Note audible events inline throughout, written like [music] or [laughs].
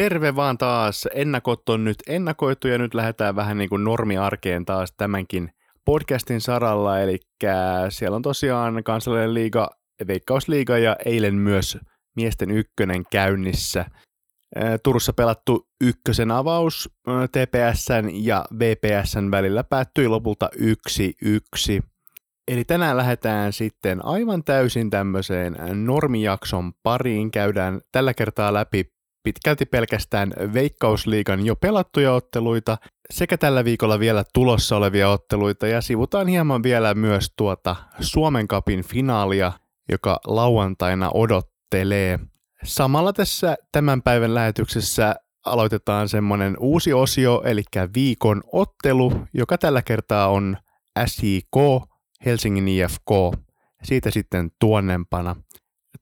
Terve vaan taas. Ennakot on nyt ennakoitu ja nyt lähdetään vähän niin kuin normiarkeen taas tämänkin podcastin saralla. Eli siellä on tosiaan kansallinen liiga, veikkausliiga ja eilen myös miesten ykkönen käynnissä. Turussa pelattu ykkösen avaus TPSn ja VPSn välillä päättyi lopulta yksi yksi. Eli tänään lähdetään sitten aivan täysin tämmöiseen normijakson pariin. Käydään tällä kertaa läpi pitkälti pelkästään Veikkausliigan jo pelattuja otteluita sekä tällä viikolla vielä tulossa olevia otteluita ja sivutaan hieman vielä myös tuota Suomen kapin finaalia, joka lauantaina odottelee. Samalla tässä tämän päivän lähetyksessä aloitetaan semmoinen uusi osio, eli viikon ottelu, joka tällä kertaa on SIK Helsingin IFK. Siitä sitten tuonnempana.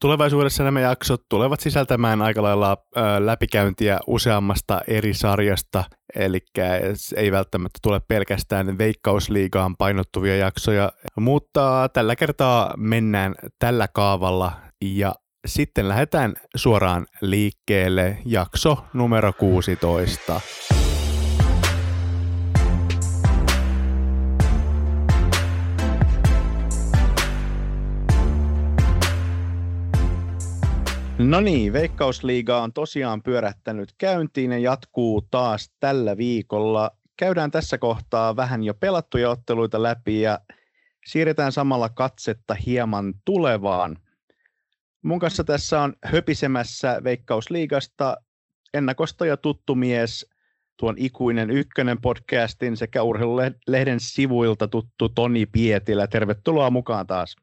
Tulevaisuudessa nämä jaksot tulevat sisältämään aika lailla läpikäyntiä useammasta eri sarjasta, eli ei välttämättä tule pelkästään veikkausliigaan painottuvia jaksoja, mutta tällä kertaa mennään tällä kaavalla. Ja sitten lähdetään suoraan liikkeelle. Jakso numero 16. No niin, Veikkausliiga on tosiaan pyörähtänyt käyntiin ja jatkuu taas tällä viikolla. Käydään tässä kohtaa vähän jo pelattuja otteluita läpi ja siirretään samalla katsetta hieman tulevaan. Mun kanssa tässä on höpisemässä Veikkausliigasta ennakosta ja tuttu mies, tuon ikuinen ykkönen podcastin sekä urheilulehden sivuilta tuttu Toni Pietilä. Tervetuloa mukaan taas.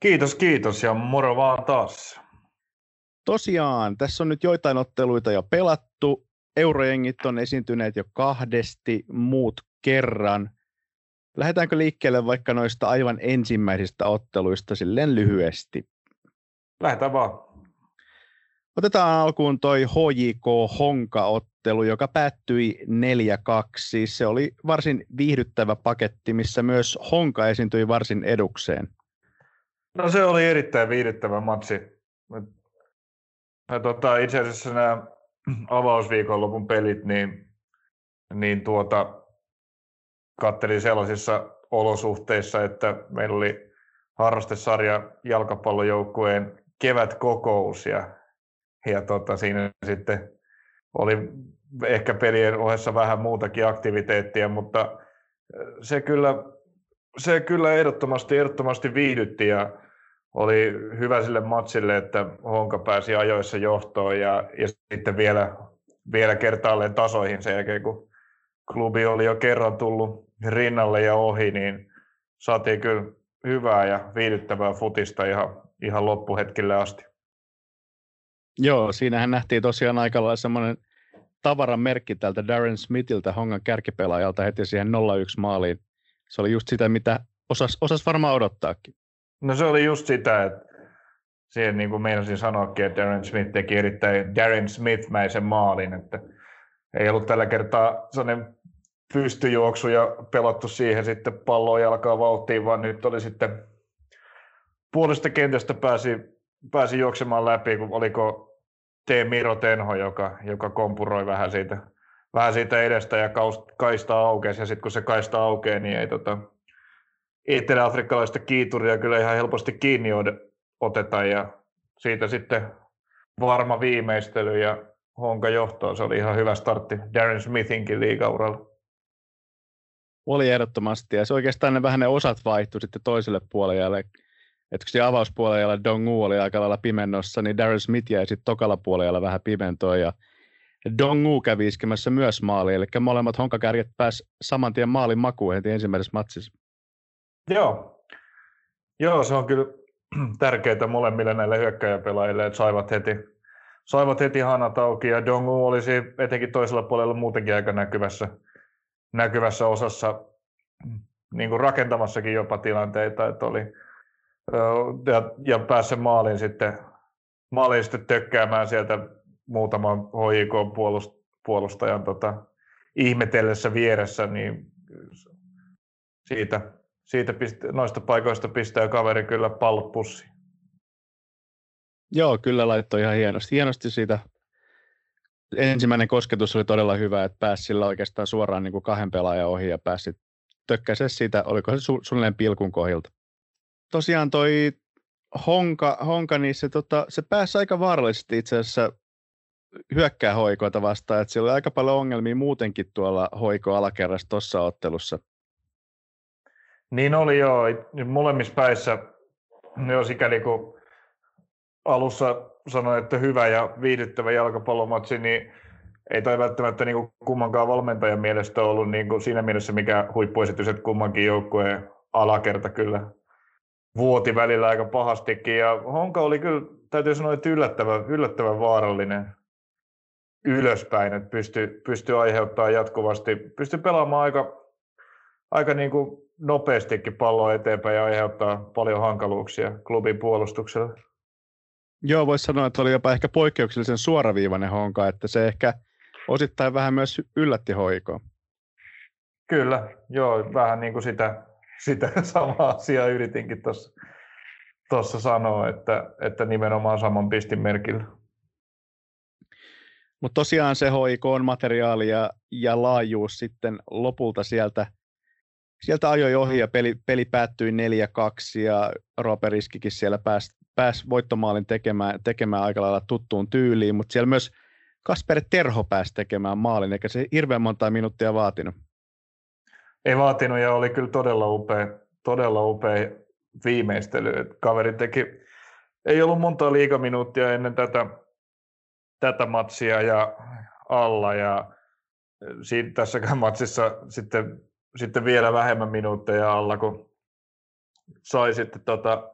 Kiitos, kiitos ja moro vaan taas tosiaan, tässä on nyt joitain otteluita jo pelattu. Eurojengit on esiintyneet jo kahdesti, muut kerran. Lähdetäänkö liikkeelle vaikka noista aivan ensimmäisistä otteluista silleen lyhyesti? Lähdetään vaan. Otetaan alkuun toi HJK Honka-ottelu, joka päättyi 4-2. Se oli varsin viihdyttävä paketti, missä myös Honka esiintyi varsin edukseen. No se oli erittäin viihdyttävä matsi. Ja tota, itse asiassa nämä avausviikonlopun pelit, niin, niin tuota, kattelin sellaisissa olosuhteissa, että meillä oli harrastesarja jalkapallojoukkueen kevätkokous ja, ja tota, siinä sitten oli ehkä pelien ohessa vähän muutakin aktiviteettia, mutta se kyllä, se kyllä ehdottomasti, ehdottomasti viihdytti ja oli hyvä sille matsille, että Honka pääsi ajoissa johtoon ja, ja sitten vielä, vielä kertaalleen tasoihin sen jälkeen, kun klubi oli jo kerran tullut rinnalle ja ohi, niin saatiin kyllä hyvää ja viihdyttävää futista ihan, ihan loppuhetkille asti. Joo, siinähän nähtiin tosiaan aika lailla semmoinen tavaran merkki tältä Darren Smithiltä, Hongan kärkipelaajalta heti siihen 0-1 maaliin. Se oli just sitä, mitä osas, osas varmaan odottaakin. No se oli just sitä, että siihen niin kuin meinasin sanoakin, että Darren Smith teki erittäin Darren Smith-mäisen maalin, että ei ollut tällä kertaa sellainen pystyjuoksu ja pelattu siihen sitten palloa jalkaa vauhtiin, vaan nyt oli sitten puolesta kentästä pääsi, pääsi juoksemaan läpi, kun oliko T. Miro Tenho, joka, joka kompuroi vähän siitä, vähän siitä edestä ja kaista aukesi, ja sitten kun se kaista aukeaa, niin ei tota, etelä-afrikkalaista kiituria kyllä ihan helposti kiinni oteta ja siitä sitten varma viimeistely ja honka johtoon. Se oli ihan hyvä startti Darren Smithinkin liigauralla. Oli ehdottomasti ja se oikeastaan ne vähän ne osat vaihtui sitten toiselle puolelle. Että kun avauspuolella Dongu oli aika lailla pimennossa, niin Darren Smith jäi sitten tokalla puolella vähän pimentoon ja Dongu kävi iskemässä myös maali, eli molemmat honkakärjet pääsi saman tien maalin makuun heti ensimmäisessä matsissa. Joo. Joo, se on kyllä [clears throat] tärkeää molemmille näille hyökkäjäpelaajille, että saivat heti, saivat heti hanat auki ja Dongu olisi etenkin toisella puolella muutenkin aika näkyvässä, näkyvässä osassa niin kuin rakentamassakin jopa tilanteita, että oli ja, ja pääsi maalin sitten, maalin sitten tökkäämään sieltä muutaman HJK-puolustajan tota, ihmetellessä vieressä, niin siitä siitä piste, noista paikoista pistää kaveri kyllä pallot pussiin. Joo, kyllä laittoi ihan hienosti. Hienosti siitä ensimmäinen kosketus oli todella hyvä, että pääsi sillä oikeastaan suoraan niin kuin kahden pelaajan ohi ja pääsi tökkäse siitä, oliko se su- suunnilleen pilkun kohilta. Tosiaan toi Honka, Honka niin se, tota, se pääsi aika vaarallisesti itse asiassa hyökkää hoikoita vastaan, että siellä oli aika paljon ongelmia muutenkin tuolla hoiko alakerrassa tuossa ottelussa. Niin oli joo, molemmissa päissä, jo sikäli kun alussa sanoin, että hyvä ja viihdyttävä jalkapallomatsi, niin ei toi välttämättä niin kuin kummankaan valmentajan mielestä ollut niin kuin siinä mielessä mikä huippuesitys, että kummankin joukkueen alakerta kyllä vuoti välillä aika pahastikin. Ja Honka oli kyllä, täytyy sanoa, että yllättävän, yllättävän vaarallinen ylöspäin, että pystyi pysty aiheuttamaan jatkuvasti, pystyi pelaamaan aika, aika niin kuin nopeastikin palloa eteenpäin ja aiheuttaa paljon hankaluuksia klubin puolustuksella. Joo, voisi sanoa, että oli jopa ehkä poikkeuksellisen suoraviivainen honka, että se ehkä osittain vähän myös yllätti hoikoa. Kyllä, joo, vähän niin kuin sitä, sitä samaa asiaa yritinkin tuossa sanoa, että, että nimenomaan saman pistin merkillä. Mutta tosiaan se on materiaali ja, ja laajuus sitten lopulta sieltä, sieltä ajoi ohi ja peli, peli päättyi 4-2 ja Roperiskikin siellä pääsi pääs voittomaalin tekemään, tekemään aika lailla tuttuun tyyliin, mutta siellä myös Kasper Terho pääsi tekemään maalin, eikä se hirveän monta minuuttia vaatinut. Ei vaatinut ja oli kyllä todella upea, todella upea viimeistely. Kaveri teki, ei ollut monta liikaminuuttia ennen tätä, tätä matsia ja alla ja siinä, tässäkään matsissa sitten, sitten vielä vähemmän minuutteja alla, kun sai sitten tota,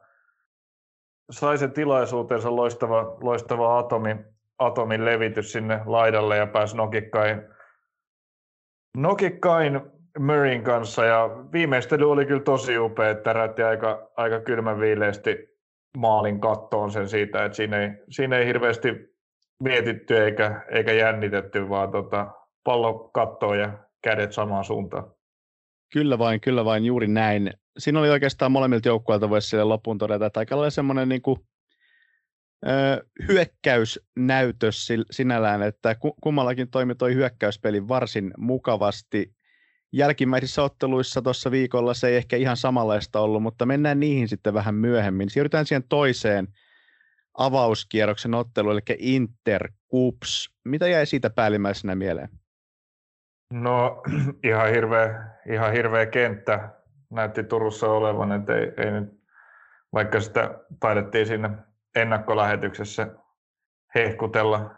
sai sen tilaisuutensa loistava, loistava atomi, atomin levitys sinne laidalle ja pääsi nokikkain, nokikkain Murrayn kanssa ja viimeistely oli kyllä tosi upea, että rätti aika, aika kylmän viileesti maalin kattoon sen siitä, että siinä ei, siinä ei hirveästi mietitty eikä, eikä jännitetty, vaan tota, pallo kattoon ja kädet samaan suuntaan. Kyllä vain, kyllä vain, juuri näin. Siinä oli oikeastaan molemmilta joukkueilta, voisi sille loppuun todeta, että aika semmoinen niin kuin, ö, hyökkäysnäytös sinällään, että kummallakin toimi toi hyökkäyspeli varsin mukavasti. Jälkimmäisissä otteluissa tuossa viikolla se ei ehkä ihan samanlaista ollut, mutta mennään niihin sitten vähän myöhemmin. Siirrytään siihen toiseen avauskierroksen otteluun, eli Inter Cups. Mitä jäi siitä päällimmäisenä mieleen? No [clears throat] ihan hirveä, ihan hirveä kenttä näytti Turussa olevan, että ei, ei nyt, vaikka sitä taidettiin sinne ennakkolähetyksessä hehkutella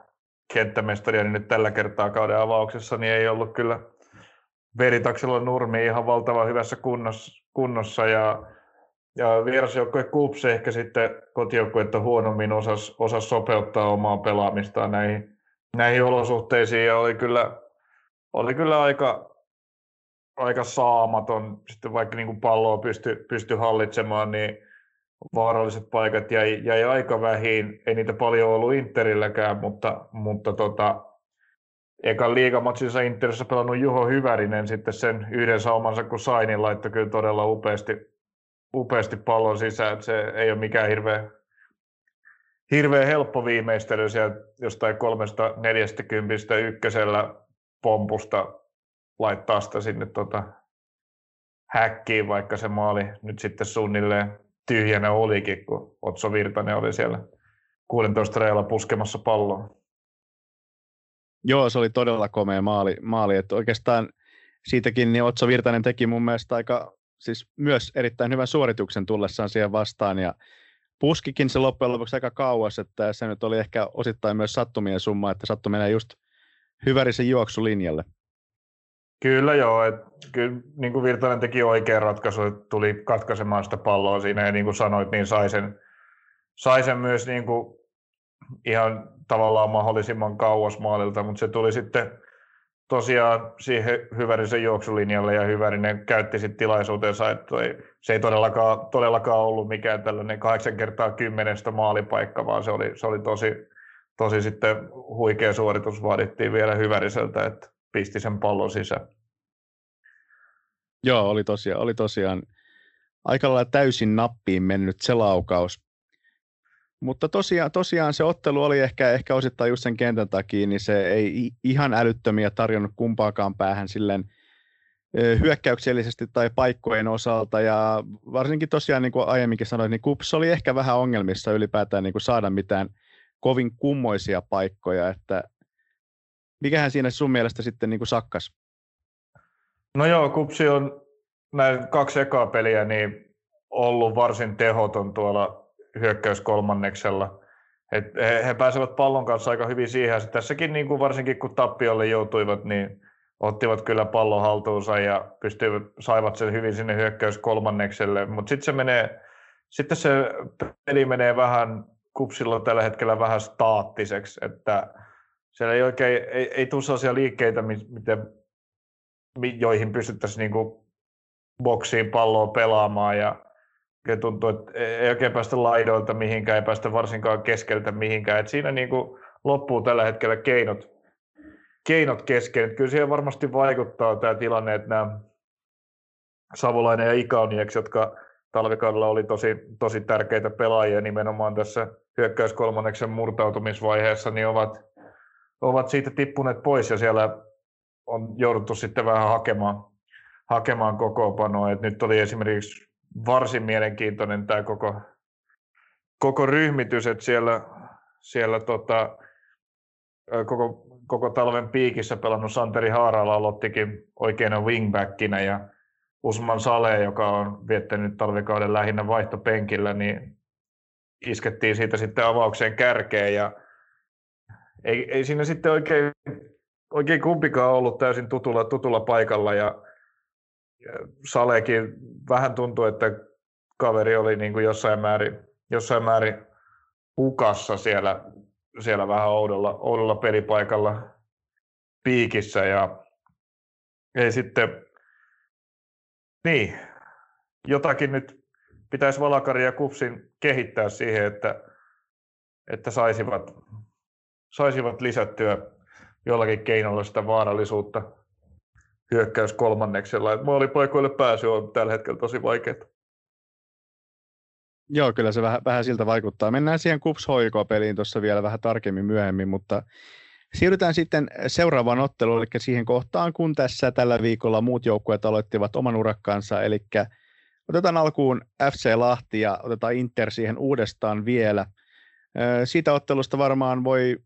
kenttämestaria, niin nyt tällä kertaa kauden avauksessa niin ei ollut kyllä veritaksella nurmi ihan valtavan hyvässä kunnossa, kunnossa. Ja, ja vierasjoukkue Kups ehkä sitten kotijoukkuetta huonommin osas, osas sopeuttaa omaa pelaamistaan näihin, näihin olosuhteisiin. Ja oli kyllä oli kyllä aika, aika saamaton, sitten vaikka niin kuin palloa pysty, pysty hallitsemaan, niin vaaralliset paikat jäi, jäi aika vähin. Ei niitä paljon ollut Interilläkään, mutta, mutta tota, ekan liigamatsissa Interissä pelannut Juho Hyvärinen sitten sen yhden saumansa, kun sai, niin laittoi kyllä todella upeasti, upeasti pallon sisään. Se ei ole mikään hirveä, hirveä helppo viimeistely siellä jostain 340 ykkösellä pompusta laittaa sitä sinne tota häkkiin, vaikka se maali nyt sitten suunnilleen tyhjänä olikin, kun Otso Virtanen oli siellä 16 reillä puskemassa palloa. Joo, se oli todella komea maali, maali. että oikeastaan siitäkin niin Otso Virtanen teki mun mielestä aika, siis myös erittäin hyvän suorituksen tullessaan siihen vastaan, ja puskikin se loppujen lopuksi aika kauas, että se nyt oli ehkä osittain myös sattumien summa, että sattui mennä just Hyvärisen juoksulinjalle. Kyllä joo, et, kyllä niin kuin Virtanen teki oikean ratkaisu, että tuli katkaisemaan sitä palloa siinä ja niin kuin sanoit, niin sai sen, sai sen myös niin kuin ihan tavallaan mahdollisimman kauas maalilta, mutta se tuli sitten tosiaan siihen Hyvärisen juoksulinjalle ja Hyvärinen käytti sitten tilaisuutensa, että se ei todellakaan, todellakaan ollut mikään tällainen 8 kertaa kymmenestä maalipaikka, vaan se oli, se oli tosi, tosi sitten huikea suoritus vaadittiin vielä Hyväriseltä, että pisti sen pallon sisään. Joo, oli tosiaan, oli tosiaan aika lailla täysin nappiin mennyt se laukaus. Mutta tosiaan, tosiaan se ottelu oli ehkä, ehkä osittain just sen kentän takia, niin se ei ihan älyttömiä tarjonnut kumpaakaan päähän silleen hyökkäyksellisesti tai paikkojen osalta. Ja varsinkin tosiaan, niin kuin aiemminkin sanoin, niin Kups oli ehkä vähän ongelmissa ylipäätään niin kuin saada mitään kovin kummoisia paikkoja. Että mikähän siinä sun mielestä sitten niin kuin sakkas? No joo, Kupsi on näin kaksi ekaa peliä niin ollut varsin tehoton tuolla hyökkäyskolmanneksella. Et he, he pääsevät pallon kanssa aika hyvin siihen. Tässäkin niin kuin varsinkin kun tappiolle joutuivat, niin ottivat kyllä pallon haltuunsa ja pystyivät, saivat sen hyvin sinne hyökkäyskolmannekselle. Mutta sitten se menee, sitten se peli menee vähän kupsilla tällä hetkellä vähän staattiseksi, että siellä ei oikein, ei, ei tule sellaisia liikkeitä, miten, joihin pystyttäisiin niin kuin boksiin palloa pelaamaan ja tuntuu, että ei oikein päästä laidoilta mihinkään, ei päästä varsinkaan keskeltä mihinkään. Et siinä niin kuin loppuu tällä hetkellä keinot, keinot kesken. Kyllä siihen varmasti vaikuttaa tämä tilanne, että nämä Savolainen ja Ikaunieks, jotka talvikaudella oli tosi, tosi tärkeitä pelaajia nimenomaan tässä hyökkäyskolmanneksen murtautumisvaiheessa, niin ovat, ovat siitä tippuneet pois ja siellä on jouduttu sitten vähän hakemaan, hakemaan kokoonpanoa. Et nyt oli esimerkiksi varsin mielenkiintoinen tämä koko, koko ryhmitys, että siellä, siellä tota, koko, koko talven piikissä pelannut Santeri Haarala aloittikin oikeana wingbackinä ja Usman Sale, joka on viettänyt talvikauden lähinnä vaihtopenkillä, niin iskettiin siitä sitten avaukseen kärkeen ja ei, ei siinä sitten oikein, oikein kumpikaan ollut täysin tutulla, tutulla paikalla ja Salekin vähän tuntui, että kaveri oli niin kuin jossain määrin, jossain määrin hukassa siellä, siellä vähän oudolla, oudolla pelipaikalla piikissä ja ei sitten, niin, jotakin nyt pitäisi Valakari ja Kupsin kehittää siihen, että, että saisivat, saisivat lisättyä jollakin keinolla sitä vaarallisuutta hyökkäys kolmanneksella. Maalipaikoille pääsy on tällä hetkellä tosi vaikeaa. Joo, kyllä se vähän, vähän siltä vaikuttaa. Mennään siihen kups peliin tuossa vielä vähän tarkemmin myöhemmin, mutta siirrytään sitten seuraavaan otteluun, eli siihen kohtaan, kun tässä tällä viikolla muut joukkueet aloittivat oman urakkaansa, eli otetaan alkuun FC Lahti ja otetaan Inter siihen uudestaan vielä. Siitä ottelusta varmaan voi,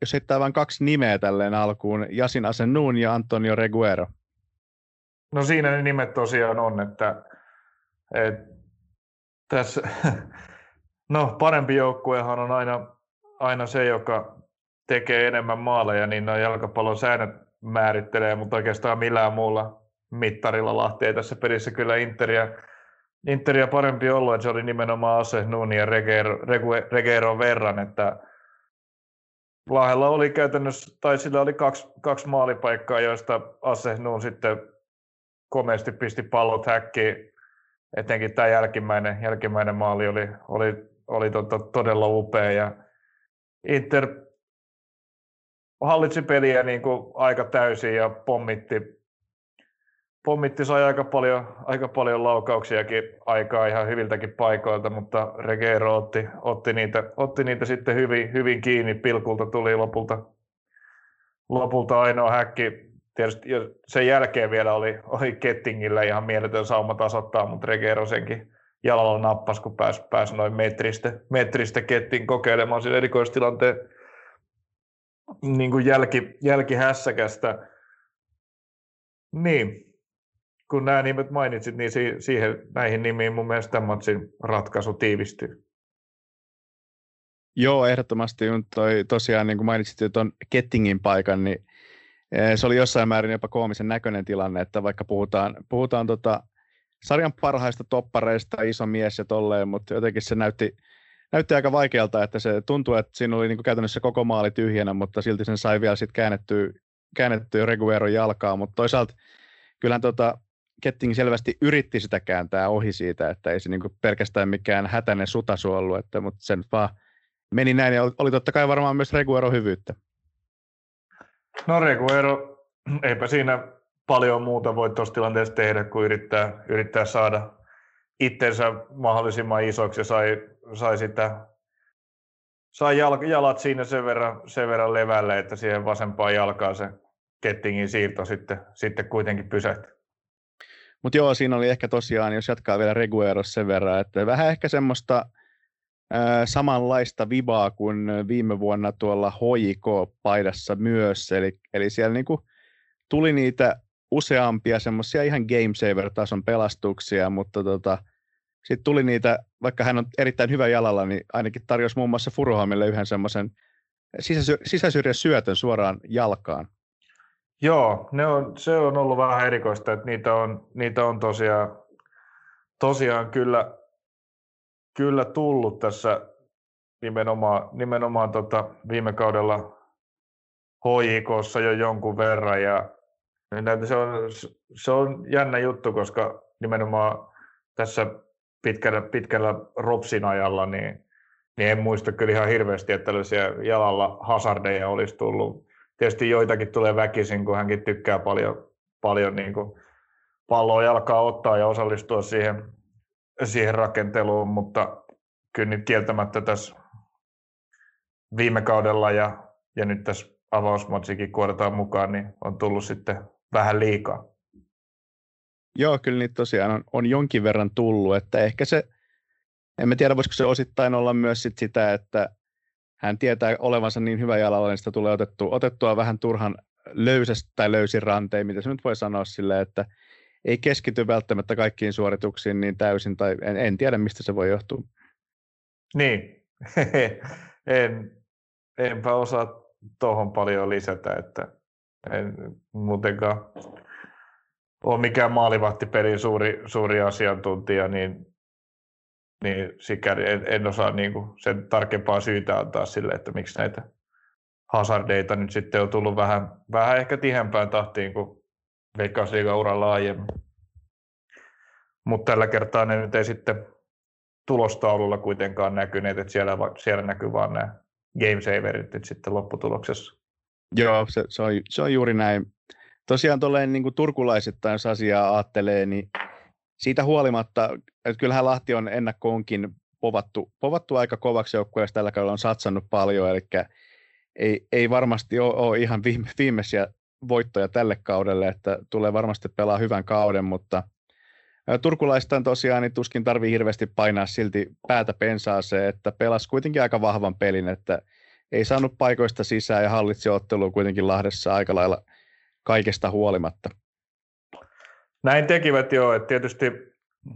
jos heittää vain kaksi nimeä tälleen alkuun, Jasin Asenun ja Antonio Reguero. No siinä ne nimet tosiaan on, että, että tässä, [laughs] no parempi joukkuehan on aina, aina se, joka tekee enemmän maaleja, niin nuo jalkapallon säännöt määrittelee, mutta oikeastaan millään muulla mittarilla Lahti ei tässä pelissä kyllä Interia, Interia parempi ollut, että se oli nimenomaan Ase Nuni ja Regero, Regero verran, että Lahella oli käytännössä, tai sillä oli kaksi, kaksi maalipaikkaa, joista Ase Nun sitten komeasti pisti pallot häkkiin. Etenkin tämä jälkimmäinen, jälkimmäinen maali oli, oli, oli tota, todella upea. Ja Inter hallitsi peliä niin kuin aika täysin ja pommitti, pommitti sai aika paljon, aika paljon laukauksiakin aikaa ihan hyviltäkin paikoilta, mutta Regero otti, otti, niitä, otti niitä sitten hyvin, hyvin kiinni. Pilkulta tuli lopulta, lopulta ainoa häkki tietysti sen jälkeen vielä oli, oli Kettingillä ihan mieletön sauma tasoittaa, mutta Regero senkin jalalla nappas, kun pääsi, pääsi noin metristä, metristä Kettin kokeilemaan sen erikoistilanteen niin kuin jälki, jälkihässäkästä. Niin, kun nämä nimet mainitsit, niin siihen, näihin nimiin mun mielestä tämän matsin ratkaisu tiivistyy. Joo, ehdottomasti. Toi, tosiaan, niin kuin mainitsit tuon Kettingin paikan, niin se oli jossain määrin jopa koomisen näköinen tilanne, että vaikka puhutaan, puhutaan tota sarjan parhaista toppareista, iso mies ja tolleen, mutta jotenkin se näytti, näytti aika vaikealta, että se tuntui, että siinä oli niin kuin käytännössä koko maali tyhjänä, mutta silti sen sai vielä sitten käännettyä, käännettyä Regueron jalkaa, mutta toisaalta kyllähän tota, Ketting selvästi yritti sitä kääntää ohi siitä, että ei se niin pelkästään mikään hätäinen sutasu ollut, että, mutta sen vaan meni näin ja oli totta kai varmaan myös Reguero hyvyyttä. No Reguero, eipä siinä paljon muuta voi tuossa tilanteessa tehdä, kuin yrittää, yrittää saada itsensä mahdollisimman isoksi ja sai, sai sitä sai jalat siinä sen verran, sen verran levälle, että siihen vasempaan jalkaan se kettingin siirto sitten, sitten kuitenkin pysähtyi. Mutta joo, siinä oli ehkä tosiaan, jos jatkaa vielä Regueros sen verran, että vähän ehkä semmoista ää, samanlaista vibaa kuin viime vuonna tuolla HJK-paidassa myös, eli, eli siellä niinku tuli niitä useampia semmoisia ihan game saver-tason pelastuksia, mutta tota, sitten tuli niitä, vaikka hän on erittäin hyvä jalalla, niin ainakin tarjosi muun muassa Furuhamille yhden semmoisen sisäsy- sisäsyrjän syötön suoraan jalkaan. Joo, ne on, se on ollut vähän erikoista, että niitä on, niitä on tosiaan, tosiaan kyllä, kyllä tullut tässä nimenomaan, nimenomaan tota viime kaudella HJKssa jo jonkun verran ja se on, se on jännä juttu, koska nimenomaan tässä pitkällä, pitkällä Ropsin ajalla, niin, niin en muista kyllä ihan hirveästi, että tällaisia jalalla hazardeja olisi tullut. Tietysti joitakin tulee väkisin, kun hänkin tykkää paljon, paljon niin kuin palloa jalkaa ottaa ja osallistua siihen, siihen rakenteluun, mutta kyllä nyt kieltämättä tässä viime kaudella ja, ja nyt tässä avausmatsikin kuoretaan mukaan, niin on tullut sitten vähän liikaa. Joo, kyllä niitä tosiaan on, on jonkin verran tullut, että ehkä se, en tiedä voisiko se osittain olla myös sit sitä, että hän tietää olevansa niin hyvä jalalla, niin sitä tulee otettua, otettua vähän turhan löysästä tai löysin rantein, mitä se nyt voi sanoa sille, että ei keskity välttämättä kaikkiin suorituksiin niin täysin, tai en, en tiedä, mistä se voi johtua. Niin, [laughs] en, enpä osaa tuohon paljon lisätä, että en muutenkaan ole mikään maalivahtipelin suuri, suuri asiantuntija, niin, niin sikäli en, en osaa niin kuin sen tarkempaa syytä antaa sille, että miksi näitä hazardeita nyt sitten on tullut vähän, vähän ehkä tihempään tahtiin kuin Veikkausliigan uralla aiemmin. Mutta tällä kertaa ne nyt ei sitten tulostaululla kuitenkaan näkyneet, että siellä, siellä näkyy vaan nämä game saverit nyt sitten lopputuloksessa. Joo, se, se, on, se on juuri näin tosiaan tolleen niin turkulaisittain, jos asiaa ajattelee, niin siitä huolimatta, että kyllähän Lahti on ennakkoonkin povattu, povattu aika kovaksi joukkueeksi tällä kaudella on satsannut paljon, eli ei, ei varmasti ole, ole ihan viime, viimeisiä voittoja tälle kaudelle, että tulee varmasti pelaa hyvän kauden, mutta turkulaistaan tosiaan niin tuskin tarvii hirveästi painaa silti päätä pensaaseen, että pelas kuitenkin aika vahvan pelin, että ei saanut paikoista sisään ja hallitsi ottelua kuitenkin Lahdessa aika lailla – kaikesta huolimatta. Näin tekivät jo, että tietysti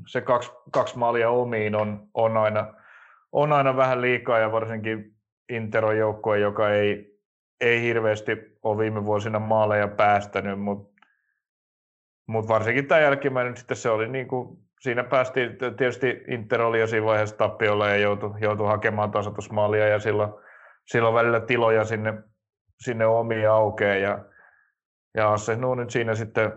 se kaksi, kaksi maalia omiin on, on, aina, on aina vähän liikaa ja varsinkin Interon joukkue, joka ei, ei hirveästi ole viime vuosina maaleja päästänyt, mutta mut varsinkin tämä jälkimmäinen sitten se oli niin kuin, siinä päästiin, tietysti Inter oli jo siinä vaiheessa tappiolla ja joutui, joutui hakemaan tasoitusmaalia ja silloin, silloin välillä tiloja sinne, sinne omiin aukeaa ja ja se no, nyt siinä sitten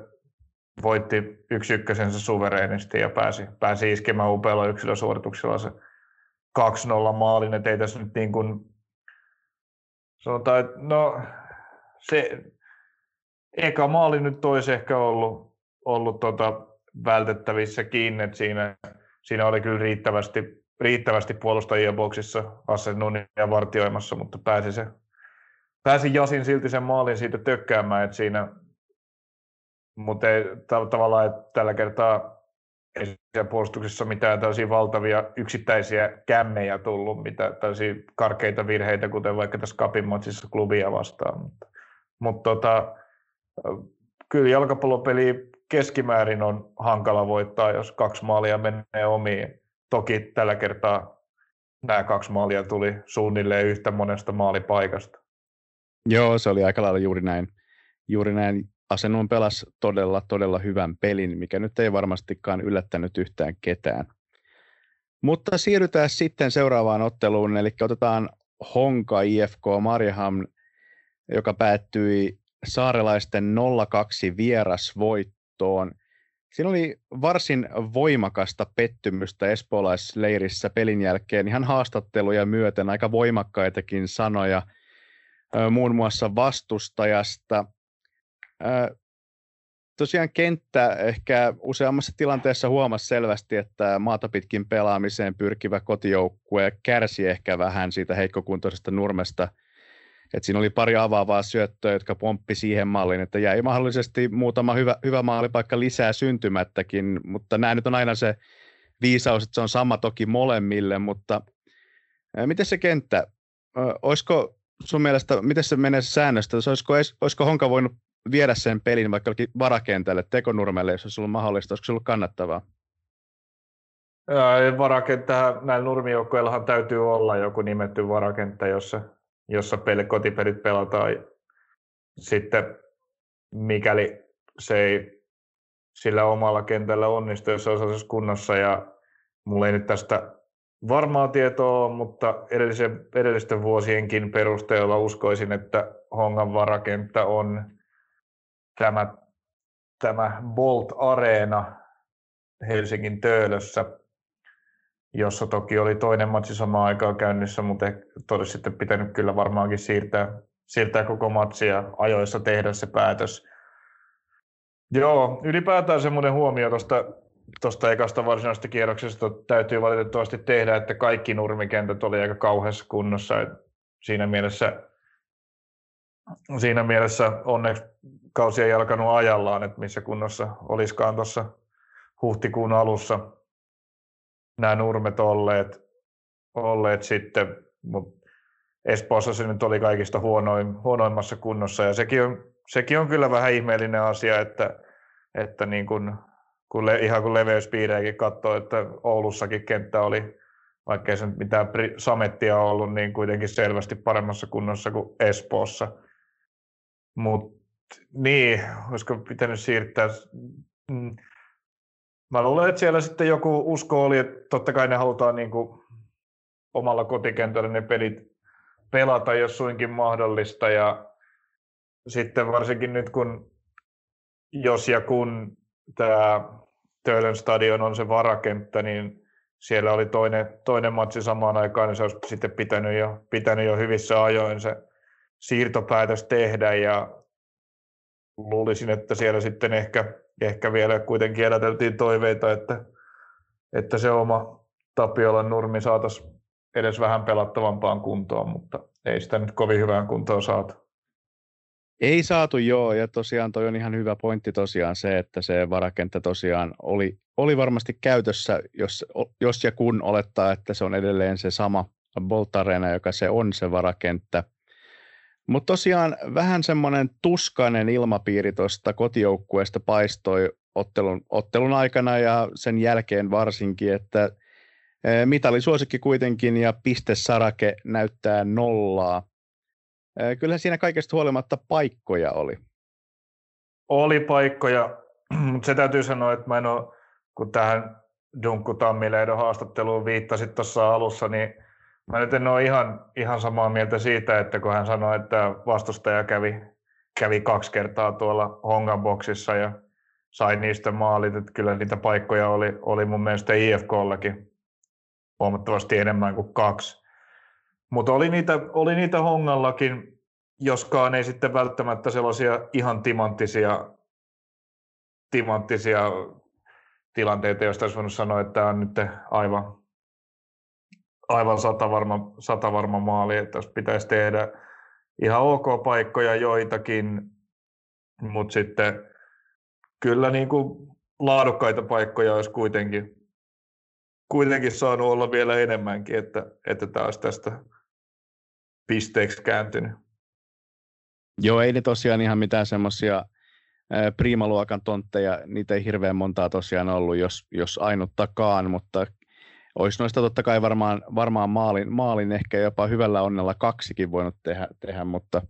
voitti yksi ykkösensä suvereenisti ja pääsi, pääsi iskemään upealla yksilösuorituksella se 2-0 maalin, että ei tässä nyt niin kuin, sanotaan, että no se eka maali nyt olisi ehkä ollut, ollut tota vältettävissä kiinni, että siinä, siinä oli kyllä riittävästi, riittävästi puolustajia boksissa ja vartioimassa, mutta pääsi se pääsin Jasin silti sen maalin siitä tökkäämään, että siinä, mutta ei ta- tavallaan, että tällä kertaa ei puolustuksessa mitään tällaisia valtavia yksittäisiä kämmejä tullut, mitä tällaisia karkeita virheitä, kuten vaikka tässä Kapin matsissa klubia vastaan. Mutta, mutta tota, kyllä jalkapallopeli keskimäärin on hankala voittaa, jos kaksi maalia menee omiin. Toki tällä kertaa nämä kaksi maalia tuli suunnilleen yhtä monesta maalipaikasta. Joo, se oli aika lailla juuri näin. Juuri näin. Asennon pelasi todella, todella hyvän pelin, mikä nyt ei varmastikaan yllättänyt yhtään ketään. Mutta siirrytään sitten seuraavaan otteluun, eli otetaan Honka IFK Marjaham, joka päättyi saarelaisten 0-2 vierasvoittoon. Siinä oli varsin voimakasta pettymystä espoolaisleirissä pelin jälkeen, ihan haastatteluja myöten, aika voimakkaitakin sanoja – muun muassa vastustajasta. tosiaan kenttä ehkä useammassa tilanteessa huomasi selvästi, että maata pitkin pelaamiseen pyrkivä kotijoukkue kärsi ehkä vähän siitä heikkokuntoisesta nurmesta. Et siinä oli pari avaavaa syöttöä, jotka pomppi siihen malliin, että jäi mahdollisesti muutama hyvä, hyvä maalipaikka lisää syntymättäkin, mutta nämä nyt on aina se viisaus, että se on sama toki molemmille, mutta miten se kenttä, olisiko sun mielestä, miten se menee säännöstä, olisiko, olisiko Honka voinut viedä sen pelin vaikka varakentälle, tekonurmelle, jos olisi ollut mahdollista, olisiko se ollut kannattavaa? Varakenttä, näillä nurmijoukkoillahan täytyy olla joku nimetty varakenttä, jossa, jossa peli, kotipelit pelataan. Sitten mikäli se ei sillä omalla kentällä onnistu, jos se olisi kunnossa ja mulla ei nyt tästä varmaa tietoa mutta edellisen, edellisten vuosienkin perusteella uskoisin, että Hongan varakenttä on tämä, tämä Bolt Arena Helsingin Töölössä, jossa toki oli toinen matsi samaan aikaan käynnissä, mutta olisi sitten pitänyt kyllä varmaankin siirtää, siirtää koko matsi ja ajoissa tehdä se päätös. Joo, ylipäätään semmoinen huomio tuosta tuosta ekasta varsinaisesta kierroksesta täytyy valitettavasti tehdä, että kaikki nurmikentät oli aika kauheassa kunnossa. Et siinä mielessä, siinä mielessä onneksi kausi ei alkanut ajallaan, että missä kunnossa olisikaan tuossa huhtikuun alussa nämä nurmet olleet, olleet sitten, mutta Espoossa se nyt oli kaikista huonoin, huonoimmassa kunnossa ja sekin on, sekin on kyllä vähän ihmeellinen asia, että, että niin kun kun le, ihan kun leveyspiirejäkin katsoo, että Oulussakin kenttä oli, vaikka ei se mitään samettia ollut, niin kuitenkin selvästi paremmassa kunnossa kuin Espoossa. Mutta niin, olisiko pitänyt siirtää... Mm. Mä luulen, että siellä sitten joku usko oli, että totta kai ne halutaan niin kuin omalla kotikentällä ne pelit pelata, jos suinkin mahdollista. Ja sitten varsinkin nyt, kun jos ja kun tämä Töölön stadion on se varakenttä, niin siellä oli toinen, toinen matsi samaan aikaan, niin se olisi sitten pitänyt jo, pitänyt jo hyvissä ajoin se siirtopäätös tehdä ja luulisin, että siellä sitten ehkä, ehkä vielä kuitenkin eläteltiin toiveita, että, että se oma Tapiolan nurmi saataisiin edes vähän pelattavampaan kuntoon, mutta ei sitä nyt kovin hyvään kuntoon saatu. Ei saatu joo, ja tosiaan toi on ihan hyvä pointti tosiaan se, että se varakenttä tosiaan oli, oli varmasti käytössä, jos, jos ja kun olettaa, että se on edelleen se sama Bolt Arena, joka se on se varakenttä. Mutta tosiaan vähän semmoinen tuskainen ilmapiiri tuosta kotijoukkueesta paistoi ottelun, ottelun aikana ja sen jälkeen varsinkin, että e, mitalisuosikki kuitenkin ja pistesarake näyttää nollaa. Kyllä siinä kaikesta huolimatta paikkoja oli. Oli paikkoja, [clears throat] mutta se täytyy sanoa, että mä en ole, kun tähän Dunkku Tammileidon haastatteluun viittasit tuossa alussa, niin mä nyt en ole ihan, ihan samaa mieltä siitä, että kun hän sanoi, että vastustaja kävi, kävi kaksi kertaa tuolla Hongan boksissa ja sai niistä maalit, että kyllä niitä paikkoja oli, oli mun mielestä IFKllakin huomattavasti enemmän kuin kaksi. Mutta oli niitä, oli niitä hongallakin, joskaan ei sitten välttämättä sellaisia ihan timanttisia, timanttisia tilanteita, joista olisi voinut sanoa, että tämä on nyt aivan, aivan satavarma, satavarma maali, että jos pitäisi tehdä ihan ok paikkoja joitakin, mutta sitten kyllä niin kuin laadukkaita paikkoja olisi kuitenkin, kuitenkin saanut olla vielä enemmänkin, että, että taas tästä pisteeksi kääntynyt. Joo, ei ne tosiaan ihan mitään semmoisia priimaluokan tontteja, niitä ei hirveän montaa tosiaan ollut, jos, jos ainuttakaan, mutta olisi noista totta kai varmaan, varmaan maalin, maalin ehkä jopa hyvällä onnella kaksikin voinut tehdä, tehdä mutta,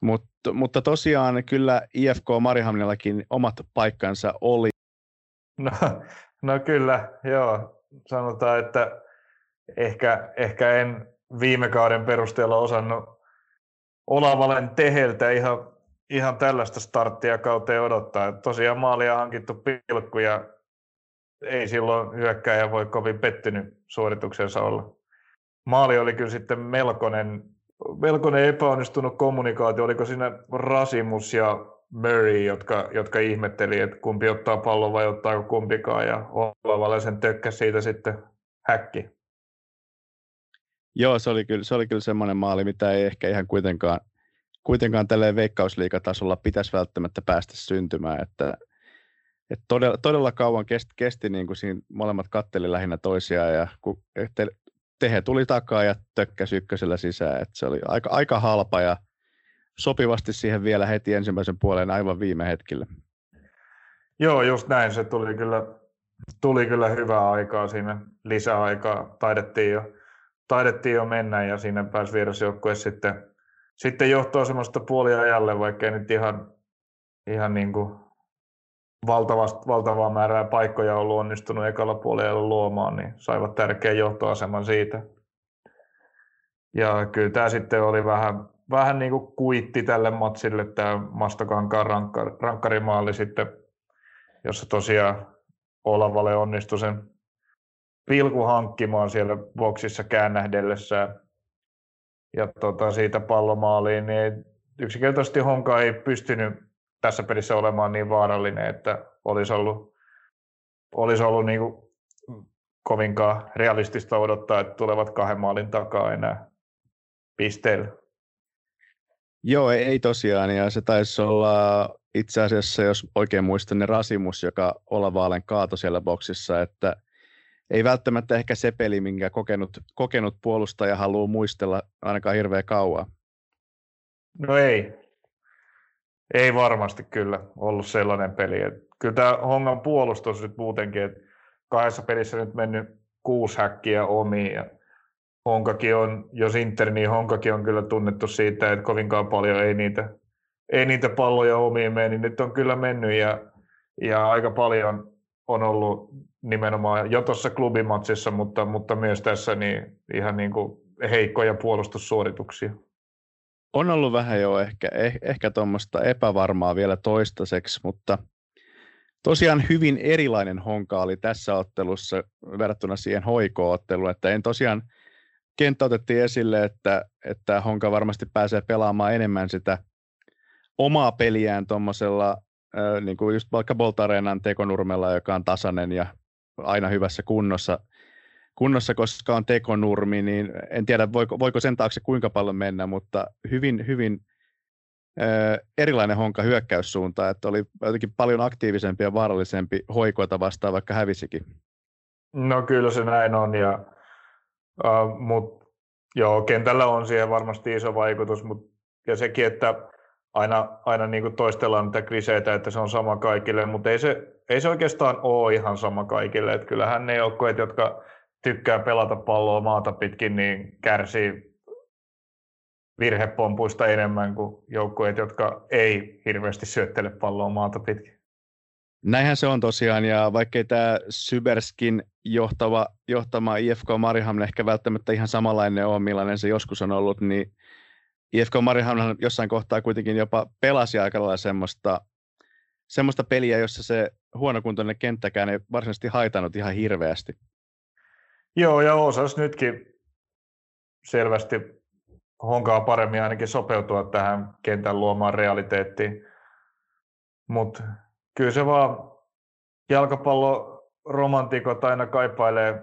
mutta, mutta tosiaan kyllä IFK Marihamnillakin omat paikkansa oli. No, no kyllä, joo. Sanotaan, että ehkä, ehkä en viime kauden perusteella osannut Olavalen teheltä ihan, ihan tällaista starttia kauteen odottaa. Tosiaan maalia hankittu pilkku ja ei silloin hyökkäjä voi kovin pettynyt suorituksensa olla. Maali oli kyllä sitten melkoinen, melkoinen epäonnistunut kommunikaatio. Oliko siinä Rasimus ja Murray, jotka, jotka ihmetteli, että kumpi ottaa pallon vai ottaako kumpikaan, ja Olavalle sen tökkä siitä sitten häkki. Joo, se oli kyllä, se oli kyllä semmoinen maali, mitä ei ehkä ihan kuitenkaan, kuitenkaan tälleen veikkausliikatasolla pitäisi välttämättä päästä syntymään, että, että todella, todella kauan kesti, kesti niin kuin siinä molemmat katteli lähinnä toisiaan ja kun te, Tehe tuli takaa ja tökkäsi ykkösellä sisään, että se oli aika, aika halpa ja sopivasti siihen vielä heti ensimmäisen puolen aivan viime hetkillä. Joo, just näin. Se tuli kyllä, tuli kyllä hyvää aikaa siinä lisäaikaa. Taidettiin jo, taidettiin jo mennä ja siinä pääsi vierasjoukkue sitten, sitten johtoa semmoista puoliajalle, vaikka ei nyt ihan, ihan niin kuin valtavaa määrää paikkoja ollut onnistunut ekalla puolella luomaan, niin saivat tärkeän johtoaseman siitä. Ja kyllä tämä sitten oli vähän, vähän niin kuin kuitti tälle matsille tämä Mastokankaan rankkar, rankkarimaali sitten, jossa tosiaan Olavalle onnistui sen pilku hankkimaan siellä boksissa käännähdellessään. Ja tota, siitä pallomaaliin, niin yksinkertaisesti Honka ei pystynyt tässä pelissä olemaan niin vaarallinen, että olisi ollut, olisi ollut niin kuin kovinkaan realistista odottaa, että tulevat kahden maalin takaa enää pisteillä. Joo, ei, ei tosiaan, ja se taisi olla itse asiassa, jos oikein muistan, ne Rasimus, joka Olavaalen kaato siellä boksissa, että ei välttämättä ehkä se peli, minkä kokenut, kokenut puolustaja haluaa muistella ainakaan hirveän kauan. No ei. Ei varmasti kyllä ollut sellainen peli. Et kyllä tämä Hongan puolustus nyt muutenkin, että kahdessa pelissä nyt mennyt kuusi häkkiä omiin ja Honkakin on, jos Inter, niin Honkakin on kyllä tunnettu siitä, että kovinkaan paljon ei niitä, ei niitä palloja omiin mene, niin nyt on kyllä mennyt ja, ja aika paljon on ollut nimenomaan jo tuossa klubimatsissa, mutta, mutta myös tässä niin ihan niin kuin heikkoja puolustussuorituksia. On ollut vähän jo ehkä, eh, ehkä tuommoista epävarmaa vielä toistaiseksi, mutta tosiaan hyvin erilainen honka oli tässä ottelussa verrattuna siihen hoikootteluun, että en tosiaan kenttä otettiin esille, että, että Honka varmasti pääsee pelaamaan enemmän sitä omaa peliään tuommoisella, niin kuin just vaikka Boltareenan tekonurmella, joka on tasainen ja aina hyvässä kunnossa, kunnossa, koska on tekonurmi, niin en tiedä voiko, voiko sen taakse kuinka paljon mennä, mutta hyvin, hyvin äh, erilainen honka hyökkäyssuunta, että oli jotenkin paljon aktiivisempi ja vaarallisempi hoikoita vastaan, vaikka hävisikin. No kyllä se näin on, ja Uh, mut, joo, kentällä on siihen varmasti iso vaikutus, mut, ja sekin, että aina, aina niin toistellaan niitä kriseitä, että se on sama kaikille, mutta ei se, ei se oikeastaan ole ihan sama kaikille. Että kyllähän ne joukkueet, jotka tykkää pelata palloa maata pitkin, niin kärsii virhepompuista enemmän kuin joukkueet, jotka ei hirveästi syöttele palloa maata pitkin. Näinhän se on tosiaan, ja vaikkei tämä Syberskin johtava, johtama IFK Marihamn ehkä välttämättä ihan samanlainen ole, millainen se joskus on ollut, niin IFK Marihamn jossain kohtaa kuitenkin jopa pelasi aika lailla semmoista, semmoista peliä, jossa se huonokuntoinen kenttäkään ei varsinaisesti haitanut ihan hirveästi. Joo, ja osas nytkin selvästi honkaa paremmin ainakin sopeutua tähän kentän luomaan realiteettiin. Mutta kyllä se vaan jalkapallo romantikot aina kaipailee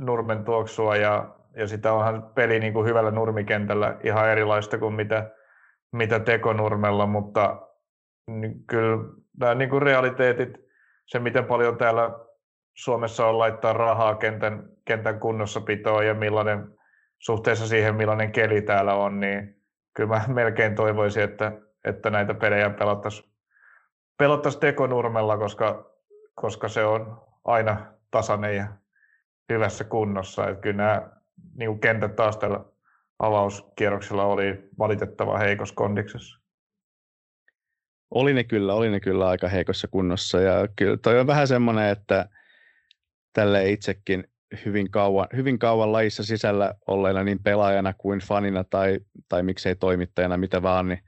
nurmen tuoksua ja, ja sitä onhan peli niin kuin hyvällä nurmikentällä ihan erilaista kuin mitä, mitä tekonurmella, mutta kyllä nämä niin kuin realiteetit, se miten paljon täällä Suomessa on laittaa rahaa kentän, kentän kunnossapitoon ja millainen suhteessa siihen, millainen keli täällä on, niin kyllä mä [laughs] melkein toivoisin, että, että näitä pelejä pelattaisiin pelattaisi tekonurmella, koska, koska se on aina tasainen ja hyvässä kunnossa. Että kyllä nämä niin kentät taas tällä avauskierroksella oli valitettavan heikossa kondiksessa. Oli ne kyllä, oli ne kyllä aika heikossa kunnossa. Ja kyllä toi on vähän semmoinen, että tälle itsekin hyvin kauan, hyvin kauan lajissa sisällä olleena niin pelaajana kuin fanina tai, tai miksei toimittajana, mitä vaan, niin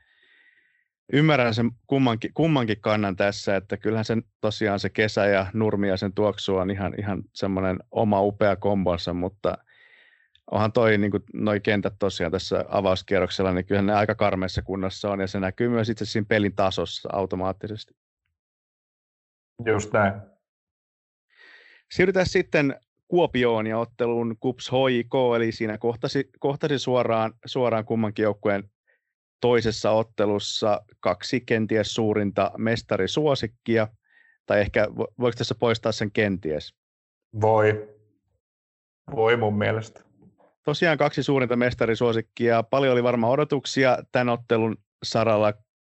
ymmärrän sen kummankin, kummankin kannan tässä, että kyllähän sen tosiaan se kesä ja nurmi ja sen tuoksu on ihan, ihan semmoinen oma upea kombonsa, mutta onhan toi niin kuin, noi kentät tosiaan tässä avauskierroksella, niin kyllähän ne aika karmeessa kunnossa on, ja se näkyy myös itse siinä pelin tasossa automaattisesti. Just näin. Siirrytään sitten Kuopioon ja ottelun KUPS HIK, eli siinä kohtasi, kohtasi suoraan, suoraan kummankin joukkueen toisessa ottelussa kaksi kenties suurinta mestarisuosikkia, tai ehkä voiko tässä poistaa sen kenties? Voi. Voi mun mielestä. Tosiaan kaksi suurinta mestarisuosikkia. Paljon oli varmaan odotuksia tämän ottelun saralla.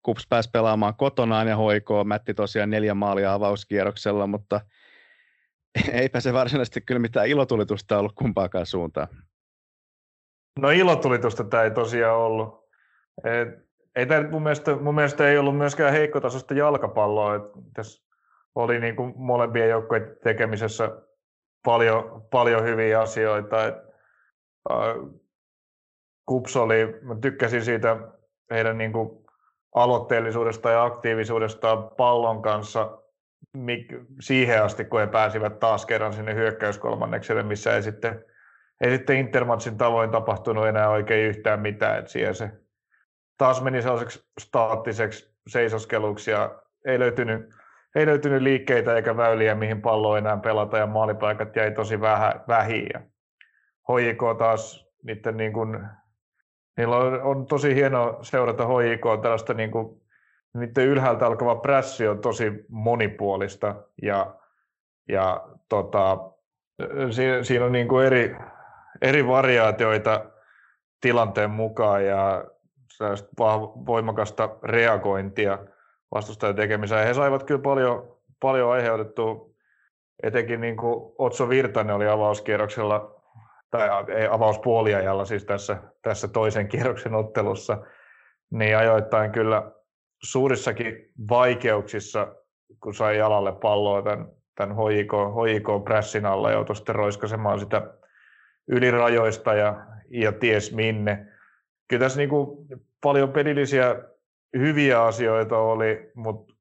Kups pääsi pelaamaan kotonaan ja hoikoo. Mätti tosiaan neljä maalia avauskierroksella, mutta [laughs] eipä se varsinaisesti kyllä mitään ilotulitusta ollut kumpaakaan suuntaan. No ilotulitusta tämä ei tosiaan ollut. Et, ei tämä mun mielestä, mun mielestä ei ollut myöskään heikkotasosta jalkapalloa. Et tässä oli niin kuin molempien joukkojen tekemisessä paljon, paljon hyviä asioita. Et, Kups oli, mä tykkäsin siitä heidän niin kuin aloitteellisuudesta ja aktiivisuudesta pallon kanssa siihen asti, kun he pääsivät taas kerran sinne hyökkäyskolmannekselle, missä ei sitten, ei sitten Intermatsin tavoin tapahtunut enää oikein yhtään mitään. Et siihen se taas meni sellaiseksi staattiseksi seisoskeluksi ja ei löytynyt, ei löytynyt liikkeitä eikä väyliä, mihin pallo enää pelata ja maalipaikat jäi tosi vähä, vähiin. HJK taas niiden niin kuin, niillä on, on, tosi hieno seurata HJK tällaista niin kuin, niiden ylhäältä alkava prässi on tosi monipuolista ja, ja tota, siinä, siinä on niin kuin eri, eri variaatioita tilanteen mukaan ja voimakasta reagointia vastustajan tekemiseen. He saivat kyllä paljon, paljon aiheutettua, etenkin niin kuin Otso Virtanen oli avauskierroksella, tai avauspuoliajalla siis tässä, tässä toisen kierroksen ottelussa, niin ajoittain kyllä suurissakin vaikeuksissa, kun sai jalalle palloa tämän, tämän HJK, HJK pressin alla, joutui sitten roiskasemaan sitä ylirajoista ja, ja ties minne. Kyllä tässä niin kuin paljon pelillisiä hyviä asioita oli, mutta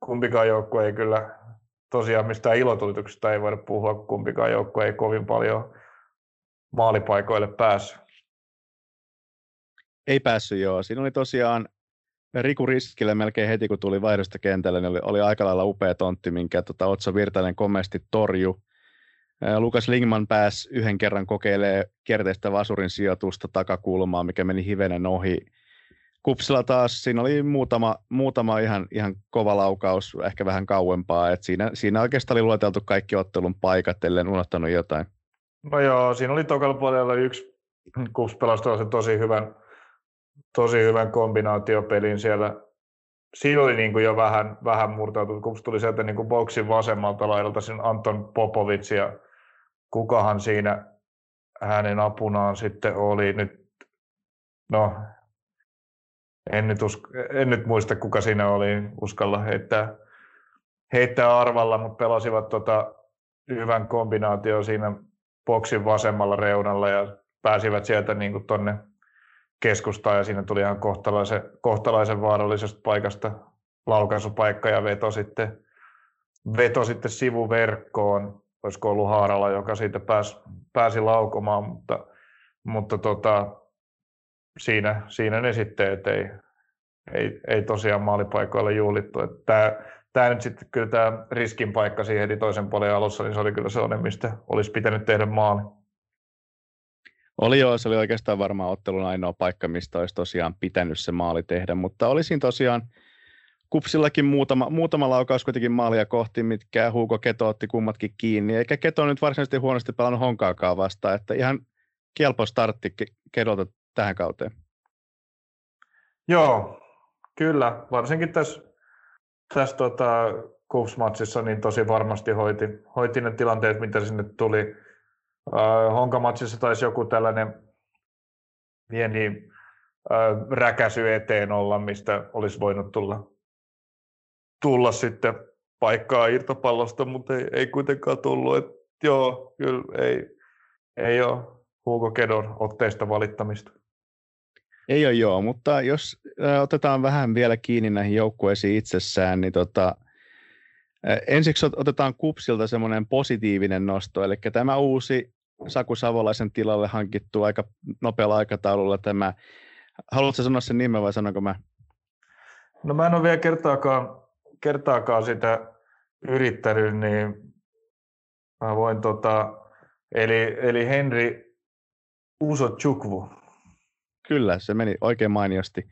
kumpikaan joukko ei kyllä tosiaan mistään ilotulituksesta ei voida puhua, kumpikaan joukko ei kovin paljon maalipaikoille päässyt. Ei päässyt joo. Siinä oli tosiaan Riku Riskille melkein heti, kun tuli vaihdosta kentälle, niin oli, oli aika lailla upea tontti, minkä tota, Otso Virtanen komeasti torju. Lukas Lingman pääsi yhden kerran kokeilemaan kierteistä vasurin sijoitusta takakulmaa, mikä meni hivenen ohi. Kupsilla taas siinä oli muutama, muutama ihan, ihan kova laukaus, ehkä vähän kauempaa. Et siinä, siinä oikeastaan oli lueteltu kaikki ottelun paikat, ellen unohtanut jotain. No joo, siinä oli tokalla puolella yksi Kups pelasi tosi hyvän tosi hyvän kombinaatiopelin siellä. Siinä oli niin kuin jo vähän, vähän murtautunut, kun tuli sieltä niin kuin boksin vasemmalta laidalta siinä Anton Popovic ja kukahan siinä hänen apunaan sitten oli nyt, no en nyt, usk, en nyt muista kuka siinä oli, uskalla heittää, heittää arvalla, mutta pelasivat tota hyvän kombinaatio siinä boksin vasemmalla reunalla ja pääsivät sieltä niin tuonne keskustaan ja siinä tuli ihan kohtalaisen, kohtalaisen vaarallisesta paikasta laukaisupaikka ja veto sitten, veto sitten sivuverkkoon, olisiko ollut Haaralla, joka siitä pääsi, pääsi laukomaan, mutta, mutta tota, siinä, siinä ne sitten, että ei, ei, ei tosiaan maalipaikoilla juhlittu. Tämä, tämä nyt sitten kyllä tämä riskin paikka siihen heti toisen puolen alussa, niin se oli kyllä sellainen, mistä olisi pitänyt tehdä maali. Oli joo, se oli oikeastaan varmaan ottelun ainoa paikka, mistä olisi tosiaan pitänyt se maali tehdä, mutta olisin tosiaan Kupsillakin muutama, muutama laukaus kuitenkin maalia kohti, mitkä Hugo Keto otti kummatkin kiinni, eikä Keto nyt varsinaisesti huonosti pelannut Honkaakaan vastaan, että ihan kelpo startti Kedolta tähän kauteen. Joo, kyllä, varsinkin tässä, tässä tota, Kups-matsissa niin tosi varmasti hoiti, hoiti ne tilanteet, mitä sinne tuli Äh, Honkamatsissa taisi joku tällainen pieni äh, räkäsy eteen olla, mistä olisi voinut tulla, tulla sitten paikkaa irtopallosta, mutta ei, ei kuitenkaan tullut. Et joo, kyllä ei, ei ole Hugo Kedon otteista valittamista. Ei ole joo, mutta jos otetaan vähän vielä kiinni näihin joukkueisiin itsessään, niin tota, ensiksi otetaan Kupsilta semmoinen positiivinen nosto, eli tämä uusi Saku Savolaisen tilalle hankittu aika nopealla aikataululla tämä. Haluatko sanoa sen nimen vai sanonko mä? No mä en ole vielä kertaakaan, kertaakaan sitä yrittänyt, niin mä voin tota, eli, eli Henri Uso Chukwu. Kyllä, se meni oikein mainiosti.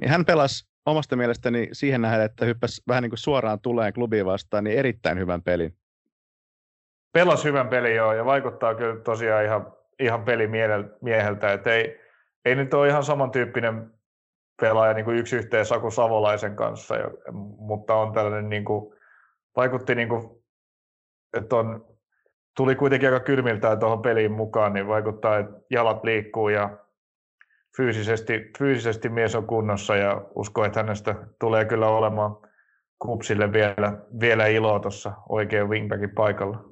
Niin hän pelasi omasta mielestäni siihen nähden, että hyppäsi vähän niin kuin suoraan tuleen klubiin vastaan, niin erittäin hyvän pelin. Pelas hyvän pelin joo, ja vaikuttaa kyllä tosiaan ihan, ihan pelimieheltä, että ei, ei nyt ole ihan samantyyppinen pelaaja niin kuin yksi yhteen Saku Savolaisen kanssa, mutta on tällainen, niin kuin, vaikutti niin kuin, että on, tuli kuitenkin aika kylmiltään tuohon peliin mukaan, niin vaikuttaa, että jalat liikkuu ja fyysisesti, fyysisesti mies on kunnossa ja uskon, että hänestä tulee kyllä olemaan kupsille vielä, vielä iloa tuossa oikein wingbackin paikalla.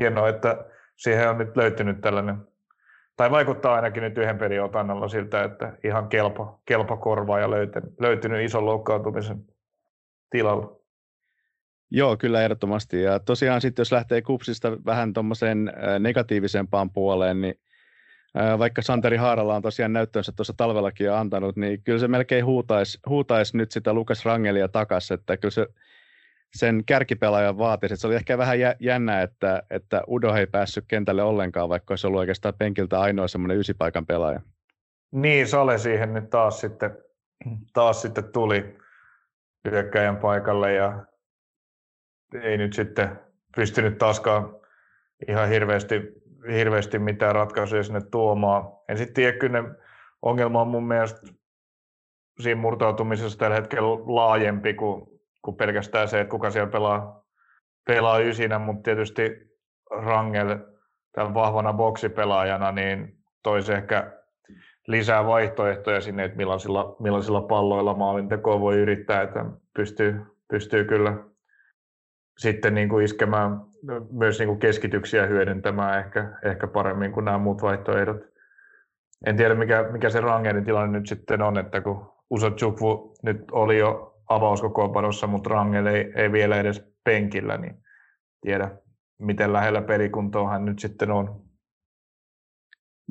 Hienoa, että siihen on nyt löytynyt tällainen, tai vaikuttaa ainakin nyt yhden pelin otannalla siltä, että ihan kelpo, kelpo korvaa ja löytynyt, löytynyt ison loukkaantumisen tilalla. Joo, kyllä ehdottomasti. Ja tosiaan sitten jos lähtee kupsista vähän tuommoiseen negatiivisempaan puoleen, niin vaikka Santeri Haaralla on tosiaan näyttönsä tuossa talvellakin jo antanut, niin kyllä se melkein huutaisi, huutaisi nyt sitä Lukas Rangelia takaisin, että kyllä se sen kärkipelaajan vaatisi. Se oli ehkä vähän jännä, että, että Udo ei päässyt kentälle ollenkaan, vaikka olisi ollut oikeastaan penkiltä ainoa semmoinen ysipaikan pelaaja. Niin, Sale siihen nyt taas sitten, taas sitten tuli hyökkäjän paikalle ja ei nyt sitten pystynyt taaskaan ihan hirveästi hirveästi mitään ratkaisuja sinne tuomaan. En sitten tiedä, kyllä ongelma on mun mielestä siinä murtautumisessa tällä hetkellä laajempi kuin, kuin pelkästään se, että kuka siellä pelaa, pelaa ysinä, mutta tietysti Rangel tämän vahvana boksipelaajana niin toisi ehkä lisää vaihtoehtoja sinne, että millaisilla, millaisilla palloilla maalintekoa voi yrittää, että pystyy, pystyy kyllä sitten niin kuin iskemään myös niin kuin keskityksiä hyödyntämään ehkä, ehkä paremmin kuin nämä muut vaihtoehdot. En tiedä, mikä, mikä se Rangerin tilanne nyt sitten on, että kun Uso Chukwu nyt oli jo avauskokoonpanossa, mutta Rangel ei, ei vielä edes penkillä, niin tiedä, miten lähellä pelikuntoa hän nyt sitten on.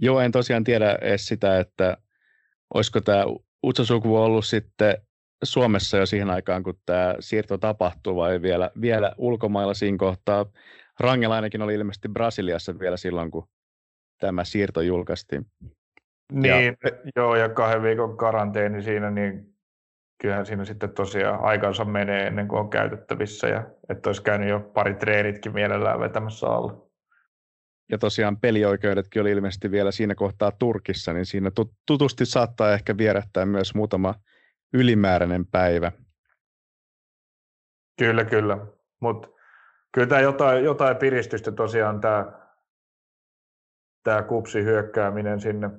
Joo, en tosiaan tiedä edes sitä, että olisiko tämä Utsasukvu ollut sitten Suomessa jo siihen aikaan, kun tämä siirto tapahtuu, vai vielä, vielä ulkomailla siinä kohtaa? Rangel ainakin oli ilmeisesti Brasiliassa vielä silloin, kun tämä siirto julkaistiin. Niin, ja, joo, ja kahden viikon karanteeni siinä, niin kyllähän siinä sitten tosiaan aikansa menee ennen kuin on käytettävissä, ja että olisi käynyt jo pari treenitkin mielellään vetämässä alla. Ja tosiaan pelioikeudetkin oli ilmeisesti vielä siinä kohtaa Turkissa, niin siinä tutusti saattaa ehkä vierähtää myös muutama ylimääräinen päivä. Kyllä, kyllä. Mutta kyllä tämä jotain, jotain piristystä tosiaan tämä, tämä kupsi hyökkääminen sinne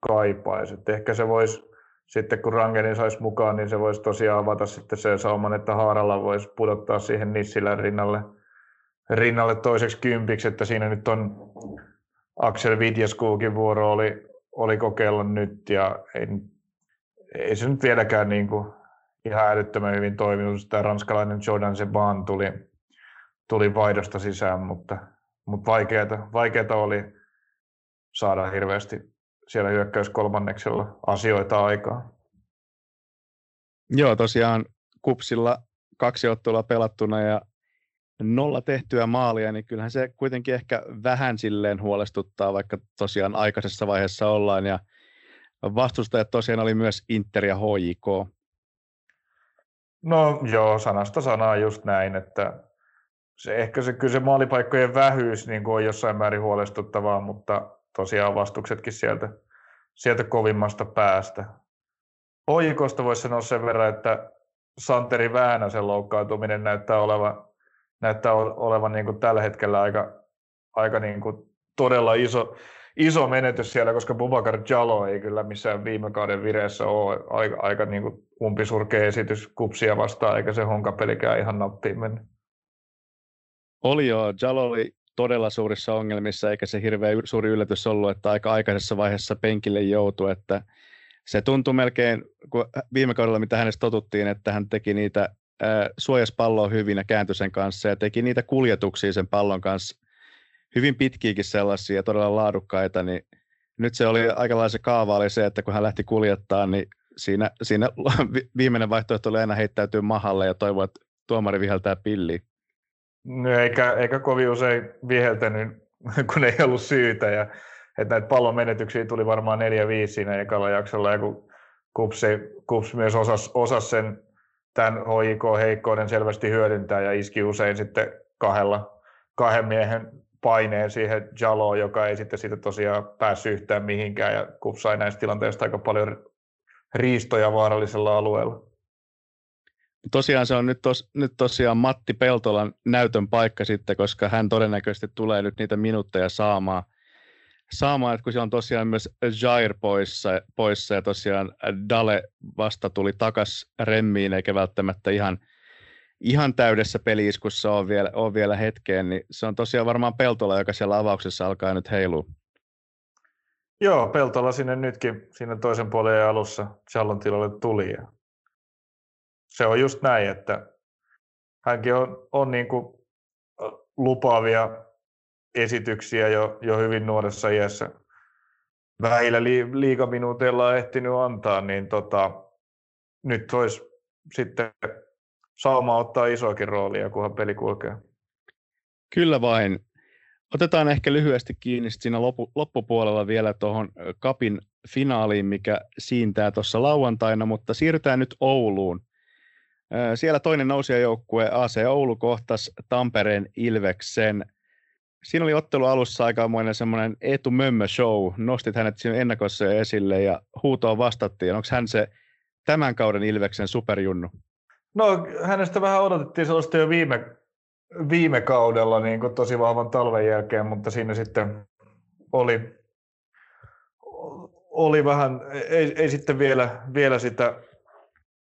kaipaisi. Et ehkä se voisi, sitten kun Rangenin saisi mukaan, niin se voisi tosiaan avata sitten sen sauman, että Haaralla voisi pudottaa siihen Nissilän rinnalle, rinnalle toiseksi kympiksi, että siinä nyt on Axel Vidjaskuukin vuoro oli, oli kokeilla nyt ja ei ei se nyt vieläkään niin kuin ihan älyttömän hyvin toiminut. Tämä ranskalainen Jordan Seban tuli, tuli vaihdosta sisään, mutta, mutta vaikeata, vaikeata oli saada hirveästi siellä hyökkäys kolmanneksella asioita aikaa. Joo, tosiaan kupsilla kaksi ottelua pelattuna ja nolla tehtyä maalia, niin kyllähän se kuitenkin ehkä vähän silleen huolestuttaa, vaikka tosiaan aikaisessa vaiheessa ollaan ja vastustajat tosiaan oli myös Inter ja HJK. No joo, sanasta sanaa just näin, että se, ehkä se, kyllä se maalipaikkojen vähyys niin kuin on jossain määrin huolestuttavaa, mutta tosiaan vastuksetkin sieltä, sieltä kovimmasta päästä. HJKsta voisi sanoa sen verran, että Santeri Väänäsen loukkaantuminen näyttää olevan, näyttää olevan niin kuin tällä hetkellä aika, aika niin kuin todella iso, iso menetys siellä, koska Bubakar Jalo ei kyllä missään viime kauden vireessä ole aika, aika niin kuin umpisurkea esitys kupsia vastaan, eikä se honkapelikään ihan nappiin mennyt. Oli joo, Jalo oli todella suurissa ongelmissa, eikä se hirveän suuri yllätys ollut, että aika aikaisessa vaiheessa penkille joutui, että se tuntui melkein, kun viime kaudella mitä hänestä totuttiin, että hän teki niitä suojas palloa hyvin ja kääntyi sen kanssa ja teki niitä kuljetuksia sen pallon kanssa hyvin pitkiäkin sellaisia todella laadukkaita, niin nyt se oli aika se kaava oli se, että kun hän lähti kuljettaa, niin siinä, siinä [laughs] viimeinen vaihtoehto oli aina heittäytyä mahalle ja toivoa, että tuomari viheltää pilliin. No eikä, eikä kovin usein viheltänyt, [laughs] kun ei ollut syytä. Ja, että näitä pallon menetyksiä tuli varmaan 4-5 siinä ekalla jaksolla, ja kun Kups, Kups myös osasi osas sen tämän HIK-heikkouden selvästi hyödyntää ja iski usein sitten kahdella, kahden miehen paineen siihen Jaloon, joka ei sitten siitä tosiaan päässyt yhtään mihinkään ja Kups sai näistä tilanteista aika paljon riistoja vaarallisella alueella. Tosiaan se on nyt, tos, nyt tosiaan Matti Peltolan näytön paikka sitten, koska hän todennäköisesti tulee nyt niitä minuutteja saamaan. saamaan että kun siellä on tosiaan myös Jair poissa, poissa ja tosiaan Dale vasta tuli takas remmiin, eikä välttämättä ihan, ihan täydessä peliiskussa ole vielä, ole vielä hetkeen, niin se on tosiaan varmaan Peltola, joka siellä avauksessa alkaa nyt heilua. Joo, Peltola sinne nytkin, sinne toisen puolen alussa Challon tilalle tuli. Ja se on just näin, että hänkin on, on niin kuin lupaavia esityksiä jo, jo hyvin nuoressa iässä. Vähillä li, liikaminuuteilla on ehtinyt antaa, niin tota, nyt olisi sitten sauma ottaa isoakin roolia, kunhan peli kulkee. Kyllä vain. Otetaan ehkä lyhyesti kiinni siinä loppu, loppupuolella vielä tuohon kapin finaaliin, mikä siintää tuossa lauantaina, mutta siirrytään nyt Ouluun. Siellä toinen nousijajoukkue AC Oulu kohtas Tampereen Ilveksen. Siinä oli ottelu alussa aikamoinen semmoinen Eetu Mömmö show. Nostit hänet siinä ennakossa esille ja huutoon vastattiin. Onko hän se tämän kauden Ilveksen superjunnu? No hänestä vähän odotettiin sellaista jo viime viime kaudella niin kuin tosi vahvan talven jälkeen, mutta siinä sitten oli, oli vähän, ei, ei sitten vielä, vielä sitä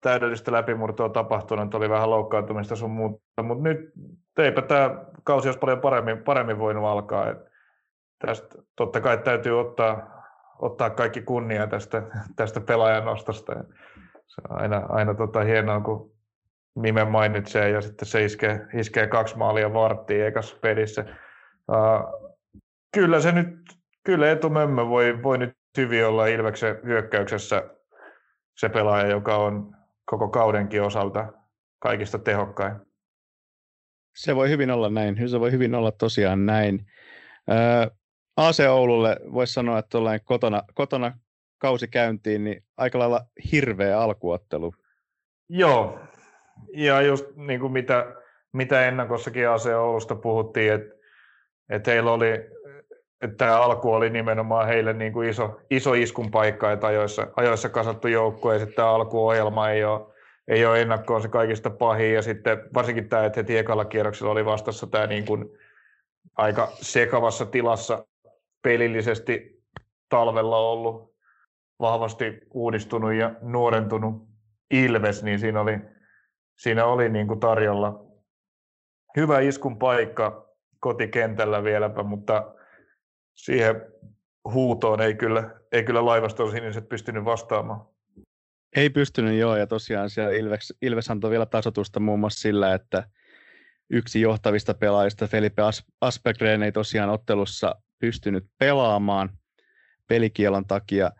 täydellistä läpimurtoa tapahtunut, oli vähän loukkaantumista sun muuta, mutta nyt eipä tämä kausi olisi paljon paremmin, paremmin voinut alkaa. Et tästä totta kai täytyy ottaa, ottaa kaikki kunnia tästä, tästä pelaajan nostosta. Se on aina, aina tota hienoa, kun Mime mainitsee ja sitten se iskee, iskee kaksi maalia varttiin ekassa pelissä. Uh, kyllä se nyt, kyllä etumömmö voi, voi nyt hyvin olla Ilveksen hyökkäyksessä se pelaaja, joka on koko kaudenkin osalta kaikista tehokkain. Se voi hyvin olla näin. Se voi hyvin olla tosiaan näin. Ää, AC Oululle voisi sanoa, että kotona, kotona kausi käyntiin, niin aika lailla hirveä alkuottelu. Joo, ja just niin kuin mitä, mitä ennakossakin AC Oulusta puhuttiin, että, että heillä oli, että tämä alku oli nimenomaan heille niin kuin iso, iso iskun paikka, että ajoissa, ajoissa kasattu joukko ja sitten tämä alkuohjelma ei ole, ei ole ennakkoon se kaikista pahin ja sitten varsinkin tämä, että heti ekalla kierroksella oli vastassa tämä niin kuin aika sekavassa tilassa pelillisesti talvella ollut vahvasti uudistunut ja nuorentunut Ilves, niin siinä oli, siinä oli niin kuin tarjolla hyvä iskun paikka kotikentällä vieläpä, mutta siihen huutoon ei kyllä, ei kyllä laivaston siniset pystynyt vastaamaan. Ei pystynyt joo, ja tosiaan siellä Ilves, Ilves antoi vielä tasotusta muun muassa sillä, että yksi johtavista pelaajista, Felipe Aspergren, ei tosiaan ottelussa pystynyt pelaamaan pelikielon takia.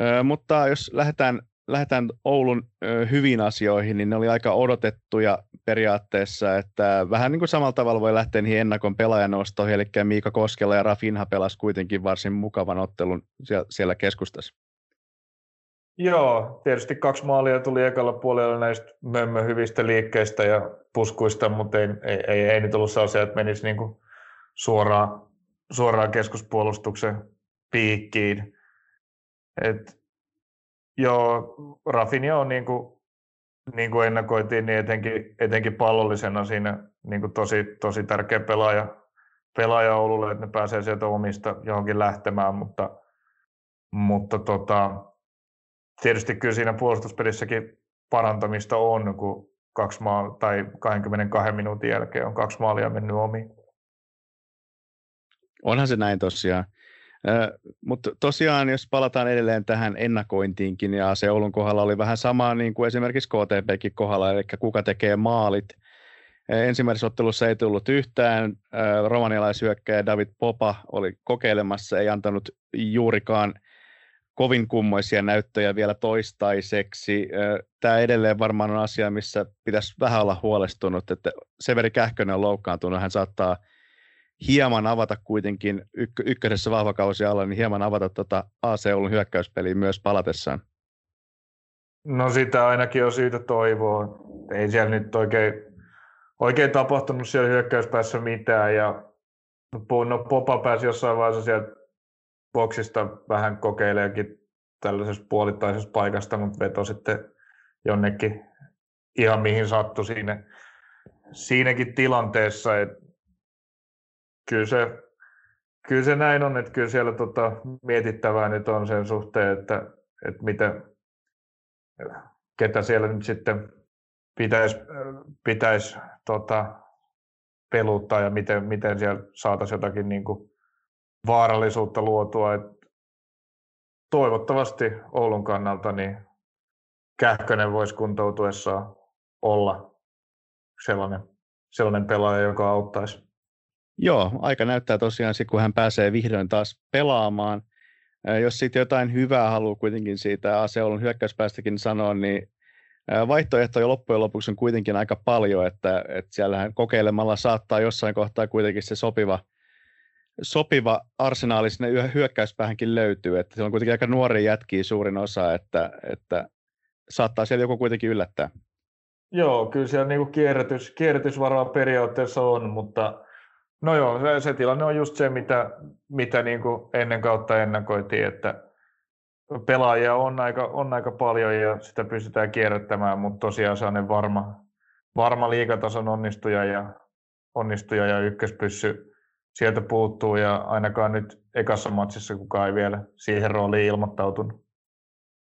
Ö, mutta jos lähdetään lähdetään Oulun hyvin asioihin, niin ne oli aika odotettuja periaatteessa, että vähän niin kuin samalla tavalla voi lähteä niihin ennakon pelaajanostoihin, eli Miika Koskela ja Rafinha pelasi kuitenkin varsin mukavan ottelun siellä keskustassa. Joo, tietysti kaksi maalia tuli ekalla puolella näistä mömmö hyvistä liikkeistä ja puskuista, mutta ei, ei, ei, ei nyt ollut sellaisia, että menisi niin kuin suoraan, suoraan keskuspuolustuksen piikkiin. Et Joo, Rafinha on niin kuin, niin kuin ennakoitiin, niin etenkin, etenkin pallollisena siinä niin kuin tosi, tosi tärkeä pelaaja, pelaaja Oululle, että ne pääsee sieltä omista johonkin lähtemään, mutta, mutta tota, tietysti kyllä siinä puolustuspelissäkin parantamista on, kun kaksi maal, tai 22 minuutin jälkeen on kaksi maalia mennyt omiin. Onhan se näin tosiaan. Mutta tosiaan, jos palataan edelleen tähän ennakointiinkin, ja se Oulun kohdalla oli vähän samaa niin kuin esimerkiksi KTPkin kohdalla, eli kuka tekee maalit, Ensimmäisessä ottelussa ei tullut yhtään. Romanialaishyökkäjä David Popa oli kokeilemassa, ei antanut juurikaan kovin kummoisia näyttöjä vielä toistaiseksi. Tämä edelleen varmaan on asia, missä pitäisi vähän olla huolestunut, että Severi Kähkönen on loukkaantunut, hän saattaa hieman avata kuitenkin ykk- ykkösessä vahvakausi alla, niin hieman avata tuota AC Oulun hyökkäyspeliä myös palatessaan. No sitä ainakin on syytä toivoa. Ei siellä nyt oikein, oikein tapahtunut siellä hyökkäyspäässä mitään ja no Popa pääsi jossain vaiheessa sieltä boksista vähän kokeileekin tällaisessa puolittaisessa paikasta, mutta veto sitten jonnekin ihan mihin sattui siinä, siinäkin tilanteessa. Et kyllä, se, kyllä se näin on, että kyllä siellä tota, mietittävää nyt on sen suhteen, että, että mitä, ketä siellä nyt sitten pitäisi, pitäisi tota, peluttaa ja miten, miten siellä saataisiin jotakin niin kuin vaarallisuutta luotua. Et toivottavasti Oulun kannalta niin Kähkönen voisi kuntoutuessaan olla sellainen, sellainen pelaaja, joka auttaisi. Joo, aika näyttää tosiaan, kun hän pääsee vihdoin taas pelaamaan. Jos siitä jotain hyvää haluaa kuitenkin siitä Aseolun hyökkäyspäästäkin sanoa, niin vaihtoehtoja loppujen lopuksi on kuitenkin aika paljon, että, että siellähän kokeilemalla saattaa jossain kohtaa kuitenkin se sopiva – sopiva arsenaali sinne hyökkäyspäähänkin löytyy, että siellä on kuitenkin aika nuori jätkiä suurin osa, että, että saattaa siellä joku kuitenkin yllättää. Joo, kyllä siellä niin kierrätys, kierrätysvaraa periaatteessa on, mutta no joo, se, se tilanne on just se, mitä, mitä niin kuin ennen kautta ennakoitiin, että pelaajia on aika, on aika paljon ja sitä pystytään kierrättämään, mutta tosiaan on varma, varma liikatason onnistuja ja, onnistuja ja ykköspyssy sieltä puuttuu ja ainakaan nyt ekassa matsissa kukaan ei vielä siihen rooliin ilmoittautunut.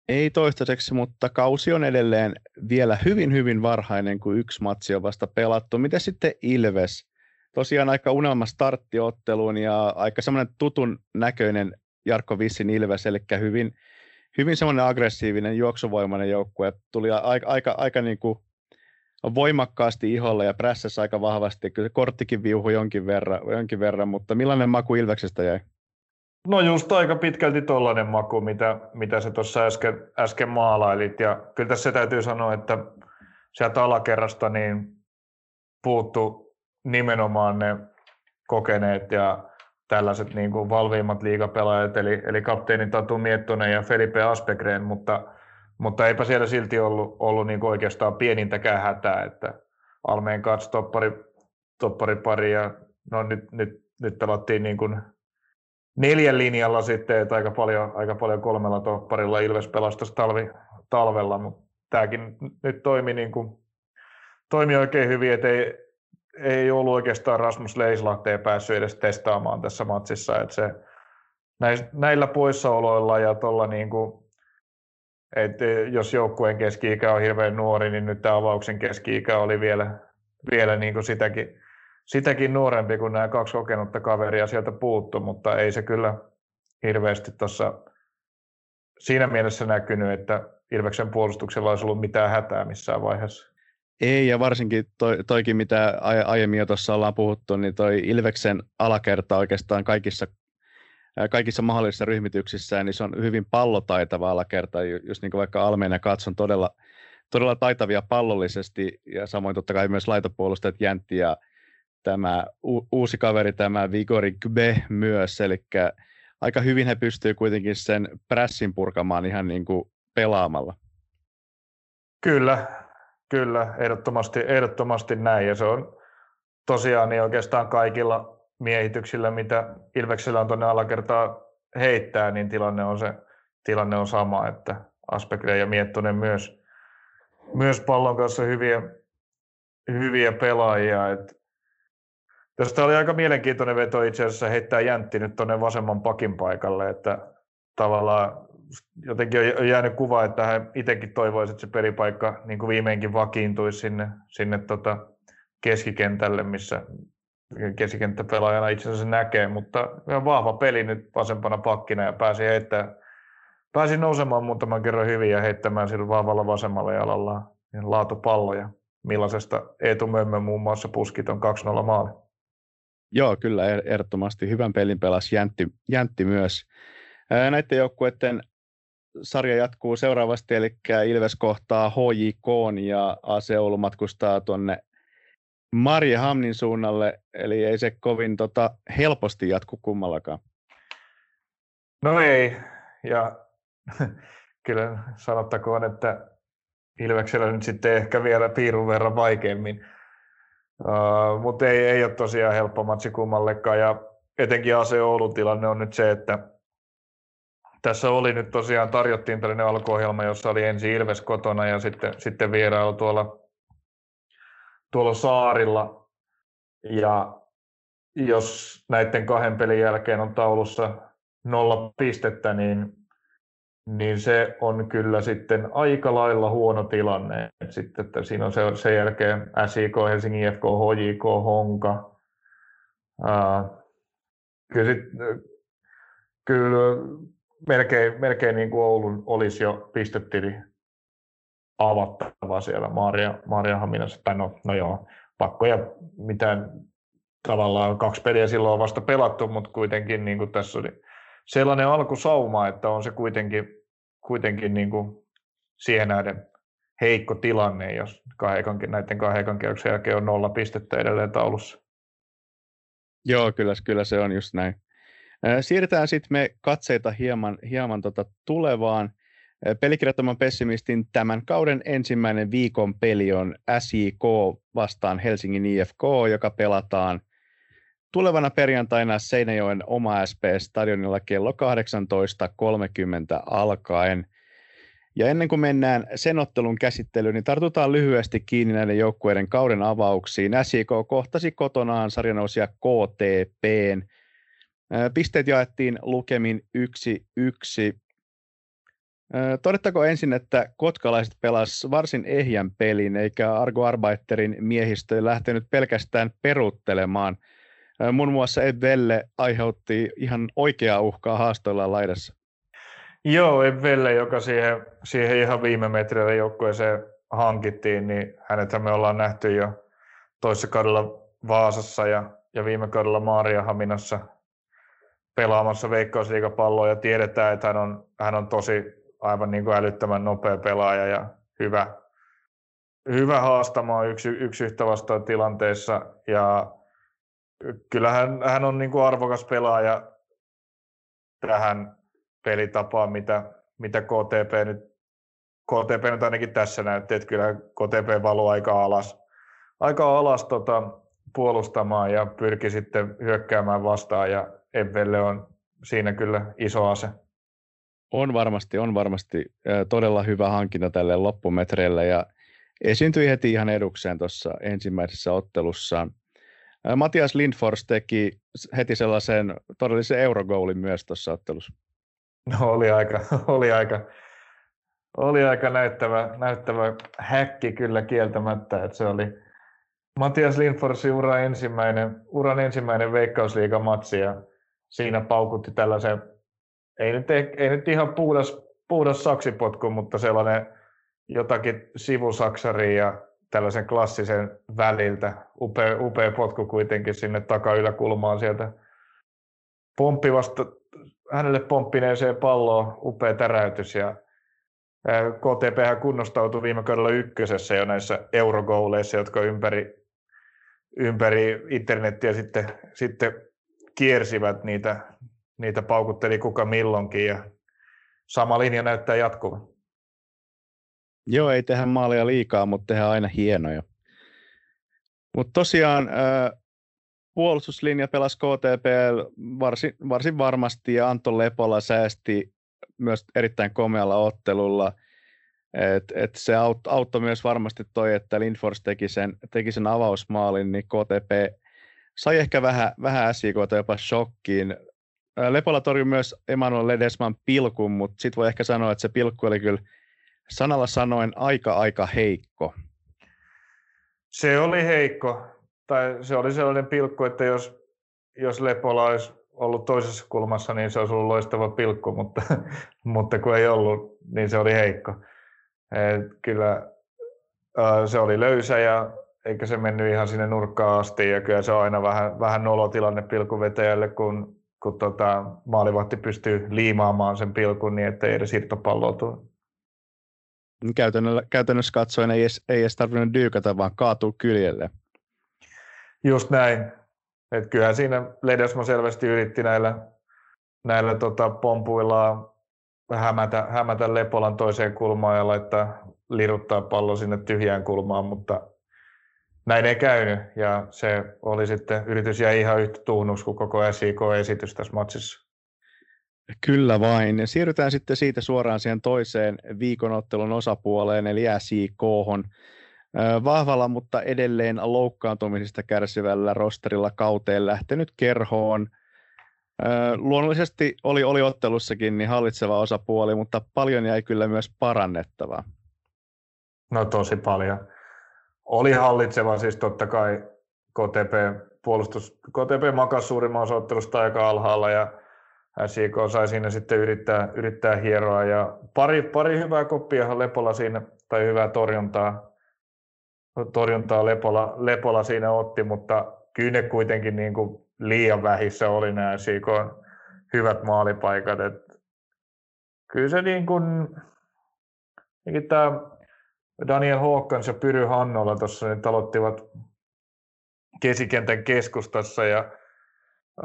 Ei toistaiseksi, mutta kausi on edelleen vielä hyvin hyvin varhainen, kun yksi matsi on vasta pelattu. Mitä sitten Ilves? Tosiaan aika unelma starttiotteluun ja aika semmoinen tutun näköinen Jarkko Vissin Ilves, eli hyvin, hyvin semmoinen aggressiivinen, juoksuvoimainen joukkue. Tuli aika, aika, aika niin kuin voimakkaasti iholla ja prässässä aika vahvasti. Kyllä korttikin viuhui jonkin verran, jonkin verran, mutta millainen maku Ilveksestä jäi? No just aika pitkälti tollainen maku, mitä, mitä sä tuossa äsken, äsken maalailit. Ja kyllä tässä täytyy sanoa, että sieltä alakerrasta niin puuttu nimenomaan ne kokeneet ja tällaiset niin kuin valviimmat liigapelaajat, eli, eli kapteeni Tatu Miettonen ja Felipe Aspegren, mutta mutta eipä siellä silti ollut, ollut niin oikeastaan pienintäkään hätää, että Almeen kanssa toppari, toppari pari ja no nyt, nyt, nyt pelattiin niin kuin neljän linjalla sitten, että aika paljon, aika paljon kolmella topparilla Ilves pelasi talvi, talvella, mutta tämäkin nyt toimi, niin kuin, toimi oikein hyvin, että ei, ei ollut oikeastaan Rasmus Leislahteen päässyt edes testaamaan tässä matsissa, että se, näillä poissaoloilla ja tuolla niin kuin et eh, jos joukkueen keski-ikä on hirveän nuori, niin nyt tämä avauksen keski-ikä oli vielä, vielä niin kuin sitäkin, sitäkin nuorempi, kun nämä kaksi kokenutta kaveria sieltä puuttu, mutta ei se kyllä hirveästi tuossa siinä mielessä näkynyt, että Ilveksen puolustuksella olisi ollut mitään hätää missään vaiheessa. Ei, ja varsinkin toi, toikin, mitä aiemmin jo tuossa ollaan puhuttu, niin toi Ilveksen alakerta oikeastaan kaikissa kaikissa mahdollisissa ryhmityksissä, niin se on hyvin pallotaitava alakerta, just niin kuin vaikka Almeen ja Katson todella, todella taitavia pallollisesti, ja samoin totta kai myös laitopuolustajat Jäntti ja tämä u- uusi kaveri, tämä Vigori Gbe myös, eli aika hyvin he pystyvät kuitenkin sen pressin purkamaan ihan niin kuin pelaamalla. Kyllä, kyllä, ehdottomasti, ehdottomasti näin, ja se on tosiaan niin oikeastaan kaikilla miehityksillä, mitä Ilveksellä on tuonne alakertaa heittää, niin tilanne on, se, tilanne on sama, että Aspekre ja Miettonen myös, myös pallon kanssa hyviä, hyviä pelaajia. Et tästä oli aika mielenkiintoinen veto itse asiassa heittää Jäntti nyt tuonne vasemman pakin paikalle, että tavallaan jotenkin on jäänyt kuva, että hän itsekin toivoisi, että se peripaikka niin kuin viimeinkin vakiintuisi sinne, sinne tota keskikentälle, missä, keskikenttäpelaajana itse asiassa näkee, mutta ihan vahva peli nyt vasempana pakkina ja pääsi heittämään, pääsi nousemaan muutaman kerran hyvin ja heittämään sillä vahvalla vasemmalla jalalla laatupalloja. millaisesta Eetu Mömmö muun muassa puskit on 2-0 maali. Joo, kyllä er-, ehdottomasti hyvän pelin pelasi Jäntti, Jäntti myös. Näiden joukkueiden sarja jatkuu seuraavasti, eli Ilves kohtaa HJK ja AC Oulu matkustaa tuonne Marja Hamnin suunnalle, eli ei se kovin tota, helposti jatku kummallakaan. No ei, ja [laughs] kyllä sanottakoon, että Ilveksellä nyt sitten ehkä vielä piirun verran vaikeammin. Uh, mutta ei, ei ole tosiaan helppo matsi kummallekaan, ja etenkin AC Oulun tilanne on nyt se, että tässä oli nyt tosiaan, tarjottiin tällainen alkuohjelma, jossa oli ensin Ilves kotona ja sitten, sitten vierailu tuolla, tuolla saarilla. Ja jos näiden kahden pelin jälkeen on taulussa nolla pistettä, niin, niin se on kyllä sitten aika lailla huono tilanne. Sitten, että siinä on se, sen jälkeen SIK, Helsingin IFK, HJK, Honka. Uh, kyllä, sit, kyllä melkein, melkein niin kuin Oulun olisi jo pistetili avattava siellä Maria, Maria Haminassa. Tai no, no joo, pakko ja mitään tavallaan kaksi peliä silloin on vasta pelattu, mutta kuitenkin niin kuin tässä oli sellainen alkusauma, että on se kuitenkin, kuitenkin niin kuin siihen nähden heikko tilanne, jos kahdekan, näiden kahden kierroksen jälkeen on nolla pistettä edelleen taulussa. Joo, kyllä, kyllä se on just näin. Siirretään sitten me katseita hieman, hieman tota tulevaan. Pelikirjattoman pessimistin tämän kauden ensimmäinen viikon peli on SIK vastaan Helsingin IFK, joka pelataan tulevana perjantaina Seinäjoen oma SP-stadionilla kello 18.30 alkaen. Ja ennen kuin mennään sen ottelun käsittelyyn, niin tartutaan lyhyesti kiinni näiden joukkueiden kauden avauksiin. SIK kohtasi kotonaan sarjanousia KTPn Pisteet jaettiin lukemin 1-1. Todettako ensin, että kotkalaiset pelas varsin ehjän pelin, eikä Argo Arbeiterin miehistö lähtenyt pelkästään peruuttelemaan. Mun muassa Evelle aiheutti ihan oikeaa uhkaa haastoilla laidassa. Joo, Evelle, joka siihen, siihen ihan viime metreillä joukkueeseen hankittiin, niin hänet me ollaan nähty jo toisessa kaudella Vaasassa ja, ja viime kaudella Maariahaminassa pelaamassa veikkausliigapalloa ja tiedetään, että hän on, hän on tosi aivan niin kuin älyttömän nopea pelaaja ja hyvä, hyvä haastamaan yksi, yksi yhtä vastaan tilanteessa. Ja kyllähän hän on niin kuin arvokas pelaaja tähän pelitapaan, mitä, mitä KTP nyt KTP nyt ainakin tässä näytti, että kyllä KTP valuu aika alas, aika alas tota, puolustamaan ja pyrki sitten hyökkäämään vastaan. Ja Evelle on siinä kyllä iso ase. On varmasti, on varmasti todella hyvä hankinta tälle loppumetreille ja esiintyi heti ihan edukseen tuossa ensimmäisessä ottelussaan. Matias Lindfors teki heti sellaisen todellisen eurogoulin myös tuossa ottelussa. No oli aika, [laughs] oli aika, oli aika näyttävä, näyttävä häkki kyllä kieltämättä, että se oli Matias Lindforsin ura ensimmäinen, uran ensimmäinen veikkausliigamatsi ja siinä paukutti tällaisen, ei nyt, ei nyt ihan puhdas, puhdas saksipotku, mutta sellainen jotakin sivusaksari ja tällaisen klassisen väliltä. Upea, upea potku kuitenkin sinne takayläkulmaan sieltä pomppivasta, hänelle pomppineeseen palloon, upea täräytys ja KTP kunnostautui viime kaudella ykkösessä jo näissä eurogouleissa, jotka ympäri, ympäri internettiä sitten, sitten kiersivät niitä, niitä paukutteli kuka milloinkin ja sama linja näyttää jatkuvan. Joo, ei tehdä maalia liikaa, mutta tehdään aina hienoja. Mutta tosiaan puolustuslinja pelasi KTP varsin, varsin varmasti ja Anton Lepola säästi myös erittäin komealla ottelulla. Et, et se auttoi aut myös varmasti toi, että Lindfors teki sen, teki sen avausmaalin, niin KTP sai ehkä vähän, vähän SIK jopa shokkiin. Lepola torjui myös Emanuel Ledesman pilkun, mutta sitten voi ehkä sanoa, että se pilkku oli kyllä sanalla sanoen aika aika heikko. Se oli heikko, tai se oli sellainen pilkku, että jos, jos Lepola olisi ollut toisessa kulmassa, niin se olisi ollut loistava pilkku, mutta, [laughs] mutta kun ei ollut, niin se oli heikko. Et kyllä se oli löysä ja eikä se mennyt ihan sinne nurkkaan asti. Ja kyllä se on aina vähän, vähän nolotilanne pilkuvetäjälle, kun, kun tota, maalivahti pystyy liimaamaan sen pilkun niin, ettei edes irtopalloa tule. Käytännössä katsoen ei edes, ei edes tarvinnut dyykata, vaan kaatuu kyljelle. Just näin. Et kyllähän siinä Ledesma selvästi yritti näillä, näillä tota, pompuillaan hämätä, hämätä Lepolan toiseen kulmaan ja laittaa liruttaa pallo sinne tyhjään kulmaan, mutta näin ei käynyt ja se oli sitten, yritys jäi ihan yhtä tuhnuksi kuin koko SIK-esitys tässä matsissa. Kyllä vain. Ja siirrytään sitten siitä suoraan siihen toiseen viikonottelun osapuoleen, eli SIK. Vahvalla, mutta edelleen loukkaantumisista kärsivällä rosterilla kauteen lähtenyt kerhoon. Luonnollisesti oli, oli ottelussakin niin hallitseva osapuoli, mutta paljon jäi kyllä myös parannettavaa. No tosi paljon. Oli hallitseva siis totta kai KTP puolustus. KTP makasi suurimman osa ottelusta aika alhaalla ja SIK sai siinä sitten yrittää, yrittää hieroa. Ja pari, pari hyvää koppia Lepola siinä, tai hyvää torjuntaa, torjuntaa Lepola, Lepola siinä otti, mutta kyllä ne kuitenkin niin kuin liian vähissä oli nämä SIK hyvät maalipaikat. Et kyllä se niin kuin, tämä Daniel Hawkins ja Pyry Hannola tuossa nyt aloittivat kesikentän keskustassa ja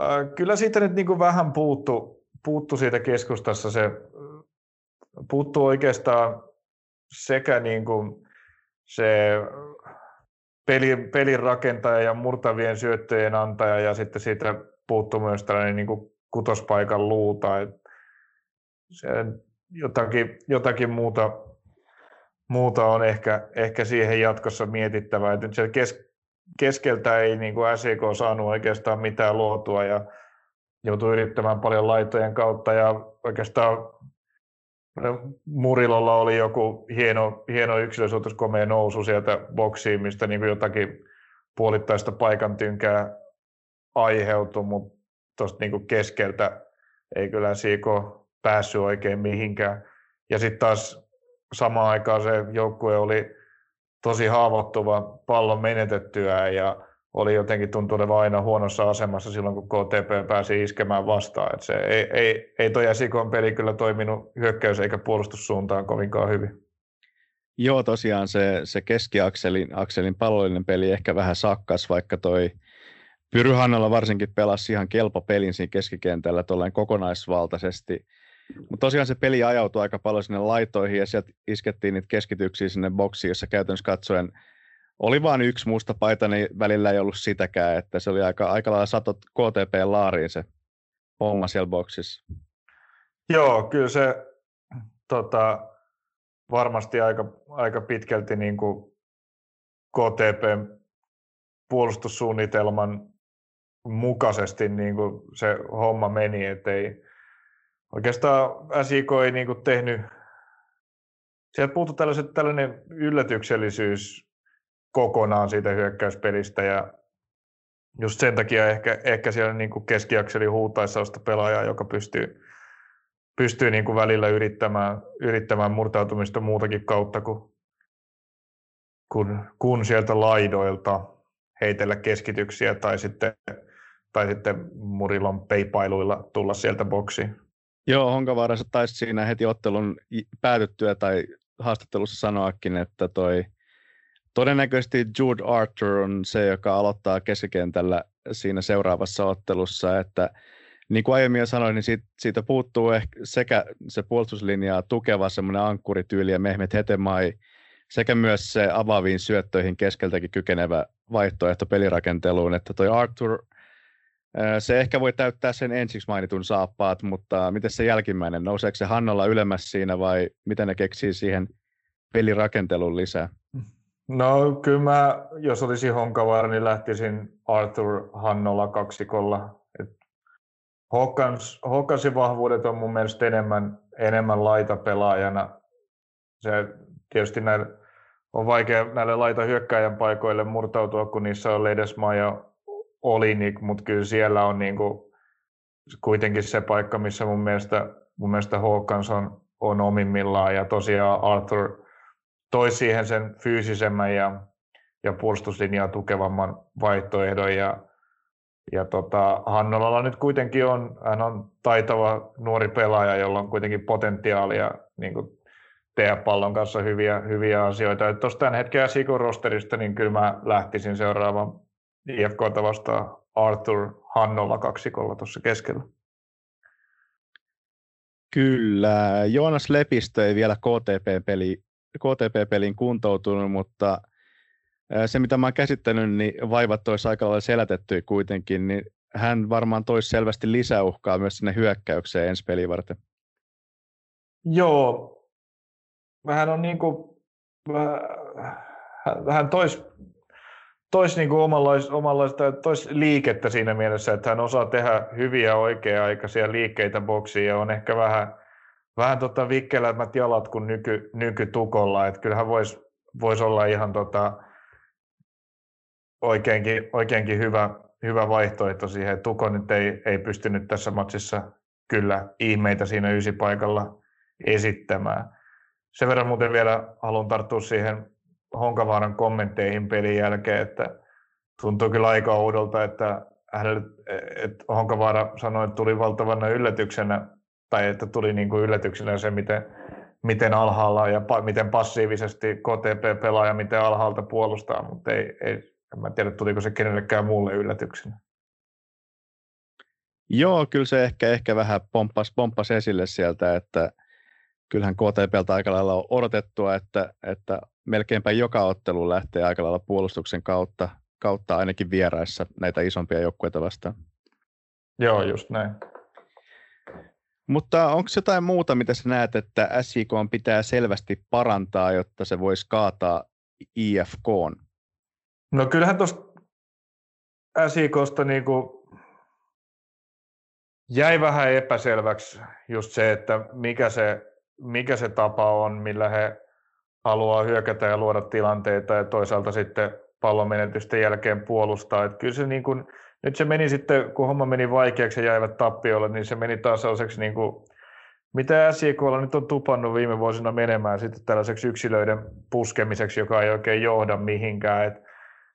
äh, kyllä siitä nyt niin kuin vähän puuttu, puuttu siitä keskustassa se puuttuu oikeastaan sekä niin kuin se pelin, pelin rakentaja ja murtavien syöttöjen antaja ja sitten siitä puuttuu myös tällainen niin kuin kutospaikan luuta. Se jotakin, jotakin muuta muuta on ehkä, ehkä siihen jatkossa mietittävä. Että nyt kes, keskeltä ei niin kuin SEK saanut oikeastaan mitään luotua ja joutui yrittämään paljon laitojen kautta ja oikeastaan Murilolla oli joku hieno, hieno yksilösuotus, komea nousu sieltä boksiin, mistä niin kuin jotakin puolittaista paikan tynkää aiheutui, mutta tuosta niin keskeltä ei kyllä Siiko päässyt oikein mihinkään. Ja sitten taas samaan aikaan se joukkue oli tosi haavoittuva pallon menetettyä ja oli jotenkin tuntunut aina huonossa asemassa silloin, kun KTP pääsi iskemään vastaan. Et se ei, ei, ei toi Sikon peli kyllä toiminut hyökkäys- eikä puolustussuuntaan kovinkaan hyvin. Joo, tosiaan se, se keskiakselin akselin pallollinen peli ehkä vähän sakkas, vaikka toi Pyry varsinkin pelasi ihan kelpo pelin siinä keskikentällä kokonaisvaltaisesti – mutta tosiaan se peli ajautui aika paljon sinne laitoihin ja sieltä iskettiin niitä keskityksiä sinne boksiin, jossa käytännössä katsoen oli vain yksi musta paita, niin välillä ei ollut sitäkään, että se oli aika, aika lailla satot KTP-laariin se homma siellä boksissa. Joo, kyllä se tota, varmasti aika, aika pitkälti niin kuin KTP puolustussuunnitelman mukaisesti niin kuin se homma meni, ettei, Oikeastaan SIK ei niin kuin tehnyt, sieltä puuttu tällainen yllätyksellisyys kokonaan siitä hyökkäyspelistä ja just sen takia ehkä, ehkä siellä niin kuin keskiakseli huutaisi sellaista pelaajaa, joka pystyy, pystyy niin kuin välillä yrittämään, yrittämään murtautumista muutakin kautta kuin kun, kun sieltä laidoilta heitellä keskityksiä tai sitten, tai sitten Murilon peipailuilla tulla sieltä boksiin. Joo, Honkavaara taisi siinä heti ottelun päätyttyä tai haastattelussa sanoakin, että toi todennäköisesti Jude Arthur on se, joka aloittaa keskikentällä siinä seuraavassa ottelussa, että niin kuin aiemmin jo sanoin, niin siitä, siitä puuttuu ehkä sekä se puolustuslinjaa tukeva semmoinen ankkurityyli ja Mehmet Hetemai, sekä myös se avaaviin syöttöihin keskeltäkin kykenevä vaihtoehto pelirakenteluun, että toi Arthur – se ehkä voi täyttää sen ensiksi mainitun saappaat, mutta miten se jälkimmäinen, nouseeko se Hannolla ylemmäs siinä vai miten ne keksii siihen pelirakentelun lisää? No kyllä mä, jos olisi Honkavaara, niin lähtisin Arthur Hannolla kaksikolla. Hawkinsin vahvuudet on mun mielestä enemmän, enemmän laitapelaajana. Se tietysti näille, on vaikea näille laita hyökkäjän paikoille murtautua, kun niissä on Ledesma ja oli, niin, mutta kyllä siellä on niin kuin, kuitenkin se paikka, missä mun mielestä, mun mielestä Hawkins on, on omimmillaan ja tosiaan Arthur, toi siihen sen fyysisemmän ja, ja puolustuslinjaa tukevamman vaihtoehdon. Ja, ja tota, Hannolalla nyt kuitenkin on, hän on taitava nuori pelaaja, jolla on kuitenkin potentiaalia niin kuin tehdä pallon kanssa hyviä, hyviä asioita. Tuosta tämän hetken Sikon rosterista, niin kyllä mä lähtisin seuraavan IFKta vastaan Arthur Hannolla kaksikolla tuossa keskellä. Kyllä, Joonas Lepistö ei vielä KTP-peli, KTP-peliin kuntoutunut, mutta se mitä mä oon käsittänyt, niin vaivat olisi aika lailla selätetty kuitenkin, niin hän varmaan toisi selvästi lisäuhkaa myös sinne hyökkäykseen ensi peli varten. Joo, vähän on niin kuin, vähän tois, tois niin kuin omanlaista, omanlaista tois liikettä siinä mielessä, että hän osaa tehdä hyviä oikea-aikaisia liikkeitä boksiin ja on ehkä vähän, vähän tota vikkelämmät jalat kuin nyky, nykytukolla, että kyllähän voisi vois olla ihan tota, oikeinkin, oikeinkin hyvä, hyvä vaihtoehto siihen. Tuko nyt ei, ei pystynyt tässä matsissa kyllä ihmeitä siinä ysipaikalla esittämään. Sen verran muuten vielä haluan tarttua siihen Honkavaaran kommentteihin pelin jälkeen, että tuntuu kyllä aika oudolta, että, hänelle, että Honkavaara sanoi, että tuli valtavana yllätyksenä, tai että tuli niin kuin yllätyksenä se, miten, miten alhaalla ja pa, miten passiivisesti KTP pelaa ja miten alhaalta puolustaa, mutta ei, ei, en mä tiedä, tuliko se kenellekään muulle yllätyksenä. Joo, kyllä se ehkä, ehkä vähän pomppas, pomppas esille sieltä, että kyllähän KTPltä aika lailla on odotettua, että, että melkeinpä joka ottelu lähtee aika lailla puolustuksen kautta, kautta ainakin vieraissa näitä isompia joukkueita vastaan. Joo, just näin. Mutta onko jotain muuta, mitä sä näet, että SIK pitää selvästi parantaa, jotta se voisi kaataa IFK? No kyllähän tuosta SIKsta niinku jäi vähän epäselväksi just se, että mikä se mikä se tapa on, millä he haluaa hyökätä ja luoda tilanteita ja toisaalta sitten pallon menetysten jälkeen puolustaa. Että kyllä se niin kuin, nyt se meni sitten, kun homma meni vaikeaksi ja jäivät tappiolle, niin se meni taas sellaiseksi niin kuin, mitä SJKlla nyt on tupannut viime vuosina menemään sitten tällaiseksi yksilöiden puskemiseksi, joka ei oikein johda mihinkään. Et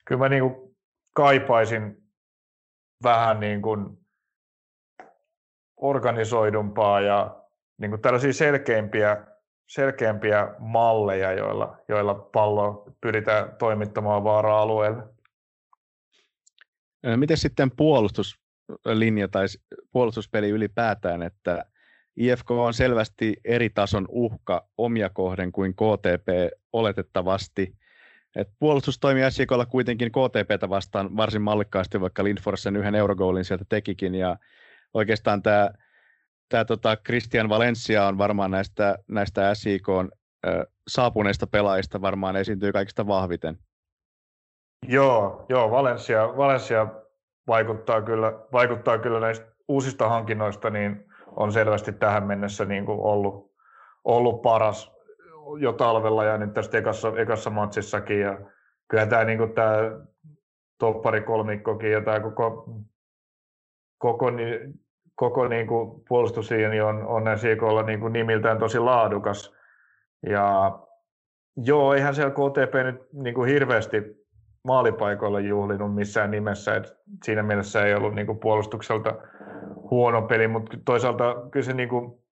kyllä mä niin kuin kaipaisin vähän niin kuin organisoidumpaa ja niin kuin tällaisia selkeämpiä, selkeämpiä malleja, joilla, joilla pallo pyritään toimittamaan vaara-alueelle. Miten sitten puolustuslinja tai puolustuspeli ylipäätään, että IFK on selvästi eri tason uhka omia kohden kuin KTP oletettavasti. Et puolustus toimii SJKlla kuitenkin KTPtä vastaan varsin mallikkaasti, vaikka Lindfors sen yhden eurogoolin sieltä tekikin. Ja oikeastaan tämä tämä tota Christian Valencia on varmaan näistä, näistä SIK saapuneista pelaajista varmaan esiintyy kaikista vahviten. Joo, joo Valencia, Valencia vaikuttaa, kyllä, vaikuttaa kyllä näistä uusista hankinnoista, niin on selvästi tähän mennessä niin kuin ollut, ollut paras jo talvella ja nyt tässä ekassa, ekassa matsissakin. Ja kyllä tämä, niin kuin tämä toppari kolmikkokin ja tämä koko, koko niin koko niin kuin puolustuslinja on, on SIKlla niin kuin nimiltään tosi laadukas. Ja joo, eihän siellä KTP nyt niin kuin hirveästi maalipaikoilla juhlinut missään nimessä. Et siinä mielessä ei ollut niin kuin puolustukselta huono peli, mutta toisaalta kyllä se niin kuin,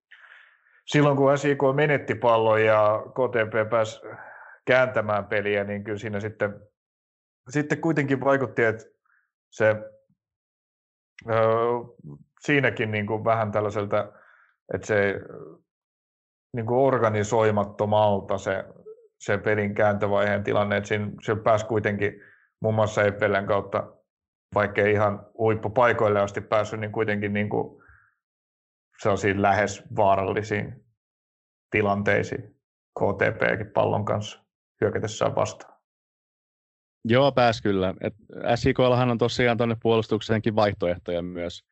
silloin kun SIK menetti pallon ja KTP pääsi kääntämään peliä, niin kyllä siinä sitten, sitten kuitenkin vaikutti, että se siinäkin niin kuin vähän tällaiselta, että se niin kuin organisoimattomalta se, se pelin kääntövaiheen tilanne, että siinä, se pääsi kuitenkin muun muassa Eppelen kautta, vaikkei ihan huippupaikoille asti päässyt, niin kuitenkin niin kuin sellaisiin lähes vaarallisiin tilanteisiin KTPkin pallon kanssa hyökätessään vastaan. Joo, pääs kyllä. Et SIKllahan on tosiaan tuonne puolustukseenkin vaihtoehtoja myös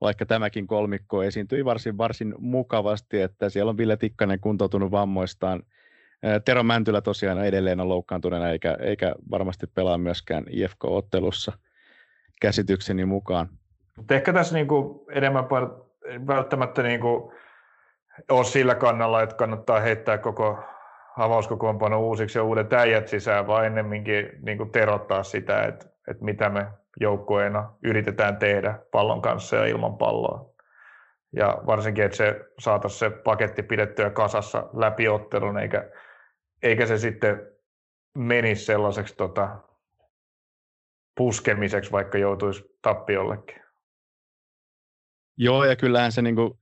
vaikka tämäkin kolmikko esiintyi varsin, varsin mukavasti, että siellä on Ville Tikkanen kuntoutunut vammoistaan. Tero Mäntylä tosiaan edelleen on loukkaantuneena, eikä, eikä varmasti pelaa myöskään IFK-ottelussa käsitykseni mukaan. Mutta ehkä tässä niinku enemmän välttämättä niinku ole sillä kannalla, että kannattaa heittää koko, avauskokoonpano uusiksi ja uudet äijät sisään, vaan ennemminkin niin kuin terottaa sitä, että, että mitä me joukkueena yritetään tehdä pallon kanssa ja ilman palloa. Ja varsinkin, että se saataisiin se paketti pidettyä kasassa läpi ottelun, eikä, eikä se sitten menisi sellaiseksi tota, puskemiseksi, vaikka joutuisi tappiollekin. Joo, ja kyllähän se niin kuin